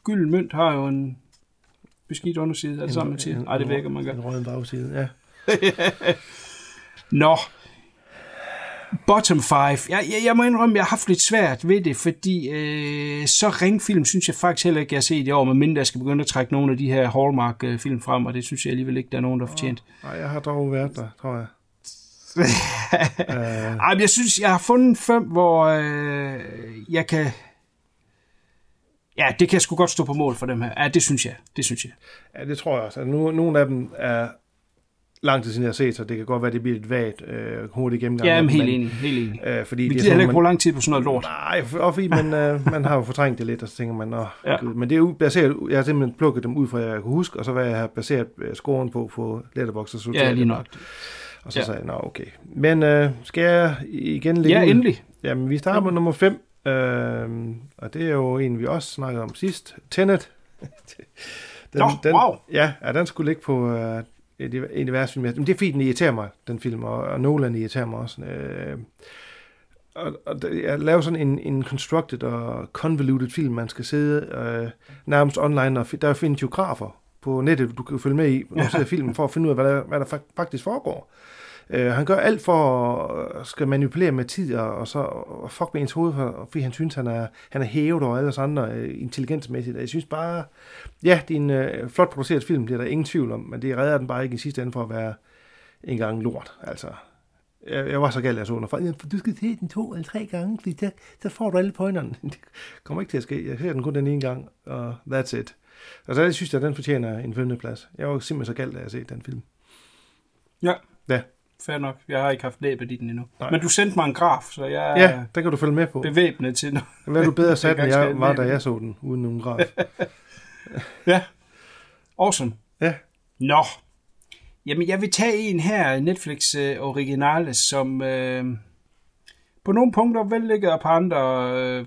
gylden mønt har jo en beskidt underside. Er det sammen med til? Nej, det vækker man gør. En rød bagside, ja. [LAUGHS] Nå. Bottom 5. Jeg, jeg, jeg må indrømme, jeg har haft lidt svært ved det, fordi øh, så ringfilm synes jeg faktisk heller ikke, jeg har set i år, medmindre jeg skal begynde at trække nogle af de her Hallmark-film frem, og det synes jeg alligevel ikke, der er nogen, der har fortjent. Nej, jeg har dog været der, tror jeg. Ej, men jeg synes, jeg har fundet fem, hvor øh, jeg kan... Ja, det kan jeg sgu godt stå på mål for dem her. Ja, det synes jeg. Det synes jeg. Ja, det tror jeg også. Altså, nu, nogle af dem er lang tid siden, jeg har set, så det kan godt være, det bliver lidt vagt øh, hurtigt gennemgang. Ja, men helt enig. Helt enig. Øh, fordi Vi er gider heller ikke bruge lang tid på sådan noget lort. Nej, og fordi man, øh, man har jo fortrængt det lidt, og så tænker man, Nå, Ja. Gud. men det er jo baseret, jeg har simpelthen plukket dem ud fra, jeg kunne huske, og så hvad jeg baseret øh, scoren på på Letterboxd og sorteret Ja, lige nok. Og så Ja. sagde jeg, nå okay. Men øh, skal jeg igen lægge Ja, ud? endelig. Jamen, vi starter med nummer 5, øh, og det er jo en, vi også snakkede om sidst. Tenet. [LAUGHS] den, Nå, den, wow. Ja, ja, den skulle ligge på øh, et, en af de værste film. Men det er fint, den irriterer mig, den film, og, og Nolan irriterer mig også. Øh, og, og jeg laver sådan en, en constructed og convoluted film, man skal sidde øh, nærmest online, og der findes jo grafer på nettet, du kan følge med i, når du ser filmen, for at finde ud af, hvad der, hvad der fak- faktisk foregår. Øh, han gør alt for at skal manipulere med tid, og, og så og fuck med ens hoved, for, fordi han synes, han er, han er hævet over alle os andre øh, intelligensmæssigt. Og jeg synes bare, ja, det er en øh, flot produceret film, det er der ingen tvivl om, men det redder den bare ikke i sidste ende for at være en gang lort. Altså, jeg, jeg var så galt, jeg så folk, "Ja, du skal se den to eller tre gange, fordi der, så får du alle pointerne. [LAUGHS] Det kommer ikke til at ske. Jeg ser den kun den ene gang, og that's it. Og så synes jeg, at den fortjener en femte plads. Jeg var simpelthen så galt, da jeg set den film. Ja. Ja. Fair nok. Jeg har ikke haft næbet i den endnu. Nej. Men du sendte mig en graf, så jeg Ja, er der kan du følge med på. bevæbnet til nu. Hvad er du bedre [LAUGHS] sat, end jeg var, da jeg så den, uden nogen graf? [LAUGHS] Ja. Awesome. Ja. Nå. Jamen, jeg vil tage en her, Netflix uh, Originale, som øh, på nogle punkter er vellægget, og på andre øh,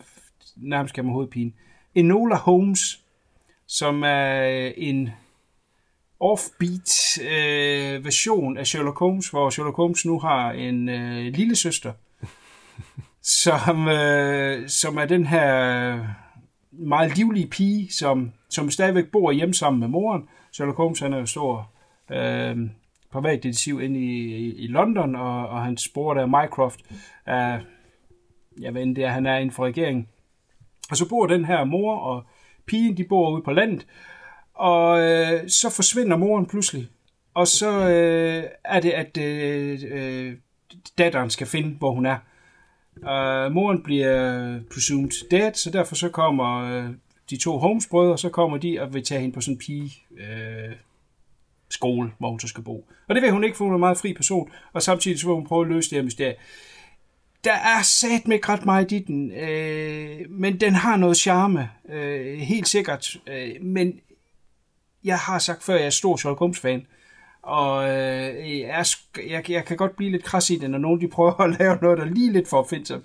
nærmest kan man hovedpine. Enola Holmes, som er øh, en offbeat øh, version af Sherlock Holmes, hvor Sherlock Holmes nu har en øh, lille søster, [LAUGHS] som, øh, som er den her meget livlige pige, som, som stadigvæk bor hjemme sammen med moren. Sherlock Holmes han er jo stor øh, privatdetektiv inde i, i, i London, og, og hans bror der, Mycroft, er, jeg ved ikke, det er, han er inden for regeringen. Og så bor den her mor og pigen, de bor ude på landet, og øh, så forsvinder moren pludselig. Og så øh, er det, at øh, øh, datteren skal finde, hvor hun er. Øh, moren bliver presumed dead, så derfor så kommer øh, de to Holmes-brødre, så kommer de og vil tage hende på sådan en pige Øh, skole, hvor hun så skal bo. Og det vil hun ikke, for hun er en meget fri person, og samtidig så vil hun prøve at løse det her mysterie. Der er sat med ret meget i den, øh, men den har noget charme, øh, helt sikkert. Øh, men jeg har sagt før, at jeg er stor Sherlock Holmes-fan, og øh, jeg, jeg, jeg kan godt blive lidt kras i det, når nogen de prøver at [LAUGHS] lave noget, der er lige lidt for opfindsomt.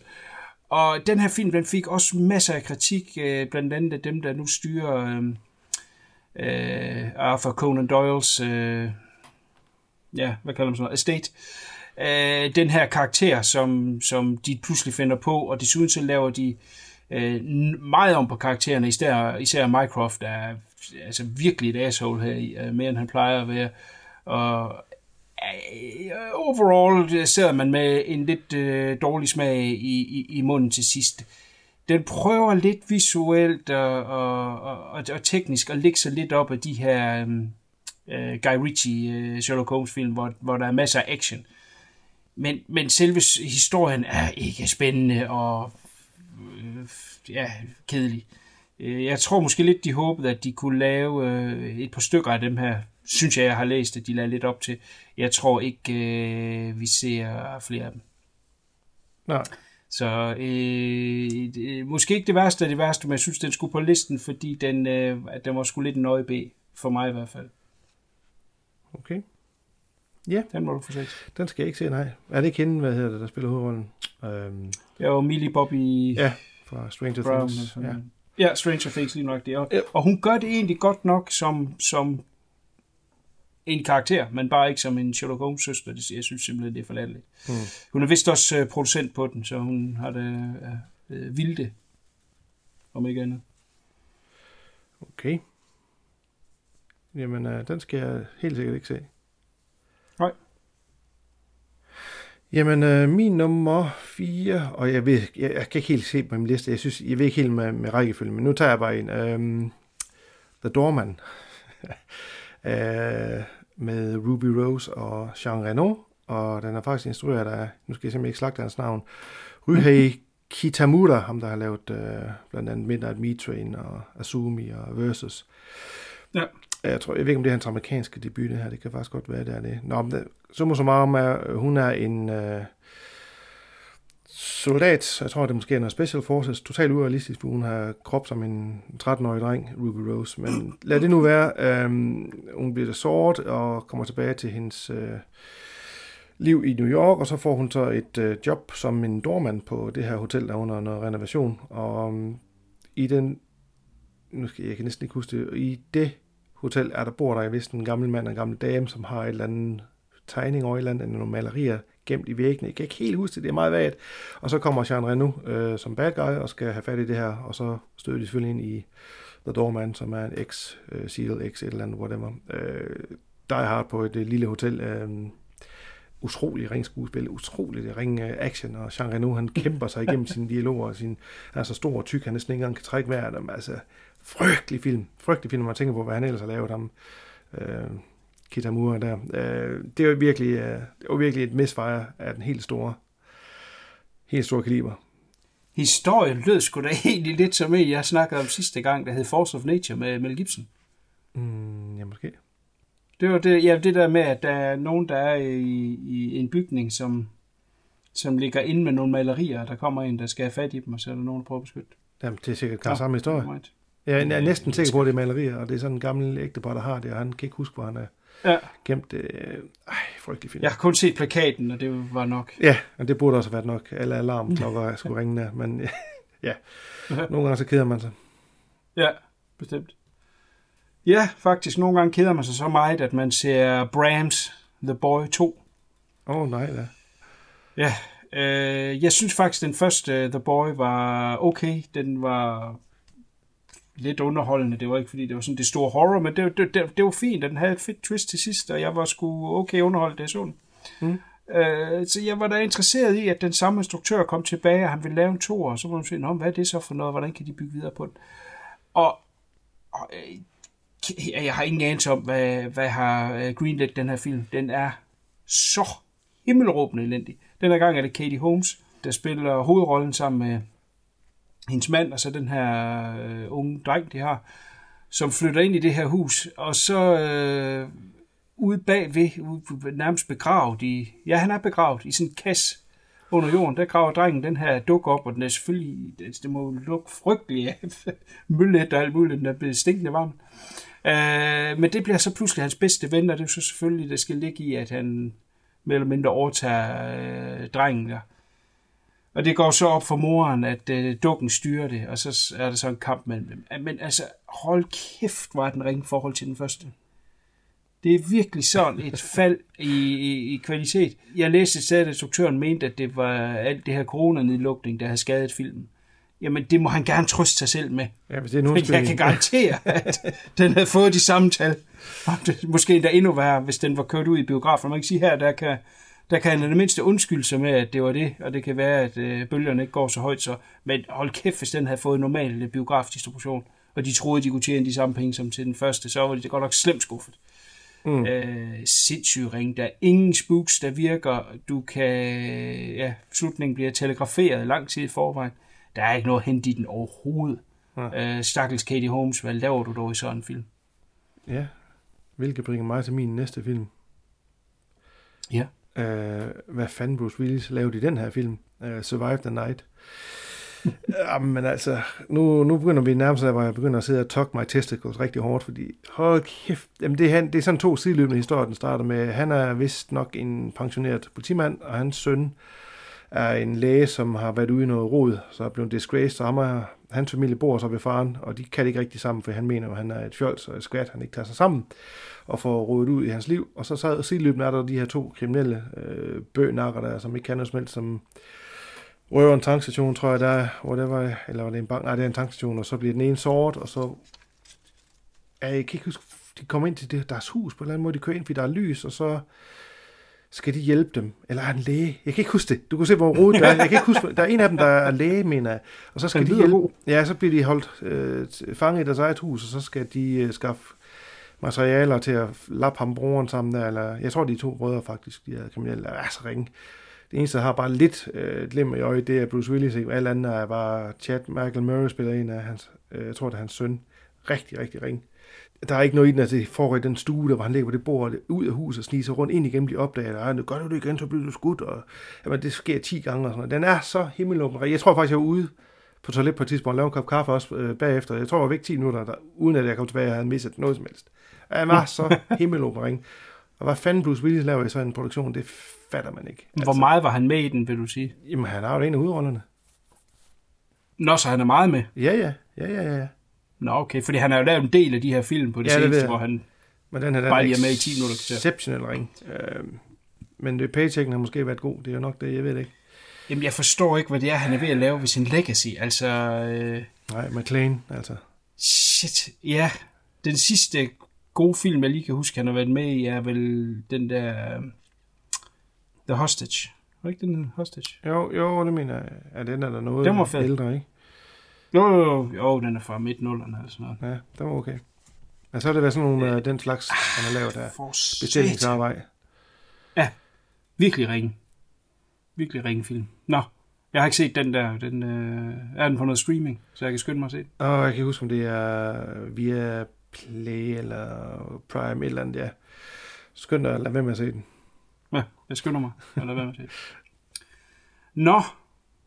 Og den her film, den fik også masser af kritik, øh, blandt andet af dem, der nu styrer øh, øh, Arthur Conan Doyles, øh, ja, hvad kalder man sådan noget, estate. Øh, den her karakter, som, som de pludselig finder på, og desuden så laver de øh, meget om på karaktererne, især, især Mycroft der, altså virkelig et asshole her, i, øh, mere end han plejer at være. Og øh, overall øh, sidder man med en lidt øh, dårlig smag i, i, i munden til sidst. Den prøver lidt visuelt og, og, og, og, teknisk at lægge sig lidt op af de her øh, Guy Ritchie øh, Sherlock Holmes film, hvor, hvor der er masser af action. Men, men selve historien er ikke spændende og øh, ja, kedelig. Øh, jeg tror måske lidt, de håbede, at de kunne lave øh, et par stykker af dem her. Synes jeg, jeg har læst, at de lader lidt op til. Jeg tror ikke, øh, vi ser flere af dem. Nej. Så øh, måske ikke det værste af det værste, men jeg synes, den skulle på listen, fordi den, øh, den var sgu lidt en nøje B, for mig i hvert fald. Okay. Ja. Den må du få set. Den skal jeg ikke se, nej. Er det ikke hende, hvad hedder det, der spiller hovedrollen? Øhm, Ja, og Millie Bobby ja, fra Stranger Brown. Things. Ja. Ja. ja, Stranger Things lige nok det. Og, og hun gør det egentlig godt nok som, som en karakter, men bare ikke som en Sherlock Holmes søster. Det, jeg synes simpelthen, det er for latterligt. Mm. Hun er vist også øh, producent på den, så hun har det øh, øh, vilde, om ikke andet. Okay. Jamen, øh, den skal jeg helt sikkert ikke se. Nej. Jamen, øh, min nummer 4, og jeg, ved, jeg, jeg kan ikke helt se på min liste, jeg synes, jeg ved ikke helt med, med rækkefølge, men nu tager jeg bare en. Øhm, The Doorman. [LAUGHS] øh, med Ruby Rose og Jean Reno, og den er faktisk instrueret af, nu skal jeg simpelthen ikke slagte hans navn, Ryhei [LAUGHS] Kitamura, ham der har lavet øh, blandt andet Midnight Meat Train og Azumi og Versus. Ja. Jeg tror, jeg ved ikke, om det er hans amerikanske debut, det her. Det kan faktisk godt være, det er det. Nå, men så må så meget om, at hun er en øh, soldat. Jeg tror, det måske er en Special Forces. Totalt urealistisk, for hun har krop som en 13-årig dreng, Ruby Rose. Men lad det nu være. Øh, hun bliver såret og kommer tilbage til hendes øh, liv i New York, og så får hun så et øh, job som en dormand på det her hotel, der er under noget renovation. Og um, i den, nu skal jeg, jeg kan næsten ikke huske det, i det hotel er der bor der vist en gammel mand og en gammel dame, som har et eller andet tegning over et eller andet, nogle malerier gemt i væggene. Jeg kan ikke helt huske det, det er meget vagt. Og så kommer Jean Reno øh, som bad guy og skal have fat i det her, og så støder de selvfølgelig ind i The Doorman, som er en ex øh, Seal, ex et eller andet, whatever. Øh, der har på et øh, lille hotel. Øh, utrolig ringskuespil, utrolig ring øh, action, og Jean Reno, han kæmper sig igennem sine dialoger, og sin, han er så stor og tyk, han næsten ikke engang kan trække vejret. Altså, frygtelig film, frygtelig film, når man tænker på, hvad han ellers har lavet ham, øh, Kitamura der. Øh, det var virkelig, øh, det var virkelig et misfire af den helt store, helt store kaliber. Historien lød sgu da [LAUGHS] egentlig lidt som en, jeg snakkede om sidste gang, der hed Force of Nature med Mel Gibson. Mm, ja, måske. Det var det, ja, det der med, at der er nogen, der er i, i en bygning, som, som ligger inde med nogle malerier, og der kommer en, der skal have fat i dem, og så er der nogen, der prøver at beskytte. Jamen, det er sikkert kan Nå, samme historie. right. Jeg er næsten sikker på, at det er malerier, og det er sådan en gammel ægtepar, der har det, og han kan ikke huske, hvor han er Ja. gemt det. Ej, frygtelig film. Jeg har kun set plakaten, og det var nok. Ja, og det burde også have været nok. Alle alarmklokker [LAUGHS] skulle ringe der, men ja, nogle gange så keder man sig. Ja, bestemt. Ja, faktisk. Nogle gange keder man sig så meget, at man ser Brahms The Boy 2. Åh, oh, nej da. Ja, øh, jeg synes faktisk, den første The Boy var okay. Den var lidt underholdende. Det var ikke, fordi det var sådan det store horror, men det, det, det, det var fint, og den havde et fedt twist til sidst, og jeg var sgu okay underholdt, det jeg så den. Mm. Øh, så jeg var da interesseret i, at den samme instruktør kom tilbage, og han ville lave en to, og så må man sige, hvad er det så for noget, hvordan kan de bygge videre på den? Og, og øh, jeg har ingen anelse om, hvad, hvad har øh, greenlit den her film. Den er så himmelråbende elendig. Den her gang er det Katie Holmes, der spiller hovedrollen sammen med hendes mand, og så den her øh, unge dreng, de har, som flytter ind i det her hus, og så øh, ude bagved, ude, nærmest begravet i, ja, han er begravet i sådan en kasse under jorden, der graver drengen den her duk op, og den er selvfølgelig, det, må lukke frygteligt af [LAUGHS] møllet og alt muligt, den er blevet stinkende varm. Øh, men det bliver så pludselig hans bedste ven, og det er så selvfølgelig, der skal ligge i, at han mere eller mindre overtager øh, drengen der. Og det går så op for moren, at øh, dukken styrer det, og så er der så en kamp mellem dem. Men altså, hold kæft, var den ringe forhold til den første. Det er virkelig sådan et [LAUGHS] fald i, i, i kvalitet. Jeg læste et sted, at instruktøren mente, at det var alt det her coronanedlukning, der havde skadet filmen. Jamen, det må han gerne trøste sig selv med. Ja, hvis det er Men jeg kan garantere, [LAUGHS] at den havde fået de samme tal. Måske endda endnu værre, hvis den var kørt ud i biografen. Man kan sige her, der kan, der kan han det mindste undskylde sig med, at det var det, og det kan være, at øh, bølgerne ikke går så højt. Så. Men hold kæft, hvis den havde fået normal øh, biografdistribution, og de troede, de kunne tjene de samme penge som til den første, så var de godt nok slemt skuffet. Mm. Øh, sindssyg ring. Der er ingen spooks, der virker. Du kan... Ja, slutningen bliver telegraferet lang tid i forvejen. Der er ikke noget at hente i den overhovedet. Ja. Øh, Stakkels Katie Holmes, hvad laver du dog i sådan en film? Ja, hvilket bringer mig til min næste film. Ja. Uh, hvad fanden Bruce Willis lavede i den her film? Uh, Survive the Night. [LAUGHS] Ja, men altså, nu, nu begynder vi nærmest der, hvor jeg begynder at sidde og talk my testicles rigtig hårdt, fordi hold kæft, jamen det, er, han, det er sådan to sideløbende historier, den starter med. Han er vist nok en pensioneret politimand, og hans søn er en læge, som har været ude i noget rod, så er blevet disgraced, og ham og hans familie bor så ved faren, og de kan det ikke rigtig sammen, for han mener, at han er et fjols og et skvat, han ikke tager sig sammen og får rodet ud i hans liv. Og så, så sideløbende er der de her to kriminelle øh, bønakker der, som ikke kan noget som helst, som røver en tankstation, tror jeg, der er, hvor det var, eller var det en bank? Nej, det er en tankstation, og så bliver den ene sort, og så, jeg kan ikke huske, de kommer ind til det, deres hus på en eller anden måde, de kører ind, fordi der er lys, og så skal de hjælpe dem, eller er en læge, jeg kan ikke huske det, du kan se, hvor rodet der er, jeg kan ikke huske, [LAUGHS] der er en af dem, der er læge, mener jeg, og så skal de hjælpe, god. ja, så bliver de holdt øh, fanget i deres eget hus, og så skal de øh, skaffe materialer til at lappe ham broren sammen der, eller jeg tror, de to brødre faktisk, de er kriminelle, er så ringe. Det eneste, der har bare lidt øh, glimmer i øjet, det er Bruce Willis. Ikke? Alle andre er bare Chad Michael Murray spiller en af hans, øh, jeg tror, det er hans søn. Rigtig, rigtig ring. Der er ikke noget i den, at det foregår i den stue, der hvor han ligger på det bord, ud af huset og sniger sig rundt ind igennem de opdager, og nu gør du det igen, så bliver du skudt, og jamen, det sker 10 gange og sådan noget. Den er så himmelåben. Jeg tror faktisk, jeg var ude på toilet på et tidspunkt, og lavede en kop kaffe også øh, bagefter. Jeg tror, jeg var væk 10 minutter, der, uden at jeg kom tilbage og havde misset noget som helst. Han var så [LAUGHS] himmelåben ring. Og hvad fanden Bruce Willis laver i sådan en produktion, det fatter man ikke. Hvor meget var han med i den, vil du sige? Jamen, han har jo en af hovedrollerne. Nå, så han er meget med? Ja, ja. Ja, ja, ja. Nå, okay, fordi han har jo lavet en del af de her film på det Ja, seneste, jeg. hvor han Men den her, den bare er lige er med i 10 minutter. Exceptionel ring. Øhm, men det paychecken har måske været god. Det er jo nok det, jeg ved det ikke. Jamen, jeg forstår ikke, hvad det er, han er ved at lave ved sin legacy. Altså, øh, Nej, McLean, altså. shit, ja. Den sidste gode film, jeg lige kan huske, han har været med i, er vel den der øh, The Hostage. Var ikke den Hostage? Jo, jo, det mener jeg. Ja, den er der noget Den var fed. ældre, ikke? Jo, jo, jo, jo, den er fra midt eller sådan noget. Ja, den var okay. Men så har det været sådan nogle af den slags, han har lavet der. For Bestillingsarbejde. Ja, virkelig ringe. Virkelig ringe film. Nå, jeg har ikke set den der. Den, øh, er den på noget streaming, så jeg kan skynde mig at se den? Og jeg kan huske, om det er via Play eller Prime, et eller andet, ja. Skynd dig at lade være med at se den. Ja, jeg skynder mig. Jeg lader være med at se det. Nå,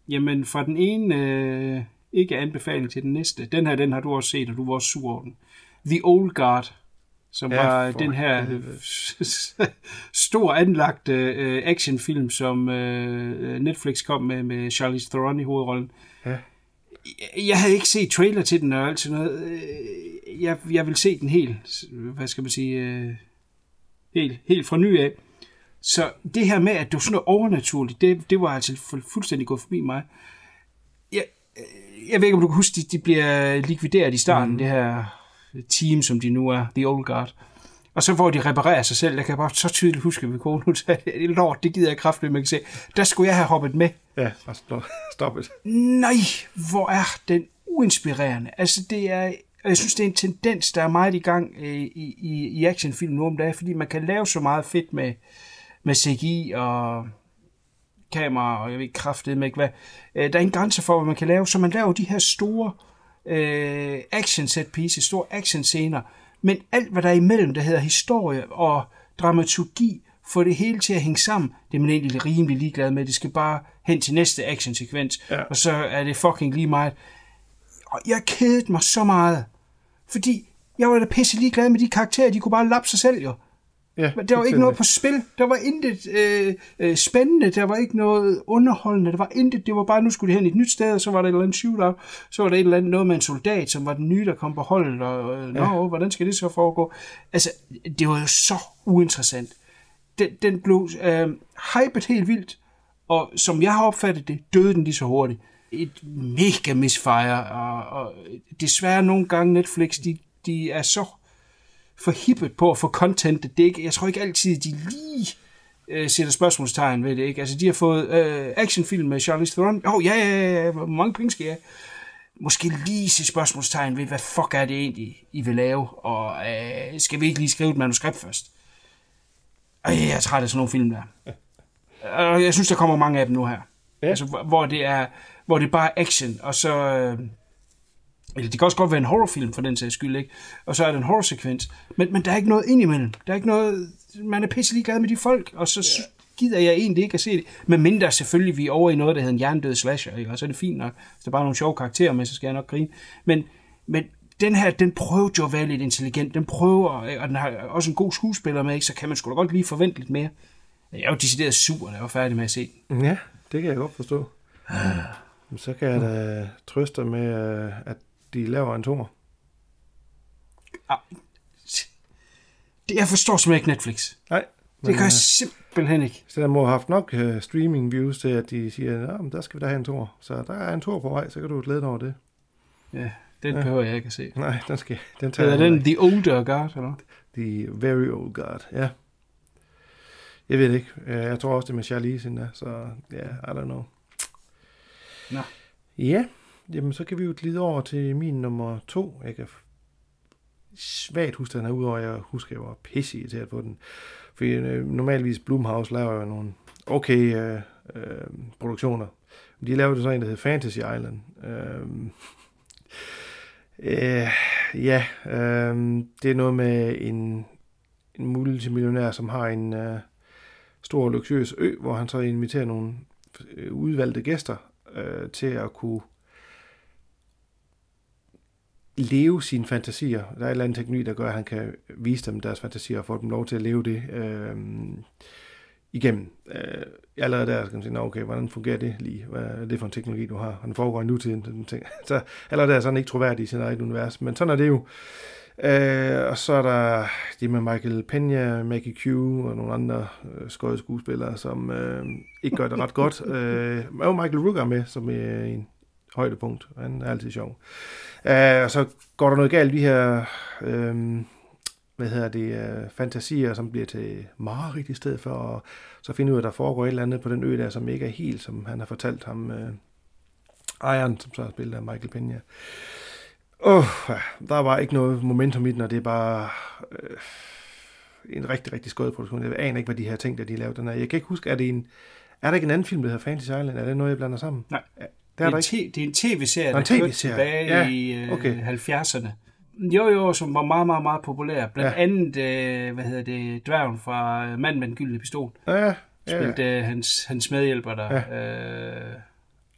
jamen fra den ene øh, ikke anbefaling til den næste. Den her, den har du også set, og du var også sur over den. The Old Guard, som Ja, var den her [LAUGHS] stor anlagte øh, actionfilm, som øh, Netflix kom med, med Charlize Theron i hovedrollen. Ja. Jeg, jeg havde ikke set trailer til den og alt sådan noget. Øh, Jeg, jeg vil se den helt, hvad skal man sige, øh, helt, helt fra ny af. Så det her med, at det var sådan noget overnaturligt, det, det var altså fu- fuldstændig gået forbi mig. Jeg, øh, jeg ved ikke, om du kan huske, de, de bliver likvideret i starten, mm. det her team, som de nu er, The Old Guard. Og så hvor de reparerer sig selv, der kan jeg bare så tydeligt huske, at vi kone nu sagde, det lort, det gider jeg kraftigt, man kan se. Der skulle jeg have hoppet med. Ja, og stop, stop it. Nej, hvor er den uinspirerende. Altså, det er, og jeg synes, det er en tendens, der er meget i gang øh, i, i, i actionfilm nu om dagen, fordi man kan lave så meget fedt med, med CGI og kamera, og jeg ved ikke kraftedeme ikke hvad. Øh, der er ingen grænser for, hvad man kan lave, så man laver de her store øh, action set pieces, store action scener, men alt, hvad der er imellem, der hedder historie og dramaturgi, får det hele til at hænge sammen, det er man egentlig rimelig ligeglad med. Det skal bare hen til næste actionsekvens, Ja. og så er det fucking lige meget. Og jeg kedede mig så meget, fordi jeg var da pisse ligeglad med de karakterer, de kunne bare lappe sig selv jo. Ja, Men der var ikke noget på spil. Der var intet øh, øh, spændende. Der var ikke noget underholdende. Der var intet. Det var bare, nu skulle de hen i et nyt sted, og så var der et eller andet shootout. Så var der et eller andet noget med en soldat, som var den nye, der kom på holdet. Og, øh, nå, Ja. hvordan skal det så foregå? Altså, det var jo så uinteressant. Den, den blev øh, hypet helt vildt, og som jeg har opfattet det, døde den lige så hurtigt. Et mega misfire, og, og desværre nogle gange Netflix, de, de er så forhippet på at få content. Det er ikke, jeg tror ikke altid, de lige øh, sætter spørgsmålstegn ved det. Ikke? Altså, de har fået øh, actionfilm med Charlize Theron. Åh, oh, ja, ja, ja, hvor mange penge skal jeg? Måske lige sætte spørgsmålstegn ved, hvad fuck er det egentlig, I vil lave? Og øh, skal vi ikke lige skrive et manuskript først? Ej, jeg er træt af sådan nogle film der. [LAUGHS] Og jeg synes, der kommer mange af dem nu her. Ja. Altså, hvor- hvor det er hvor det bare er action, og så... Øh, eller det kan også godt være en horrorfilm, for den sags skyld, ikke? Og så er der en horrorsekvens. Men, men der er ikke noget ind imellem. Der er ikke noget... Man er pisse ligeglad med de folk, og så ja. gider jeg egentlig ikke at se det. Men mindre selvfølgelig, vi er over i noget, der hedder en jerndød slasher, ikke? og så er det fint nok. Hvis der er bare nogle sjove karakterer med, så skal jeg nok grine. Men, men den her, den prøver jo at være lidt intelligent. Den prøver, ikke? og den har også en god skuespiller med, ikke? så kan man sgu da godt lige forvente lidt mere. Jeg er jo decideret sur, da jeg var færdig med at se den. Ja, det kan jeg godt forstå. Men så kan jeg da trøste med, øh, at de laver en tor. Det, jeg forstår simpelthen ikke Netflix. Nej. Det kan jeg simpelthen ikke. Så der må have haft nok uh, streaming views til, at de siger, at der skal vi da have en tor. Så der er en tor på vej, så kan du glæde dig over det. Ja, den ja. behøver jeg ikke at se. Nej, den skal den tager er den The Older Guard, eller The Very Old Guard, ja. Jeg ved ikke. Jeg tror også, det er med Charlize der, så ja, yeah, I don't know. Nå. Ja, jamen så kan vi jo glide over til min nummer to. Jeg kan svagt huske den her, udover jeg husker, jeg var pisse irriteret på den. For øh, normalvis Blumhouse laver jo nogle okay øh, øh, produktioner. De lavede så en, der hedder Fantasy Island. Øh, øh, ja, øh, det er noget med en, en multimillionær, som har en øh, stor luksuriøs ø, hvor han så inviterer nogle øh, udvalgte gæster øh, til at kunne leve sine fantasier. Der er en eller anden teknik, der gør, at han kan vise dem deres fantasier og få dem lov til at leve det øh, igennem. Øh, allerede der kan man sige, okay, hvordan fungerer det lige? Hvad er det for en teknologi, du har? Han foregår i nutiden. Den ting. [LAUGHS] Så allerede der er sådan ikke troværdig i sin eget univers. Men sådan er det jo. Øh, og så er der det med Michael Peña, Maggie Q og nogle andre øh, skøje skuespillere, som øh, ikke gør det ret godt. [LAUGHS] Øh, og Michael Rooker med, som er en højdepunkt. Han er altid sjov. Uh, og så går der noget galt, de her uh, hvad hedder det, uh, fantasier, som bliver til mareridt i stedet for, og så finde ud af, at der foregår et eller andet på den ø der, som ikke er helt, som han har fortalt ham, uh, Iron, som så har spillet af Michael Peña. Åh, oh, der var ikke noget momentum i den, og det er bare uh, en rigtig, rigtig skød produktion. Jeg aner ikke, hvad de her ting, der de lavede den her. Jeg kan ikke huske, er det en, er der ikke en anden film, der hedder Fantasy Island? Er det noget, jeg blander sammen? Nej. Det er, det, er en det er en tv-serie, der TV tilbage ja, i okay. 70'erne. Jo, jo, som var meget, meget, meget populær. Blandt ja. andet, øh, hvad hedder det, dværgen fra Mand med den gyldne pistol. Ja, ja. Spilte øh, hans, hans medhjælper der. Ja. Øh,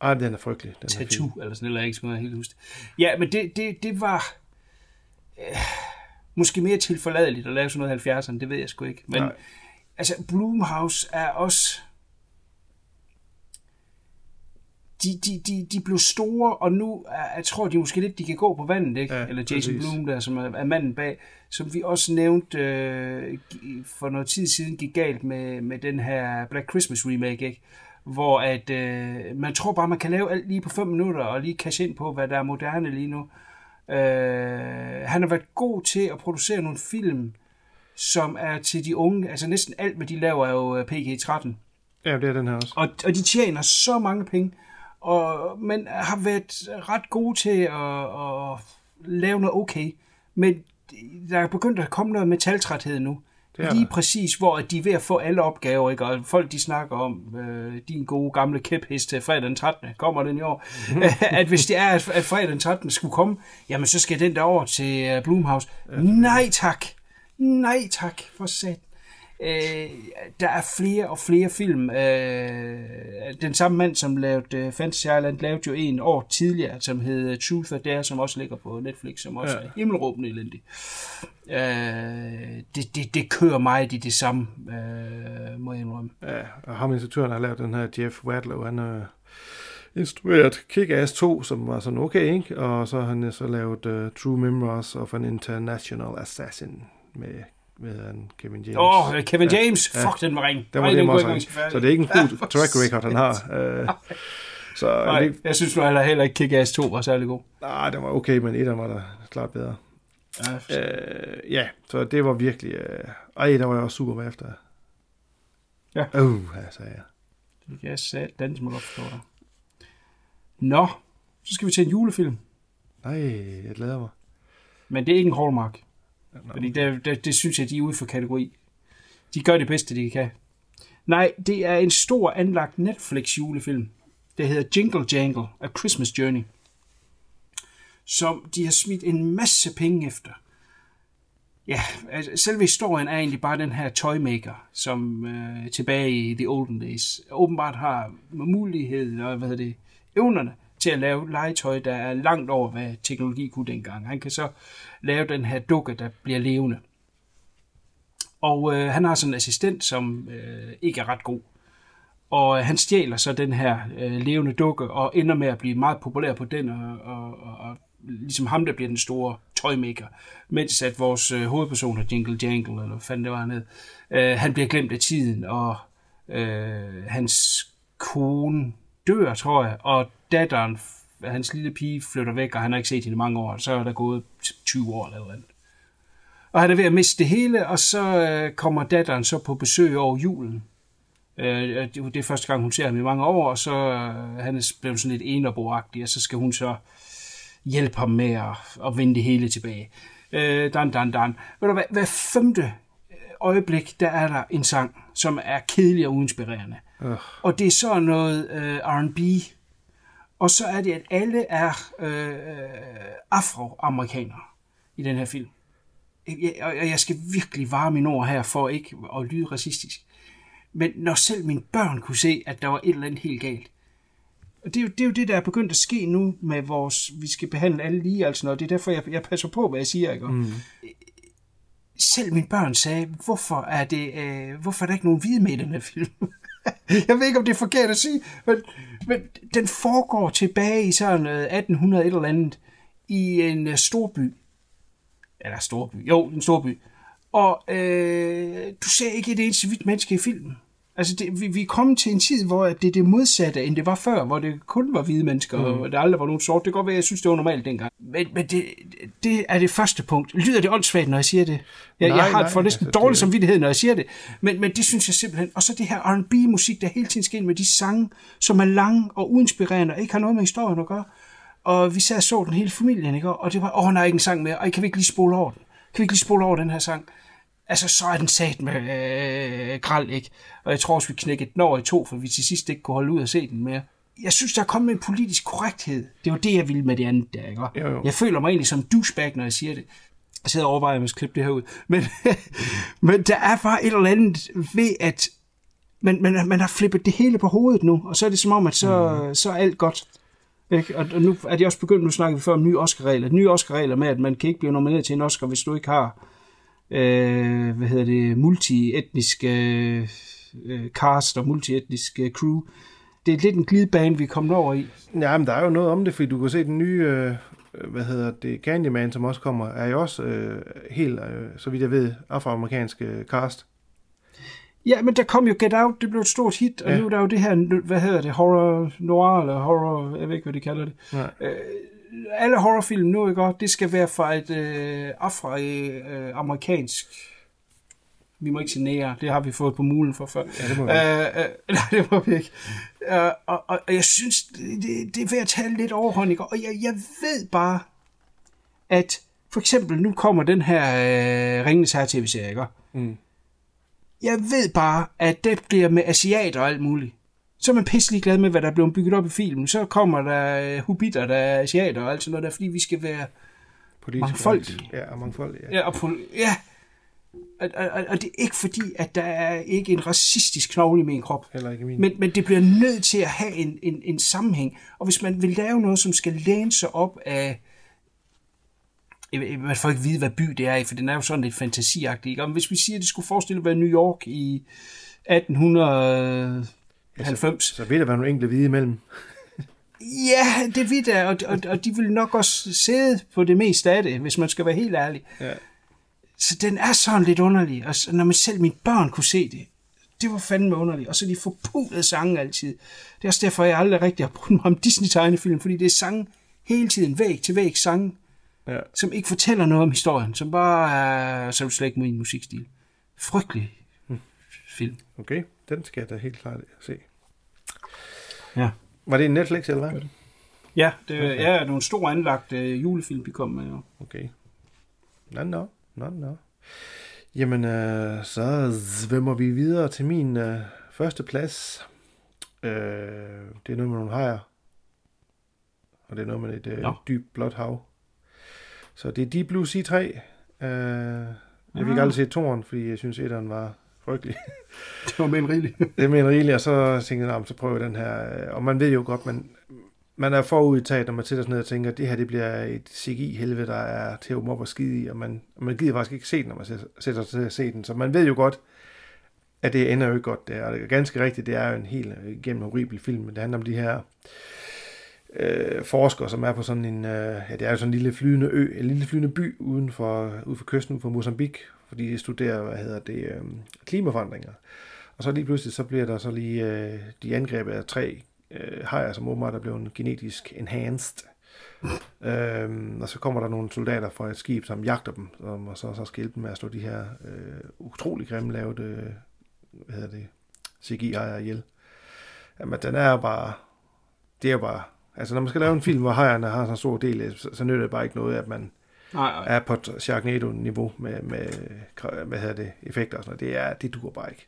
Ej, den er frygtelig. Den tattoo, er eller sådan eller ikke, jeg helt huske. Ja, men det, det, det var øh, måske mere tilforladeligt at lave sådan noget i 70'erne, det ved jeg sgu ikke. Men Nej. altså, Blumhouse er også de, de, de, de blev store, og nu jeg tror de måske lidt, de kan gå på vandet, ikke? Ja, Eller Jason præcis. Blum, der som er, er manden bag, som vi også nævnte øh, for noget tid siden gik galt med, med den her Black Christmas remake, ikke? Hvor at øh, man tror bare, man kan lave alt lige på 5 minutter, og lige cash ind på, hvad der er moderne lige nu. Øh, han har været god til at producere nogle film, som er til de unge, altså næsten alt, hvad de laver, er jo øh, PG-13. Ja, det er den her også. Og, og de tjener så mange penge og, men har været ret gode til at, at lave noget okay. Men der er begyndt at komme noget metaltræthed nu. Det Lige præcis, hvor de er ved at få alle opgaver, ikke? og folk de snakker om øh, din gode gamle kæphest til fredag den 13. Kommer den i år? Mm. [LAUGHS] at hvis det er, at fredag den 13. skulle komme, jamen så skal den der over til øh, Blumhouse. Ja, Nej tak! Nej tak, for sat. Øh, der er flere og flere film. Øh, den samme mand, som lavede uh, Fantasy Island, lavede jo en år tidligere, som hed Truth or Dare, som også ligger på Netflix, som også ja. er himmelråbende elendig. Øh, det, det, det kører meget i det samme, øh, må jeg indrømme. Ja, og ham instruktøren har lavet den her Jeff Wadlow, han har instrueret Kick-Ass 2, som var sådan okay, ikke? Og så har han så lavet uh, True Memoirs of an International Assassin med hvad hedder han, Kevin James. Åh, oh, Kevin James, ja, fuck, ja. den var ring. Den var det også Så det er ikke en god track record, han har. Uh, [LAUGHS] så Nej, det, jeg synes nu heller, heller ikke Kick-Ass 2 var særlig god. Nej, den var okay, men et var der klart bedre. Ja, uh, ja, så det var virkelig... Uh, ej, der var jeg også super efter. Ja. Uh, her sagde jeg. Jeg sige, den må forstå dig. Nå, så skal vi til en julefilm. Nej, jeg glæder mig. Men det er ikke en Hallmark. Fordi det, det, det synes jeg, de er ude for kategori. De gør det bedste, de kan. Nej, det er en stor anlagt Netflix julefilm. Det hedder Jingle Jangle, A Christmas Journey. Som de har smidt en masse penge efter. ja, altså, selve historien er egentlig bare den her toymaker, som øh, tilbage i The Olden Days åbenbart har mulighed og hvad hedder det, evnerne til at lave legetøj, der er langt over, hvad teknologi kunne dengang. Han kan så lave den her dukke, der bliver levende. Og øh, han har sådan en assistent, som øh, ikke er ret god. Og øh, han stjæler så den her øh, levende dukke, og ender med at blive meget populær på den, og, og, og, og ligesom ham, der bliver den store tøjmaker. Mens at vores øh, hovedpersoner, Jingle Jangle, eller hvad fanden det var ned, øh, han bliver glemt af tiden, og øh, hans kone dør, tror jeg, og datteren, hans lille pige, flytter væk, og han har ikke set hende i mange år, så er der gået 20 år eller noget. Og han er ved at miste det hele, og så øh, kommer datteren så på besøg over julen. Øh, det er første gang, hun ser ham i mange år, og så øh, han er blevet sådan lidt enerboagtig, og så skal hun så hjælpe ham med at, at vinde det hele tilbage. Øh, dan, dan, dan. Ved du hvad, hver femte øjeblik, der er der en sang, som er kedelig og uinspirerende. Uh. Og det er så noget øh, R&B, og så er det, at alle er øh, afroamerikanere i den her film. Og jeg skal virkelig varme mine ord her, for ikke at lyde racistisk. Men når selv mine børn kunne se, at der var et eller andet helt galt. Og det er, jo, det er jo det, der er begyndt at ske nu med vores, vi skal behandle alle lige, altså noget. Det er derfor, jeg, jeg passer på, hvad jeg siger, ikke? Mm. Selv mine børn sagde, hvorfor er, det, øh, hvorfor er der ikke nogen hvide med i den her film? [LAUGHS] jeg ved ikke, om det er forkert at sige, men, men den foregår tilbage i sådan øh, 1800 et eller andet, i en øh, storby. Eller storby, jo, en storby. Og øh, du ser ikke et eneste hvidt menneske i filmen. Altså, det, vi, vi er kommet til en tid, hvor det er det modsatte, end det var før, hvor det kun var hvide mennesker, mm. og der aldrig var nogen sort. Det kan godt være, jeg synes, det var normalt dengang. Men, men det, det er det første punkt. Lyder det åndssvagt, når jeg siger det? Jeg, nej, jeg har nej, for næsten altså, dårlig det... samvittighed, når jeg siger det. Men, men det synes jeg simpelthen. Og så det her R&B-musik, der hele tiden sker med de sange, som er lange og uinspirerende, og ikke har noget med historien at gøre. Og vi sad og så den hele familien, ikke? og det var, åh, nej, ikke en sang mere, og kan vi ikke lige spole over den? Kan vi ikke lige spole over den her sang? Altså så er den sat med øh, græld, ikke? Og jeg tror også, vi knækkede den over i to, for vi til sidst ikke kunne holde ud og se den mere. Jeg synes, der er kommet en politisk korrekthed. Det var det, jeg ville med det andet der, ikke? Jo, jo. Jeg føler mig egentlig som douchebag, når jeg siger det. Jeg sidder og overvejer, om jeg skal klippe det her ud. Men, [LAUGHS] men der er bare et eller andet ved, at man, man, man har flippet det hele på hovedet nu, og så er det som om, at så, mm. så er alt godt. Ikke? Og nu er de også begyndt, nu snakker vi før om nye Oscar-regler. Nye Oscar-regler med, at man kan ikke blive nomineret til en Oscar, hvis du ikke har øh, hvad hedder det, multietniske øh, cast og multietniske crew. Det er lidt en glidebane, vi er kommet over i. Ja, men der er jo noget om det, fordi du kan se den nye, øh, hvad hedder det, Candyman, som også kommer, er jo også øh, helt, øh, så vidt jeg ved, afroamerikanske cast. Ja, men der kom jo Get Out, det blev et stort hit, og ja. nu er der jo det her, hvad hedder det, horror noir, eller horror, jeg ved ikke, hvad de kalder det. Ja. Øh, alle horrorfilm nu, ikke? det skal være fra et øh, afroamerikansk øh, vi må ikke sige nære, det har vi fået på mulen for før. Ja, det må vi ikke. Øh, øh, [LAUGHS] nej, det må vi ikke. Øh, og, og, og jeg synes, det, det er ved at tage lidt overhånd, ikke? og jeg, jeg ved bare, at for eksempel, nu kommer den her øh, Ringens her tv-serie, ikke? Mm. Jeg ved bare, at det bliver med asiater og alt muligt så er man pisselig glad med, hvad der er blevet bygget op i filmen. Så kommer der hubitter, der er asiater og alt sådan noget der, fordi vi skal være Politisk mangfoldige. Ja, og mangfoldige. Ja, ja og, pol- ja. Og, og, og, det er ikke fordi, at der er ikke en racistisk knogle i min krop. Heller ikke min. Men, men det bliver nødt til at have en, en, en sammenhæng. Og hvis man vil lave noget, som skal læne sig op af man får ikke vide, hvad by det er i, for den er jo sådan lidt fantasiagtig. Ikke? Og hvis vi siger, at det skulle forestille at være New York i 1800 90. Så, så vil der være nogle enkelte hvide imellem. [LAUGHS] ja, det vil der, og, og, og de vil nok også sidde på det meste af det, hvis man skal være helt ærlig. Ja. Så den er sådan lidt underlig, og når man selv mine børn kunne se det, det var fandme underligt. Og så de forpulede sange altid. Det er også derfor, jeg aldrig rigtig har brugt mig om Disney-tegnefilm, fordi det er sange hele tiden, væg til væg sange, ja. som ikke fortæller noget om historien, som bare er, så er slet ikke min musikstil. Frygtelig. Film. Okay, den skal jeg da helt klart se. Ja. Var det en Netflix, eller hvad? Ja, det okay. er nogle store anlagte uh, julefilm, vi kom med. Jo. Okay. Nå, nå, nå, nå. Jamen, uh, så svømmer vi videre til min uh, første plads. Uh, det er noget med nogle hajer. Og det er noget med et uh, dybt blåt hav. Så det er Deep Blue Sea 3. Uh, Jeg fik Ah. aldrig set toren, fordi jeg synes, etteren var frygtelig. [LAUGHS] Det var med en rigelig. [LAUGHS] det er med en rigelig, og så tænkte jeg, "Nå, men så prøver jeg den her. Og man ved jo godt, man, man er forudtaget, når man sætter sig ned og tænker, at det her det bliver et CGI-helvede, der er til at op og skide i, og man, og man gider faktisk ikke se den, når man sætter- sig til at se den. Så man ved jo godt, at det ender jo ikke godt der. Og det er ganske rigtigt, det er jo en helt igennem horribel film, men det handler om de her øh, forskere, som er på sådan en, øh, ja, det er jo sådan en lille flydende ø, en lille flydende by uden for, ude for kysten, ude for Mozambique, fordi de studerer, hvad hedder det, øh, klimaforandringer. Og så lige pludselig, så bliver der så lige, øh, de angrebet af tre øh, hajer, som åbenbart er blevet genetisk enhanced. Øhm, og så kommer der nogle soldater fra et skib, som jagter dem, som, og så, så skal hjælpe dem med at slå de her øh, utrolig grimme lavede, øh, hvad hedder det, CGI-hajer ihjel. Jamen, den er bare, det er bare, altså når man skal lave en film, hvor hajerne har så stor del, så, så nytter det bare ikke noget, at man Nej, nej. er på et Sharknado-niveau med, med, hvad hedder det, effekter og sådan noget. Det, er, det duer bare ikke.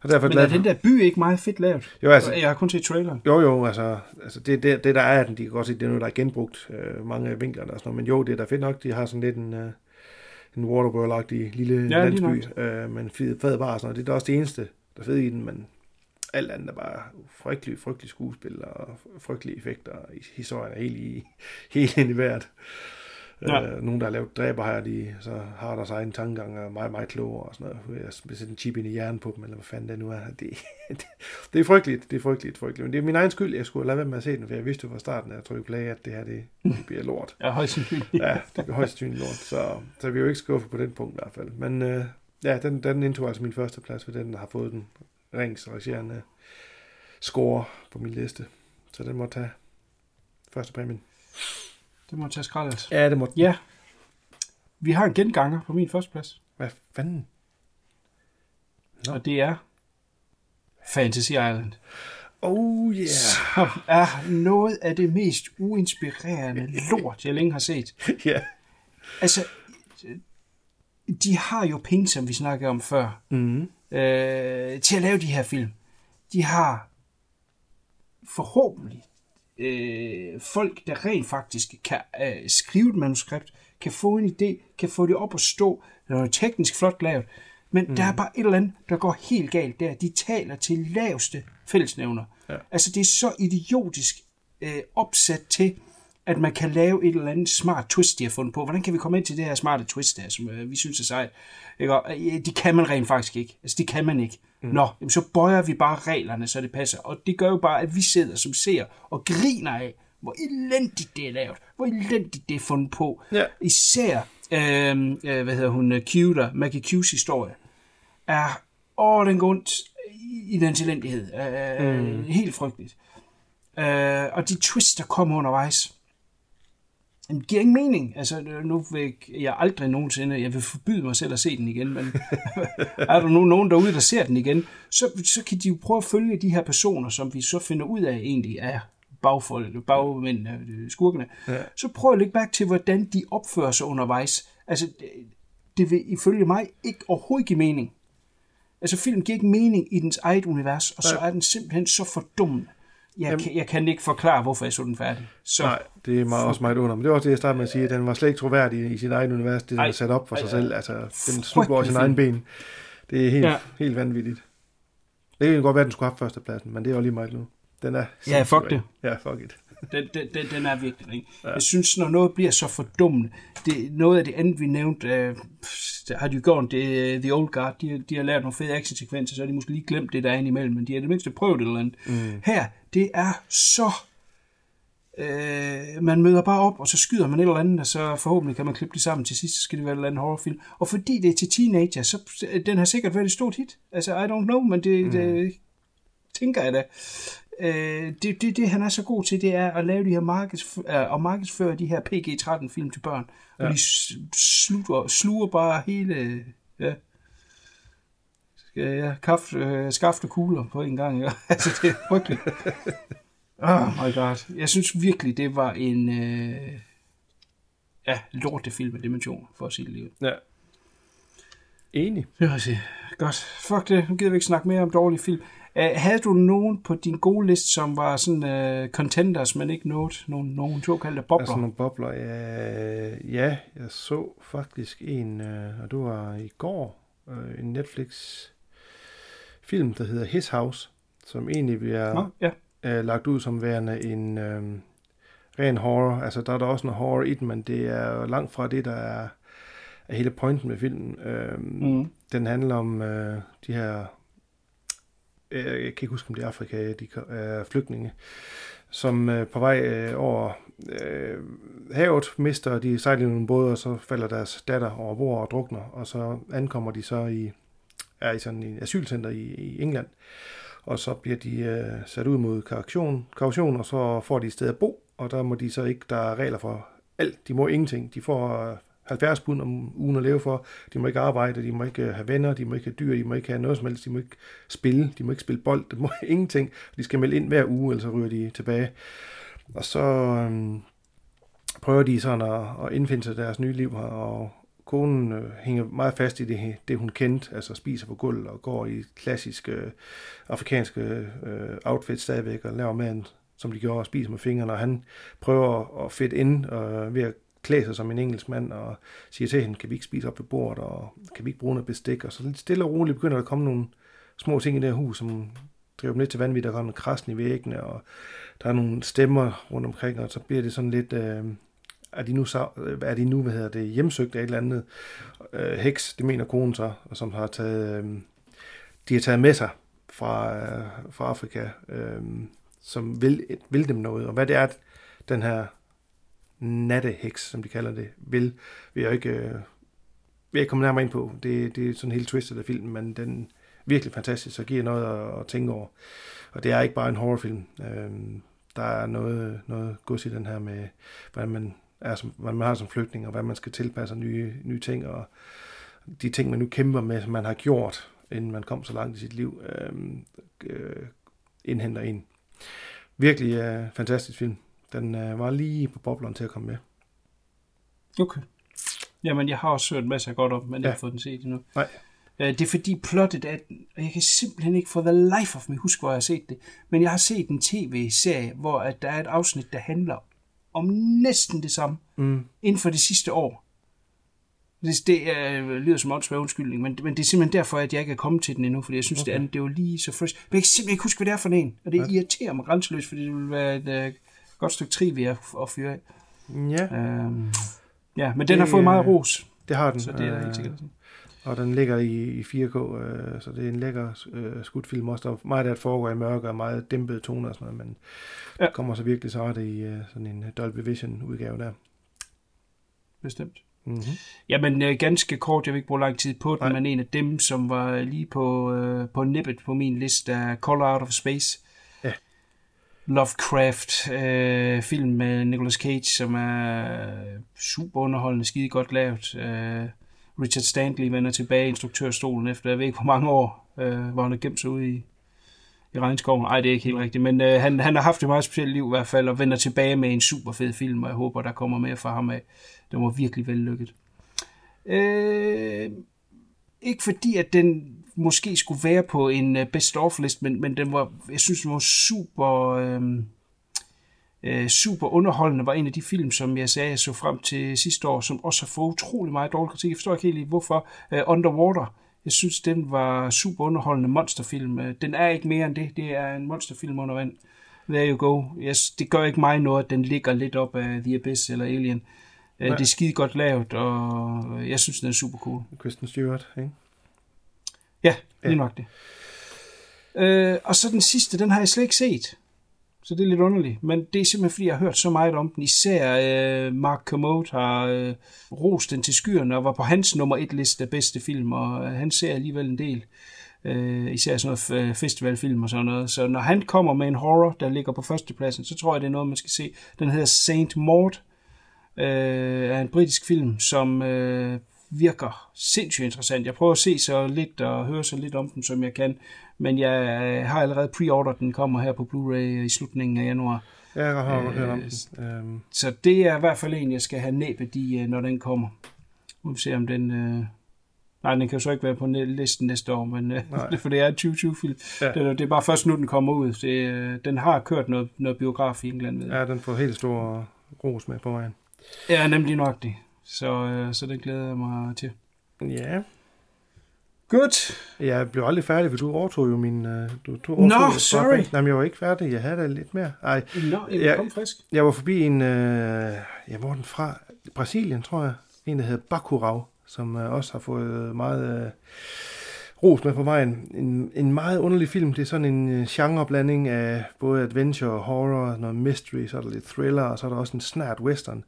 Og derfor Men er den der by ikke meget fedt lavet? Jo, altså- Jeg har kun set traileren. Jo, jo, altså, altså det, det, det, der er, den, de kan godt se, det er noget, der er genbrugt øh, mange af vinklerne og sådan noget, men jo, det er da fedt nok, de har sådan lidt en, øh, en Waterworld-agtig lille Ja, landsby, øh, men fed, fed bar og sådan noget. Det er da også det eneste, der er fedt i den, men alt andet er bare frygtelig, frygtelig skuespil og frygtelige effekter, og historien er helt, i, [LAUGHS] helt ind i hvert. Ja. Øh, nogen, der har lavet dræber her, de så har deres egen tankegang og er meget, meget klogere og sådan noget. Jeg skal sætte en chip ind i hjernen på dem, eller hvad fanden det nu er. Det, [LAUGHS] det, det er frygteligt, det er frygteligt, frygteligt. Men det er min egen skyld, jeg skulle lade være med at se den, for jeg vidste jo fra starten, at jeg trykkede play, at det her, det, det [LAUGHS] bliver lort. Ja, højst sandsynligt. Ja, det bliver højst sandsynligt lort, så, så vi er jo ikke skuffet på den punkt i hvert fald. Men øh, ja, den, den indtog altså min første plads, for den har fået den rings regerende score på min liste. Så den må tage første præmien. Det må tage skraldet. Ja, det må. Ja. Vi har en genganger på min første plads. Hvad fanden? Nå. Og det er Fantasy Island. Oh yeah. Som er noget af det mest uinspirerende [LAUGHS] lort, jeg længe har set. Ja. Altså, de har jo penge, som vi snakkede om før, mm. øh, til at lave de her film. De har forhåbentlig øh, folk, der rent faktisk kan øh, skrive et manuskript, kan få en idé, kan få det op at stå, det er teknisk flot lavet, men mm. der er bare et eller andet, der går helt galt der. De taler til laveste fællesnævner. Ja. Altså det er så idiotisk øh, opsat til, at man kan lave et eller andet smart twist, de har fundet på. Hvordan kan vi komme ind til det her smarte twist der, som øh, vi synes er sejt? Ikke? Og, øh, det kan man rent faktisk ikke. Altså det kan man ikke. Mm. Nå, jamen, så bøjer vi bare reglerne, så det passer. Og det gør jo bare, at vi sidder som ser og griner af, hvor elendigt det er lavet. Hvor elendigt det er fundet på. Ja. Især, øh, øh, hvad hedder hun, Q der, Maggie Q's historie, er, åh, den går ondt i, den elendighed. Øh, mm. Helt frygteligt. Øh, og de twists, der kommer undervejs, det giver ingen mening. Altså, nu vil jeg aldrig nogensinde, jeg vil forbyde mig selv at se den igen, men [LAUGHS] er der nu nogen derude, der ser den igen, så, så kan de jo prøve at følge de her personer, som vi så finder ud af egentlig er bagfolk, bagmændene, øh, skurkene. Ja. Så prøv at lægge mærke til, hvordan de opfører sig undervejs. Altså, det, det vil ifølge mig ikke overhovedet give mening. Altså, film giver ikke mening i dens eget univers, og så er den simpelthen så fordummende. Jeg, Jamen- kan, jeg kan ikke forklare, hvorfor jeg så den færdig. Så, Nej, det er meget, også meget under. Men det var også det, jeg startede med at sige, at den var slet ikke troværdig i sin egen univers, det den Ej, er sat op for ej, sig selv. Altså, den snubler over sin egen ben. Det er helt, Ja. helt vanvittigt. Det kan godt være, at den skulle have førstepladsen, men det er jo lige meget nu. Den er Ja, fuck det. Ja, fuck it. Den, den, den, den er virkelig, ikke? Ja. Jeg synes, når noget bliver så fordummende, det, noget af det andet, vi nævnte, øh, der har de jo gjort, det er The Old Guard, de, har- de har lavet nogle fede actionsekvenser, så har de måske lige glemt det, der er imellem, men de har det mindste prøvet et eller andet. Mm. Her, det er så... Øh, man møder bare op, og så skyder man et eller andet, og så forhåbentlig kan man klippe det sammen til sidst, så skal det være et eller andet horrorfilm. Og fordi det er til teenager, så den har sikkert været et stort hit. Altså, I don't know, men det, mm. det tænker jeg da. Øh, det, det, det, han er så god til, det er at lave de her markeds, øh, og markedsføre de her PG-13 film til børn. Ja. Ja. Og de sluger, sluger bare hele... Ja, jeg kaffe, øh, skafte kugler på en gang. Ja. [LAUGHS] altså, det er frygteligt. Oh [LAUGHS] my god. Jeg synes virkelig, det var en øh, ja, lortefilm af dimension, for at sige det lige. Ja. Enig. Det jeg sige. Godt. Fuck det. Nu gider vi ikke snakke mere om dårlige film. Uh, havde du nogen på din gode liste, som var sådan uh, contenders, men ikke noget? Nogen, nogen såkaldte bobler? Altså nogle bobler, ja, ja jeg så faktisk en, øh, og det var i går, øh, en Netflix film, der hedder His House, som egentlig bliver Nå, ja. øh, lagt ud som værende en øh, ren horror. Altså der er der også noget horror i den, men det er langt fra det, der er, er hele pointen med filmen. Øh, Mm. Den handler om øh, de her, øh, jeg kan ikke huske, om det er Afrika, de er øh, flygtninge, som øh, på vej øh, over øh, havet mister de sejler i nogle både, og så falder deres datter over bord og drukner, og så ankommer de så i, er i sådan en asylcenter i, i England, og så bliver de øh, sat ud mod kaution, kaution, og så får de et sted at bo, og der må de så ikke, der er regler for alt, de må ingenting, de får øh, 70 pund om ugen at leve for, de må ikke arbejde, de må ikke øh, have venner, de må ikke have dyr, de må ikke have noget som helst, de må ikke spille, de må ikke spille bold, [LAUGHS] de må ingenting, de skal melde ind hver uge, ellers så ryger de tilbage. Og så øhm, prøver de sådan at, at indfinde sig deres nye liv her, og konen øh, hænger meget fast i det, det, hun kendte, altså spiser på gulv og går i klassiske øh, afrikanske øh, outfits stadigvæk, og laver maden, som de gjorde, og spiser med fingrene, og han prøver at fedt ind øh, ved at klæder sig som en engelsk mand, og siger til hende, kan vi ikke spise op ved bordet, og kan vi ikke bruge noget bestik, og så lidt stille og roligt begynder der at komme nogle små ting i det her hus, som driver dem lidt til vanvid, der kommer krassen i væggene, og der er nogle stemmer rundt omkring, og så bliver det sådan lidt, øh, er de nu, så, øh, er de nu hvad hedder det, hjemsøgt af et eller andet øh, heks, det mener konen så, og som har taget, øh, de har taget med sig fra, øh, fra Afrika, øh, som vil, vil dem noget, og hvad det er, den her natteheks, som de kalder det, vil, vil jeg ikke, øh, vil jeg ikke komme nærmere ind på. Det, det er sådan helt twistet af filmen, men den er virkelig fantastisk, og giver noget at, at tænke over. Og det er ikke bare en horrorfilm. Øh, der er noget, noget gods i den her med, hvordan man, er som, hvordan man har som flygtning, og hvad man skal tilpasse nye, nye ting, og de ting, man nu kæmper med, som man har gjort, inden man kom så langt i sit liv, øh, øh, indhenter en. Virkelig øh, fantastisk film. Den øh, var lige på bobleren til at komme med. Okay. Jamen, jeg har også hørt masser af godt om, men jeg Ja. har fået den set endnu. Nej. Øh, Det er fordi plottet er, og jeg kan simpelthen ikke for the life of me huske, hvor jeg har set det, men jeg har set en tv-serie, hvor at der er et afsnit, der handler om næsten det samme, Mm. inden for det sidste år. Det, det er, lyder som åndssvær undskyldning, men, men det er simpelthen derfor, at jeg ikke er kommet til den endnu, fordi jeg synes, okay. det andet det var lige så fresh. Men jeg kan simpelthen ikke huske, hvad det er for en, og det Nej. irriterer mig grænseløst, fordi det vil være et uh, godt stykke trivia at, fyre af. Ja. Øhm, ja, men den har fået meget ros. Det har den. Så det er øh, helt sikkert sådan. Og den ligger i, i 4K, øh, så det er en lækker øh, skudfilm også. Der er meget det foregår i mørke og meget dæmpede toner og sådan noget, men ja. det kommer så virkelig så det i øh, sådan en Dolby Vision udgave der. Bestemt. Mm-hmm. Jamen, øh, ganske kort, jeg vil ikke bruge lang tid på den, men en af dem, som var lige på, øh, på nippet på min liste, er Color Out of Space. Lovecraft øh, film med Nicolas Cage, som er super underholdende, skide godt lavet. Øh, Richard Stanley vender tilbage i instruktørstolen efter, jeg ved ikke hvor mange år, øh, hvor han har gemt sig ude i, i regnskoven. Nej, det er ikke helt rigtigt, men øh, han, han har haft et meget specielt liv i hvert fald, og vender tilbage med en super fed film, og jeg håber, der kommer mere fra ham af. Den var virkelig vellykket. Øh, ikke fordi, at den måske skulle være på en øh, best of list, men, men den var, jeg synes, den var super, øh, øh, super underholdende. Var en af de film, som jeg sagde, jeg så frem til sidste år, som også har fået utrolig meget dårlig kritik. Jeg forstår ikke helt, hvorfor. Øh, Underwater, jeg synes, den var super underholdende monsterfilm. Øh, Den er ikke mere end det. Det er en monsterfilm under vand. There you go. Yes, det gør ikke mig noget, at den ligger lidt op af The Abyss eller Alien. Øh. Det er skide godt lavet, og jeg synes, den er super cool. Kristen Stewart, ikke? Ja, lige nok det. Øh, og så den sidste, den har jeg slet ikke set. Så det er lidt underligt. Men det er simpelthen, fordi jeg har hørt så meget om den. Især øh, Mark Kermode har øh, rost den til skyerne og var på hans nummer et liste af bedste film, og øh, han ser alligevel en del. Øh, især sådan noget øh, festivalfilm og sådan noget. Så når han kommer med en horror, der ligger på førstepladsen, så tror jeg, det er noget, man skal se. Den hedder Saint Maud, øh, er en britisk film, som øh, virker sindssygt interessant. Jeg prøver at se så lidt og høre så lidt om den, som jeg kan, men jeg øh, har allerede pre-ordered den, kommer her på Blu-ray i slutningen af januar. Ja, jeg har hørt om Øh, den. Øhm, Så det er i hvert fald en, jeg skal have næbet i, øh, når den kommer. Vi se, om den, øh, Nej, den kan jo så ikke være på listen næste år, men øh, [LAUGHS] for det er en 2020-film. Ja. Det, er- det er bare først nu, den kommer ud. Det, øh, den har kørt noget, noget biograf i England. Ved. Ja, den får helt stor ros med på vejen. Ja, nemlig nøjagtigt. Så, øh, så den glæder jeg mig til. Ja. Godt. Jeg blev aldrig færdig, for du overtog jo min... øh, Du tog, Nå, overtog- sorry. Nej, men jeg var ikke færdig. Jeg havde da lidt mere. Ej, Nå, jamen, kom frisk. Jeg var forbi en... Øh, ja, hvor den fra? Brasilien, tror jeg. En, der hedder Bacurau, som øh, også har fået meget... Øh, ros med på vejen. En, en meget underlig film. Det er sådan en øh, genreblanding af både adventure, horror, noget mystery, så er der lidt thriller, og så er der også en snart western.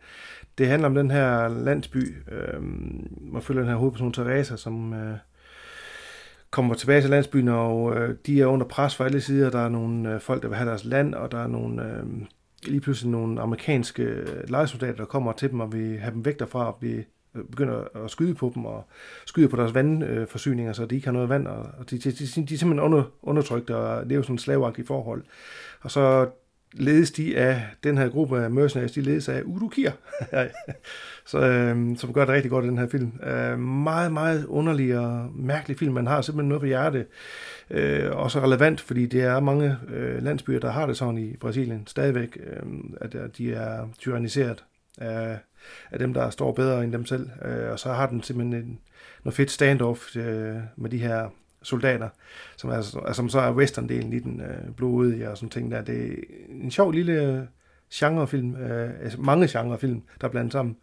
Det handler om den her landsby. Øh, man følger den her hovedperson, Teresa, som øh, kommer tilbage til landsbyen, og øh, de er under pres fra alle sider. Der er nogle øh, folk, der vil have deres land, og der er nogle... Øh, lige pludselig nogle amerikanske øh, lejesoldater, der kommer til dem og vil have dem væk derfra og blive, øh, begynder at skyde på dem og skyde på deres vandforsyninger, så de ikke har noget vand, og og de, de, de, de er simpelthen under, undertrykt og lever sådan en slaveagtigt forhold. Og så ledes de af den her gruppe af mercenaries, de ledes af Udukir, [LAUGHS] så, øh, som gør det rigtig godt i den her film. Øh, meget, meget underlig og mærkelig film. Man har simpelthen noget på hjerte. Øh, også relevant, fordi det er mange øh, landsbyer, der har det sådan i Brasilien stadigvæk, øh, at at de er tyranniseret af, af dem, der står bedre end dem selv. Øh, og så har den simpelthen en, noget fedt standoff øh, med de her soldater, som, er, altså, som så er western-delen i den øh, blodige og sådan ting der. Det er en sjov lille genrefilm, øh, altså mange genrefilm, der er blandet sammen.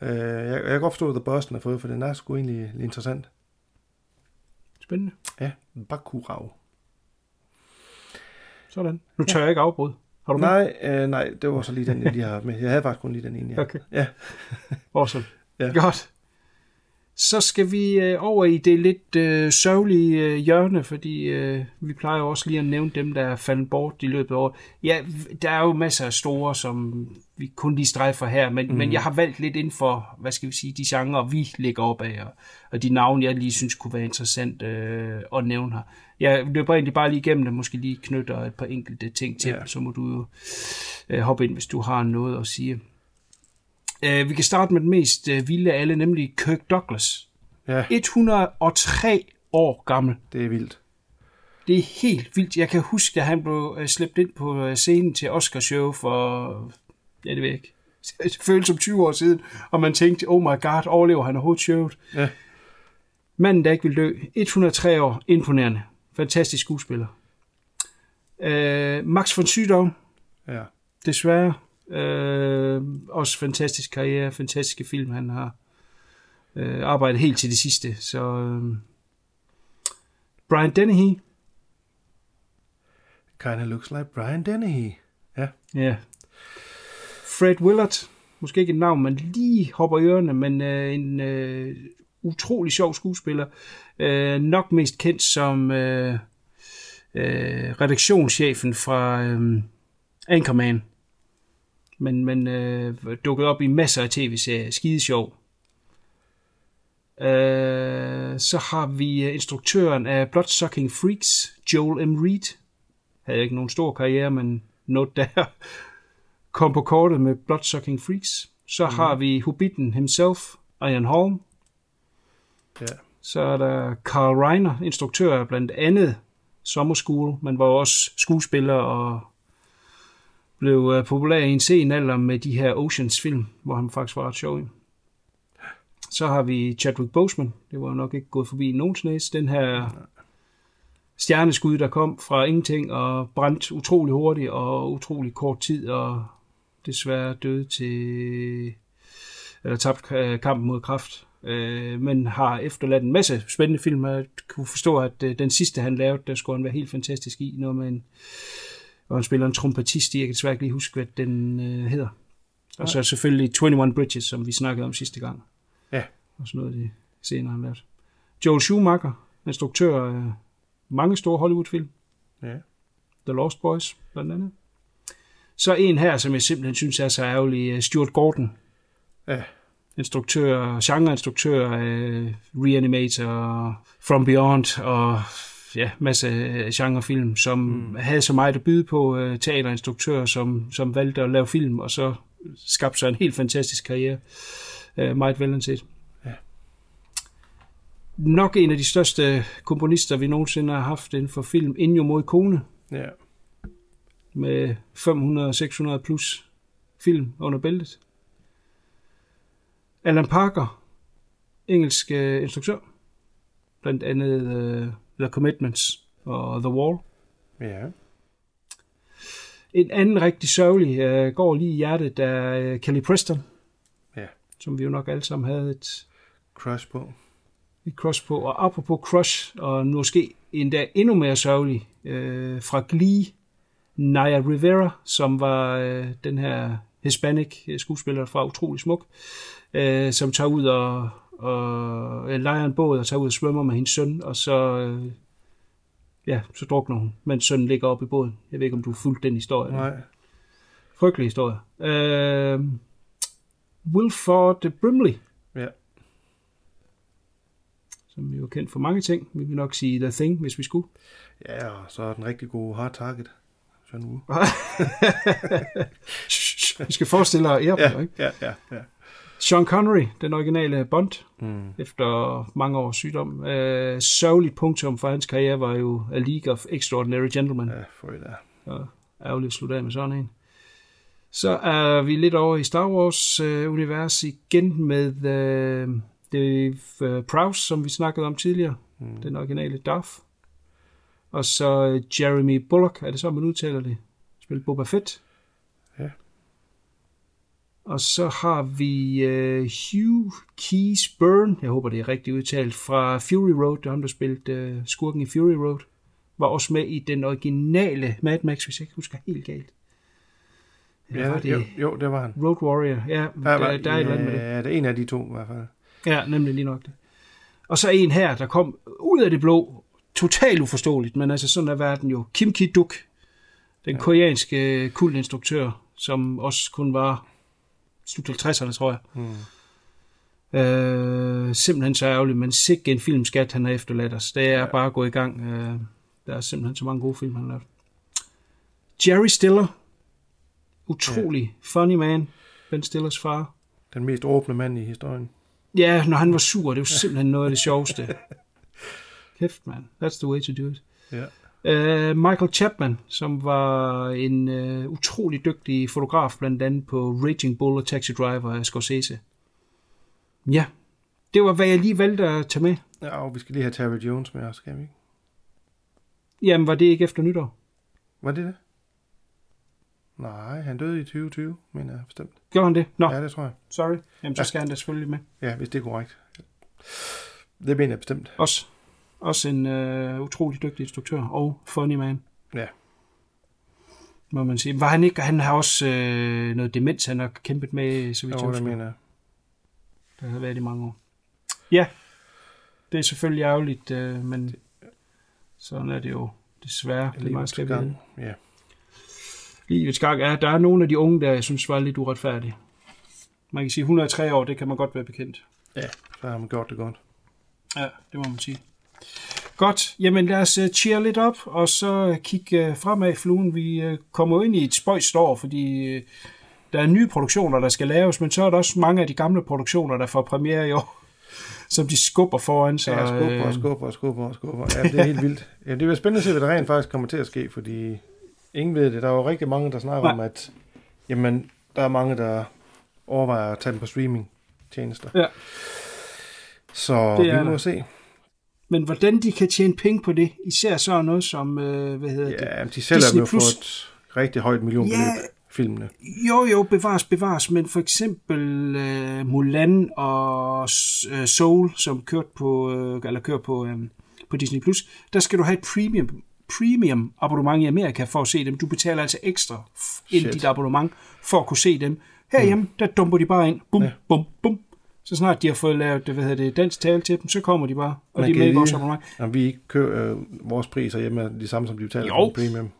Øh, jeg, jeg kan godt forstå, at The Boston har fået, for den er sgu egentlig lidt interessant. Spændende. Ja, Bakurau. Sådan. Nu tør jeg ikke afbryde. Har du med? Nej, øh, nej, det var så lige den, jeg lige har med. Jeg havde faktisk kun lige den ene, ja. Okay. Ja. Awesome. Ja. Godt. Så skal vi øh, over i det lidt øh, sørgelige øh, hjørne, fordi øh, vi plejer også lige at nævne dem, der er faldet bort i løbet af året. Ja, der er jo masser af store, som vi kun lige strejfer her, men, mm. Mhm. men jeg har valgt lidt inden for, hvad skal vi sige, de genrer, vi ligger op af, og, og de navne, jeg lige synes kunne være interessant øh, at nævne her. Jeg løber egentlig bare lige igennem det, måske lige knytter et par enkelte ting til, ja. så må du jo øh, hoppe ind, hvis du har noget at sige. Uh, vi kan starte med den mest uh, vilde af alle, nemlig Kirk Douglas. Ja. 103 år gammel. Det er vildt. Det er helt vildt. Jeg kan huske, da han blev uh, slæbt ind på uh, scenen til Oscar show for, ja det ved jeg ikke, det føles som 20 år siden, og man tænkte, oh my god, overlever han overhovedet showet? Ja. Manden, der ikke vil dø. 103 år. Imponerende. Fantastisk skuespiller. Uh, Max von Sydow. Ja. Desværre. Øh, også fantastisk karriere, fantastiske film, han har øh, arbejdet helt til det sidste. Så øh, Brian Dennehy, Kinda looks like Brian Dennehy. Ja. ja. Fred Willard, måske ikke et navn, man lige hopper i ørerne, men øh, en øh, utrolig sjov skuespiller. Øh, nok mest kendt som øh, øh, redaktionschefen fra øh, Anchorman. Men, men øh, dukket op i masser af tv-serier. Skide sjov. Øh, så har vi øh, instruktøren af Bloodsucking Freaks, Joel M. Reed. Havde ikke nogen stor karriere, men noget der kom på kortet med Bloodsucking Freaks. Så mm. har vi Hobbiten himself, Ian Holm. Ja. Så er der Carl Reiner, instruktør af blandt andet Summer School, men var også skuespiller og blev øh, populær i en sen alder med de her Oceans film, hvor han faktisk var ret sjov i. Så har vi Chadwick Boseman. Det var nok ikke gået forbi nogens næse. Den her stjerneskud, der kom fra ingenting og brændt utrolig hurtigt og utrolig kort tid og desværre døde til eller tabt øh, kampen mod kraft. Øh, men har efterladt en masse spændende film. Jeg kunne forstå, at øh, den sidste, han lavede, der skulle han være helt fantastisk i. Noget med en, og han spiller en trompetist i. Jeg kan desværre ikke lige huske, hvad den øh, hedder. Og så selvfølgelig 21 Bridges, som vi snakkede om sidste gang. Ja. Og sådan noget det senere, han lavede. Joel Schumacher, instruktør af mange store Hollywood-film. Ja. The Lost Boys, blandt andet. Så en her, som jeg simpelthen synes er så ærgerlig, øh, Stuart Gordon. Ja. Instruktør, genreinstruktør af Reanimator, From Beyond og ja, masse genrefilm, som mm. havde så meget at byde på uh, teaterinstruktør, som, som valgte at lave film, og så skabte sig en helt fantastisk karriere. Uh, meget velanset. Ja. nok en af de største komponister, vi nogensinde har haft inden for film, Ennio Morricone, Ja. med 500-600 plus film under bæltet. Alan Parker, engelsk øh, instruktør, blandt andet øh, The Commitments og The Wall. Ja. En anden rigtig sørgelig øh, går lige i hjertet, der er øh, Kelly Preston, Ja. som vi jo nok alle sammen havde et, Crush på. et crush på. Og apropos crush, og måske endda endnu mere sørgelig, øh, fra Glee, Naya Rivera, som var øh, den her hispanic skuespiller fra Utrolig Smuk, øh, som tager ud og, og øh, leger en båd og tager ud og svømmer med hendes søn, og så, øh, ja, så drukner hun, mens sønnen ligger oppe i båden. Jeg ved ikke, om du har fulgt den historie. Nej. Frygtelig historie. Øh, Wilford Brimley, Ja. som jo er kendt for mange ting. Vi vil nok sige The Thing, hvis vi skulle. Ja, og så er den rigtig gode hard target. Sådan uge. [LAUGHS] [LAUGHS] vi skal forestille dig Airport, Ja, ikke? ja, ja, ja. Sean Connery, den originale Bond, Mm. efter mange års sygdom. Øh, sørgeligt punktum for hans karriere var jo A League of Extraordinary Gentlemen. Ja, for det der. Ærgerligt at slutte af med sådan en. Så er vi lidt over i Star Wars-univers igen med øh, Dave øh, Prowse, som vi snakkede om tidligere. Mm. Den originale Darth. Og så øh, Jeremy Bullock, er det så, man udtaler det? Spil Boba Fett. Ja. Og så har vi øh, Hugh Keys Byrne, jeg håber det er rigtigt udtalt, fra Fury Road, det er ham, der spillede øh, skurken i Fury Road, var også med i den originale Mad Max, hvis jeg ikke husker helt galt. Eller Ja, var det jo, jo, det var han. Road Warrior, ja, der, Der, der, der er et andet med det. Ja, det er en af de to i hvert fald. Ja, nemlig lige nok det. Og så en her, der kom ud af det blå, totalt uforståeligt, men altså sådan er verden jo. Kim Ki-duk, den koreanske kultinstruktør, som også kun var slut 50'erne, tror jeg. Mm. Øh, simpelthen så ærgerligt, men sikke en filmskat, han har efterladt os. Det er ja. bare at gå i gang. Øh, der er simpelthen så mange gode film, han har lavet. Jerry Stiller. Utrolig ja. funny man. Ben Stillers far. Den mest åbne mand i historien. Ja, når han var sur, det var simpelthen noget af det sjoveste. [LAUGHS] Kæft, man. That's the way to do it. Ja. Uh, Michael Chapman, som var en uh, utrolig dygtig fotograf, blandt andet på Raging Bull og Taxi Driver af Scorsese. Ja, det var, hvad jeg lige valgte at tage med. Ja, og vi skal lige have Terry Jones med os, skal vi ikke? Jamen, var det ikke efter nytår? Var det det? Nej, han døde i 2020, mener jeg bestemt. Gjorde han det? Nå, Ja, det tror jeg. sorry. Jamen, så Ja. skal han da selvfølgelig med. Ja, hvis det er korrekt. Det mener jeg bestemt. Også, også en uh, utrolig dygtig instruktør og funny man, Ja. må man sige. Var han ikke, han har også uh, noget demens, han har kæmpet med, så vidt jeg det husker. mener jeg. Der har været i mange år. Ja, det er selvfølgelig ærgerligt, øh, men sådan er det jo desværre. Det er meget gang. Ja. Livets gang er, der er nogle af de unge, der jeg synes var lidt uretfærdige. Man kan sige 103 år, det kan man godt være bekendt. ja, så har man gjort det godt. Ja, det må man sige. Godt, jamen lad os uh, cheer lidt op, og så kigge uh, fremad i fluen. Vi kommer ind i et spøjst år, fordi der er nye produktioner, der skal laves, men så er der også mange af de gamle produktioner, der får premiere i år, [LAUGHS] som de skubber foran sig. Ja, skubber og øh, skubber og skubber og skubber. Ja, det er helt vildt. [LAUGHS] Ja, det bliver spændende at se, hvad der rent faktisk kommer til at ske, fordi ingen ved det. Der er jo rigtig mange, der snakker Nej. om, at jamen, der er mange, der overvejer at tage dem på streaming-tjenester. Ja. Så Det er vi må der. se. Men hvordan de kan tjene penge på det, især sådan noget som, øh, hvad hedder det? Ja, de sælger dem jo for et rigtig højt millionbeløb, Ja. filmene. Jo, jo, bevares, bevares, men for eksempel øh, Mulan og øh, Soul, som kørt på, øh, eller kører på, øh, på Disney+, Plus, der skal du have et premium, premium abonnement i Amerika for at se dem. Du betaler altså ekstra ind i Shit. dit abonnement for at kunne se dem. Herhjemme, mm. der dumper de bare ind. Bum, ja. bum, bum. Så snart de har fået lavet hvad hedder det, dansk tale til dem, så kommer de bare, og Man de er med i vores abonnement. Om vi ikke kører øh, vores priser hjemme de samme, som de betaler Jo. for premium.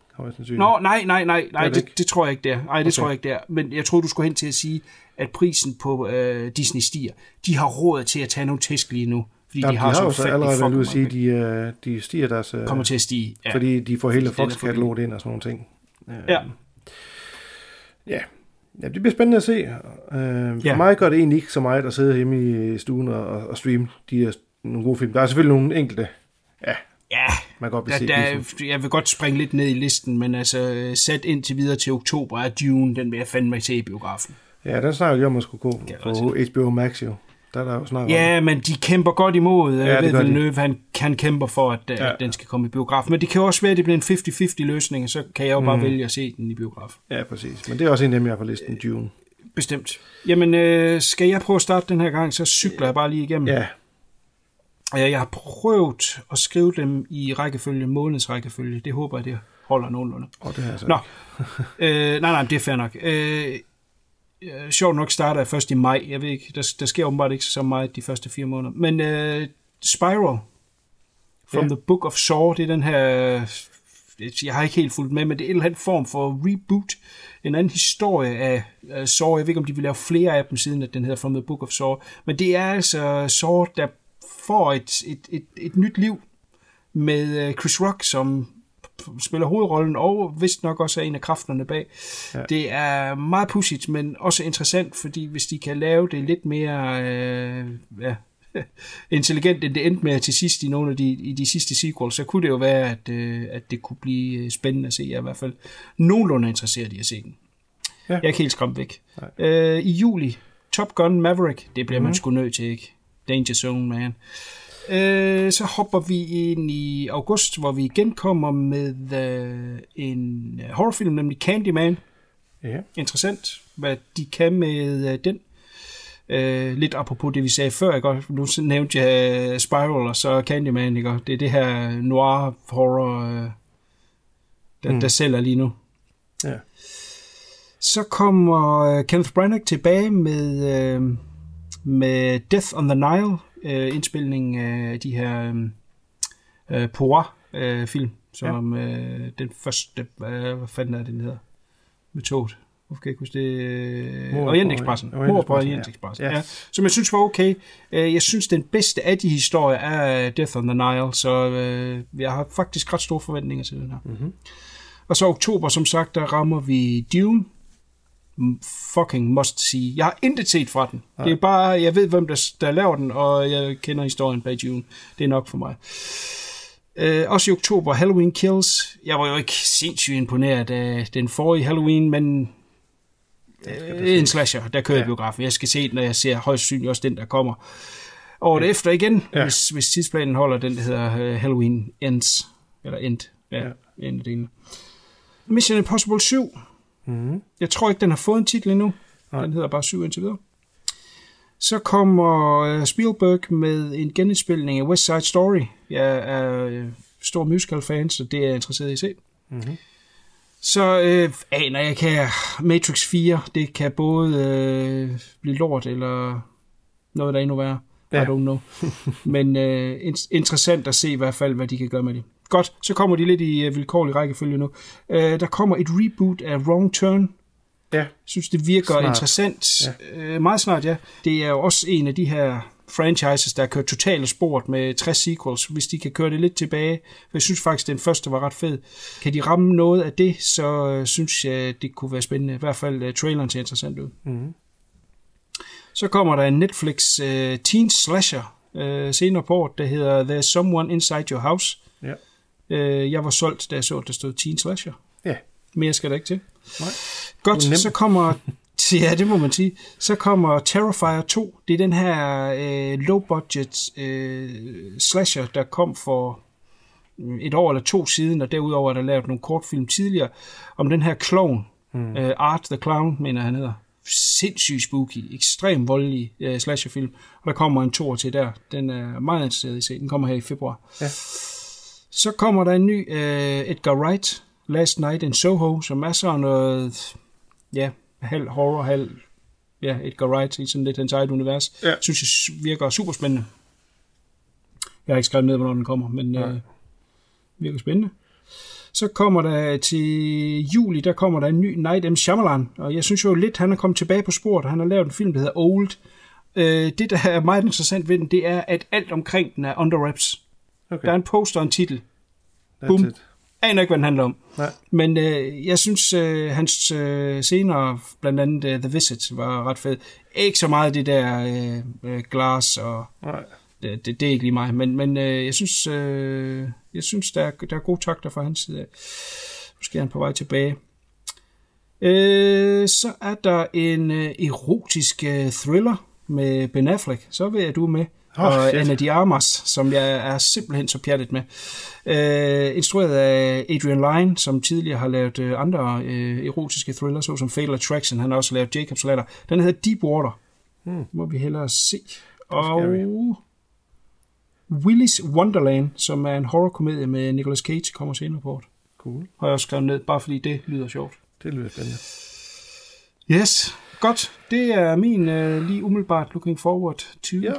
Nå, nej, nej, nej, nej Det det det, tror jeg ikke, det er. Nej, det Okay. tror jeg ikke, det er. Men jeg tror, du skulle hen til at sige, at prisen på øh, Disney stiger. De har råd til at tage nogle tæsk lige nu, fordi Ja, de har, de har så jo så allerede været ude at sige, de, øh, de stiger deres... øh, Kommer til at stige, ja. Fordi de får hele der Fox-kataloget ind og sådan nogle ting. Øh, Ja. Ja. Ja, det bliver spændende at se. Øh, for Ja. mig gør det egentlig ikke så meget at sidde hjemme i stuen og, og, streame de her nogle gode film. Der er selvfølgelig nogle enkelte, ja, Ja, man godt der, se der, jeg vil godt springe lidt ned i listen, men altså sat indtil videre til oktober er Dune, den vil jeg fandme se i biografen. Ja, den snakker jo om at skulle gå på HBO Max jo. Der er der jo snakket Ja, men de kæmper godt imod. Ja, Ja, det ved. Villeneuve, han, han kæmper for, at, ja. Ja. at den skal komme i biografen. Men det kan jo også være, at det bliver en 50-50 løsning, og så kan jeg jo bare Mm. vælge at se den i biografen. Ja, præcis. Men det er også en af dem, jeg har listen, Dune. Bestemt. Jamen, øh, skal jeg prøve at starte den her gang, så cykler jeg bare lige igennem. Ja. Øh, Jeg har prøvet at skrive dem i rækkefølge, månedsrækkefølge. Det håber jeg, det holder nogenlunde. Og det har jeg så Nå, øh, nej, nej, det er fair nok. Øh, øh, sjovt nok starter jeg først i maj. Jeg ved ikke, der, der sker åbenbart ikke så meget de første fire måneder. Men øh, Spiral from Ja. the Book of Saw, det er den her... Jeg har ikke helt fulgt med, men det er en eller anden form for reboot. En anden historie af, af Saw. Jeg ved ikke, om de vil lave flere af dem, siden at den hedder From the Book of Saw. Men det er altså Saw, der får et, et, et, et nyt liv med øh, Chris Rock, som spiller hovedrollen, og vist nok også er en af kræfterne bag. Ja. Det er meget pudsigt, men også interessant, fordi hvis de kan lave det lidt mere øh, ja, [LAUGHS] intelligent, end det endte med til sidst i nogle af de, i de sidste sequels, så kunne det jo være, at, øh, at det kunne blive spændende at se. Jeg er i hvert fald nogenlunde interesseret i at se den. Ja. Jeg er ikke helt skræmt væk. Øh, I juli, Top Gun Maverick, det bliver mm. man Mhm. sgu nødt til, ikke? Danger Zone, man. Øh, så hopper vi ind i august, hvor vi igen kommer med øh, en øh, horrorfilm, nemlig Candyman. Ja. Interessant, hvad de kan med øh, den. Øh, lidt apropos det, vi sagde før, ikke? Nu nævnte jeg øh, Spiral og så Candyman, ikke? Det er det her noir horror, øh, der, Mm. mm. der sælger lige nu. Ja. Så kommer øh, Kenneth Branagh tilbage med, øh, med Death on the Nile, øh, indspilning af de her øh, øh, Poirot-film, som øh, den første, øh, hvad fanden er det, den hedder, med toget. Hvorfor kan jeg ikke huske det? Mord Øh, på- Mord på ja. Orientekspressen, Ja. ja. Som jeg synes var okay. Øh, Jeg synes, den bedste af de historier er Death on the Nile, så øh, jeg har faktisk ret store forventninger til den her. Mm-hmm. Og så oktober, som sagt, der rammer vi Dune. Fucking must see. Jeg har intet set fra den. Nej. Det er bare, jeg ved, hvem der, der laver den, og jeg kender historien bag Dune. Det er nok for mig. Øh, også i oktober, Halloween Kills. Jeg var jo ikke sindssygt imponeret af den forrige Halloween, men øh, en slasher, der kører ja. biografen. Jeg skal se den, og jeg ser højst sandsynligt også den, der kommer. Året ja. efter igen, Ja. ja. hvis, hvis tidsplanen holder, den der hedder øh, Halloween Ends. Eller End. Ja, Ja. ja. en af delene. Mission Impossible 7. Mm-hmm. Jeg tror ikke, den har fået en titel endnu. Nej. Den hedder bare 7 indtil videre. Så kommer øh, Spielberg med en genindspilning af West Side Story. Jeg er øh, stor musical-fan, så det er jeg interesseret i at se. Mm-hmm. Så øh, aner jeg kan Matrix 4, det kan både øh, blive lort eller noget, der er endnu værre. Ja. I don't know. [LAUGHS] Men øh, in- interessant at se i hvert fald, hvad de kan gøre med det. Godt, så kommer de lidt i øh, vilkårlig rækkefølge nu. Øh, der kommer et reboot af Wrong Turn. Ja. Jeg synes, det virker Snart. interessant. Ja. Øh, meget snart, ja. Det er jo også en af de her franchises, der kører totalt af sporet med 60 sequels, hvis de kan køre det lidt tilbage. For jeg synes faktisk, den første var ret fed. Kan de ramme noget af det, så synes jeg, det kunne være spændende. I hvert fald uh, traileren ser interessant ud. Mm-hmm. Så kommer der en Netflix uh, teen slasher uh, senere på året, der hedder There's Someone Inside Your House. Ja. Uh, jeg var solgt, da jeg så, at der stod teen slasher. Ja. Mere skal der ikke til. Nej. Godt, nemt. så kommer... [LAUGHS] [LAUGHS] Ja, det må man sige. Så kommer Terrifier 2. Det er den her øh, low-budget øh, slasher, der kom for mm, et år eller to siden, og derudover er der lavet nogle kortfilm tidligere, om den her clown, Mm. øh, Art the Clown, mener han hedder. Sindssygt spooky, ekstremt voldelig øh, slasherfilm, og der kommer en toer til der. Den er meget interesseret i at se. Den kommer her i februar. Ja. Så kommer der en ny øh, Edgar Wright, Last Night in Soho, som er sådan noget, ja, halv horror, halv ja, Edgar Wright i sådan lidt hans eget univers. Ja. Synes jeg virker super spændende. Jeg har ikke skrevet ned, hvornår den kommer, men Nej. øh, virker spændende. Så kommer der til juli, der kommer der en ny Night M. Shyamalan, og jeg synes jo lidt, han er kommet tilbage på sporet. Han har lavet en film, der hedder Old. Øh, det, der er meget interessant ved den, det er, at alt omkring den er under wraps. Okay. Der er en poster og en titel. That's Bum. it. Aner ikke, hvad den handler om. Nej. Men øh, jeg synes, øh, hans øh, scener, blandt andet uh, The Visit, var ret fed. Ikke så meget det der øh, øh, glas og Nej. det, det, det er ikke lige mig, men, men øh, jeg synes, øh, jeg synes der, er, der er gode takter fra hans side. Måske er han på vej tilbage. Øh, så er der en øh, erotisk øh, thriller med Ben Affleck. Så vil jeg du er med. Oh, og shit. Anna de Armas, som jeg er simpelthen så pjattet med. Øh, instrueret af Adrian Lyne, som tidligere har lavet øh, andre øh, erotiske thrillers, såsom Fatal Attraction. Han har også lavet Jacob's Ladder. Den hedder Deepwater. Hmm. Må vi hellere se. Og vi. Willy's Wonderland, som er en horrorkomedie med Nicolas Cage, kommer senere på året. Cool. Har jeg også skrevet ned, bare fordi det lyder sjovt. Det lyder spændende. Yes, godt. Det er min uh, lige umiddelbart looking forward to. Ja.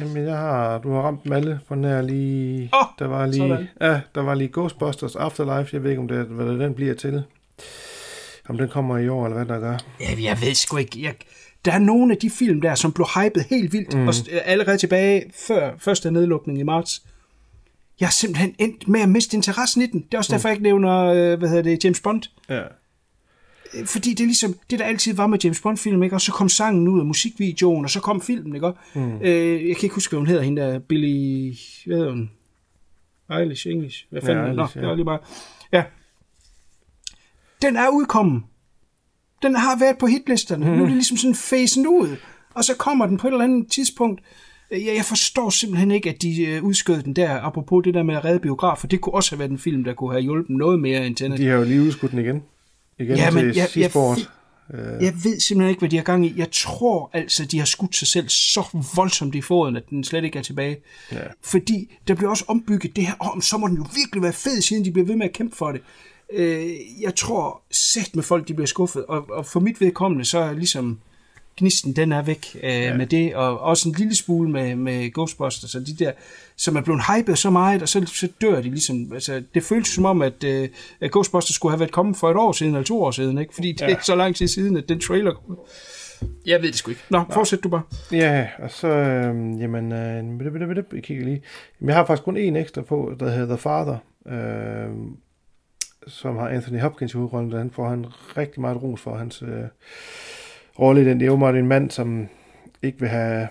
Jamen, jeg har, du har ramt dem alle på her lige... Åh, der var lige, sådan. ja, der var lige Ghostbusters Afterlife. Jeg ved ikke, om det, hvad den bliver til. Om den kommer i år, eller hvad der gør. Ja, jeg ved sgu ikke. Jeg, der er nogle af de film der, som blev hypet helt vildt, Mm. og st- allerede tilbage før første nedlukning i marts. Jeg har simpelthen endt med at miste interessen i den. Det er også Mm. derfor, jeg ikke nævner, øh, hvad hedder det, James Bond. Ja. Fordi det er ligesom, det der altid var med James Bond-film, ikke? Og så kom sangen ud af musikvideoen, og så kom filmen, ikke? Mm. Øh, jeg kan ikke huske, hvad hun hedder, hende der, Billy, hvad hedder hun? Eilish, English, hvad Ja, fanden? Ja, Nå, Eilish, ja. det var lige bare. Ja. Den er udkommen. Den har været på hitlisterne. Mm. Nu er det ligesom sådan facen ud. Og så kommer den på et eller andet tidspunkt. Jeg, jeg forstår simpelthen ikke, at de øh, udskød den der, apropos det der med at redde biografer. Det kunne også have været en film, der kunne have hjulpet noget mere end Tenet. De har jo lige udskudt den igen. Igen Ja, men til jeg- jeg- sidste år. Øh, Jeg ved simpelthen ikke, hvad de har gang i. Jeg tror altså, de har skudt sig selv så voldsomt i foden, at den slet ikke er tilbage. Ja. Fordi der bliver også ombygget det her, om så må den jo virkelig være fed, siden de bliver ved med at kæmpe for det. Øh, jeg tror sæt med folk, de bliver skuffet. Og, og for mit vedkommende, så er ligesom gnisten, den er væk øh, ja. med det. Og også en lille smule med, med Ghostbusters og de der, som er blevet hypet så meget, og så, så dør de ligesom. Altså, det føles som om, at, øh, at Ghostbusters skulle have været kommet for et år siden, eller to år siden, ikke? Fordi det Ja. er så lang tid siden, at den trailer kom. Jeg ved det sgu ikke. Nå, fortsæt du bare. Ja, og så, øh, jamen, øh, jeg kigger lige. Jamen, jeg har faktisk kun en ekstra på, der hedder The Father, øh, som har Anthony Hopkins i hovedrollen, der han får han rigtig meget ros for hans øh, rolle i den. Det er åbenbart en mand, som ikke vil have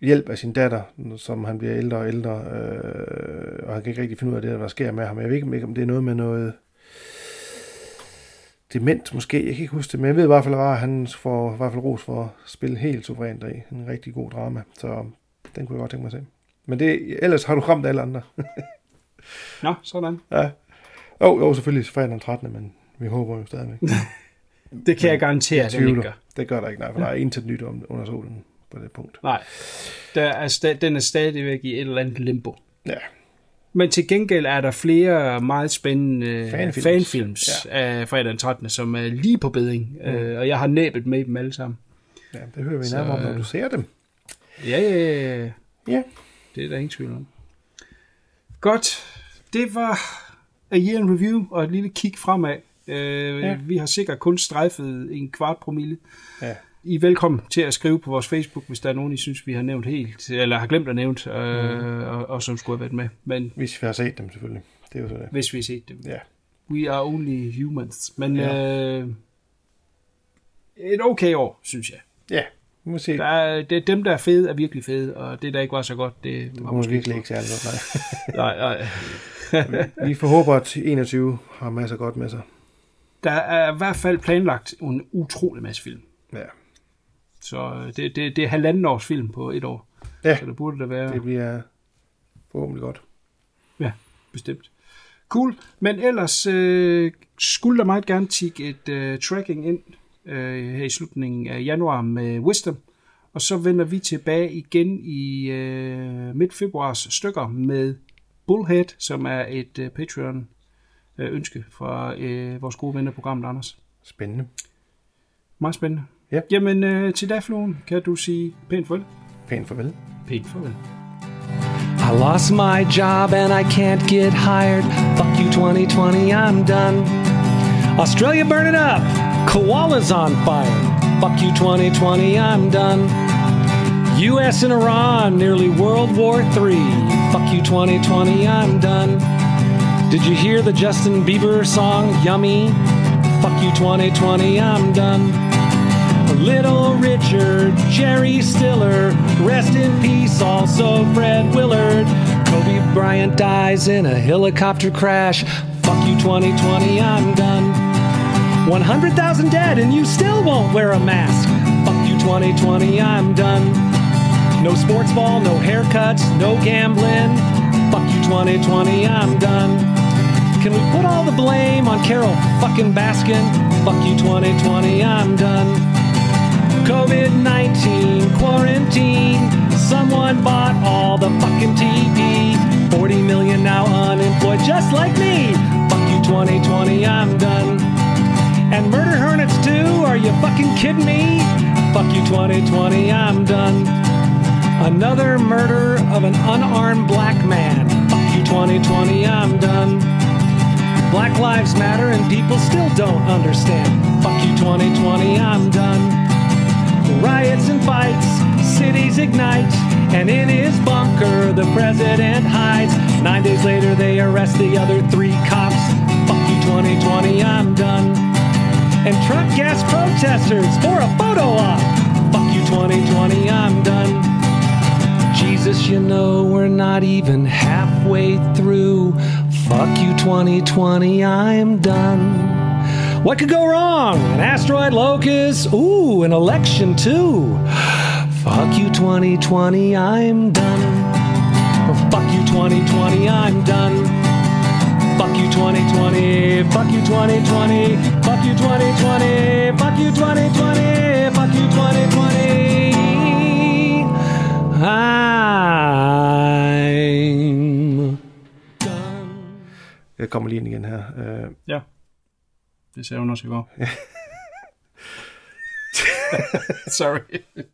hjælp af sin datter, som han bliver ældre og ældre, øh, og han kan ikke rigtig finde ud af det, der sker med ham. Jeg ved ikke, om det er noget med noget dement måske, jeg kan ikke huske det, men jeg ved i hvert fald, at han får i hvert fald ros for at spille helt suverænt i en rigtig god drama, så den kunne jeg godt tænke mig at se. Men det, ellers har du ramt alle andre. [LAUGHS] Nå, sådan. ja. Jo, jo, selvfølgelig fredag den 13. Men vi håber jo stadigvæk. [LAUGHS] Det kan jeg garantere, at den ikke gør. Det gør der ikke, nej, for der er intet nyt om, under solen på det punkt. Nej, der er sta- den er stadigvæk i et eller andet limbo. Ja. Men til gengæld er der flere meget spændende Fanfilms. fanfilms, fanfilms ja. af fredag den 13., som er lige på beding. Mm. Øh, og jeg har næbet med dem alle sammen. Ja, det hører vi nærmere om, når du ser dem. Ja, ja, ja, ja. Ja. Det er der ingen tvivl om. Godt. Det var A Year in Review og et lille kig fremad. Øh, Ja. Vi har sikkert kun strejfet en kvart promille. Ja. I er velkommen til at skrive på vores Facebook, hvis der er nogen, I synes, vi har nævnt helt, eller har glemt at nævnt, øh, Mhm. og, og som skulle have været med. Men Hvis vi har set dem, selvfølgelig. Det er jo så det. hvis vi har set dem. Ja. We are only humans. Men Ja. øh, et okay år, synes jeg. Ja, vi må se. Der er, det, er dem, der er fede, er virkelig fede, og det, der ikke var så godt, det var Det må virkelig ikke særlig godt, nej. [LAUGHS] nej, nej. [LAUGHS] vi får håbe, at 21 har masser godt med sig. Der er i hvert fald planlagt en utrolig masse film. Ja. Så øh, det, det, det er halvanden års film på et år. Ja. Så det burde der være. Det bliver forhåbentlig godt. Ja, bestemt. Cool. Men ellers øh, skulle der meget gerne tikke et øh, tracking ind øh, her i slutningen af januar med Wisdom. Og så vender vi tilbage igen i øh, midt februars stykker med Bullhead, som er et øh, Patreon ønske fra øh, vores gode venner programmet, Anders. Spændende. Meget spændende. Ja. Jamen, øh, til dag, Fluen, kan du sige pænt farvel? Pænt farvel. Pænt farvel. I lost my job and I can't get hired. Fuck you 2020, I'm done. Australia burning up. Koalas on fire. Fuck you 2020, I'm done. US and Iran, nearly World War III. Fuck you 2020, I'm done. Did you hear the Justin Bieber song, Yummy? Fuck you 2020, I'm done. Little Richard, Jerry Stiller, rest in peace also Fred Willard. Kobe Bryant dies in a helicopter crash. Fuck you 2020, I'm done. 100,000 dead and you still won't wear a mask. Fuck you 2020, I'm done. No sports ball, no haircuts, no gambling. Fuck you 2020, I'm done. Can we put all the blame on Carol fucking Baskin? Fuck you 2020, I'm done. COVID 19, quarantine. Someone bought all the fucking TP. 40 million now unemployed, just like me. Fuck you 2020, I'm done. And murder hornets too? Are you fucking kidding me? Fuck you 2020, I'm done. Another murder of an unarmed black man. Fuck you 2020, I'm done. Black lives matter and people still don't understand. Fuck you 2020, I'm done. Riots and fights, cities ignite, and in his bunker the president hides. Nine days later they arrest the other three cops. Fuck you 2020, I'm done. And Trump gas protesters for a photo op. Fuck you 2020, I'm done. Jesus, you know we're not even halfway through. Fuck you 2020, I'm done. What could go wrong? An asteroid locust? Ooh, an election too. Fuck you 2020, I'm done. Fuck you 2020, I'm done. Fuck you 2020, fuck you 2020, fuck you 2020, fuck you 2020, fuck you 2020. I'm ah. Jeg kommer lige ind igen her. Uh, Ja. Det ser hun også i går. [LAUGHS] Sorry. [LAUGHS]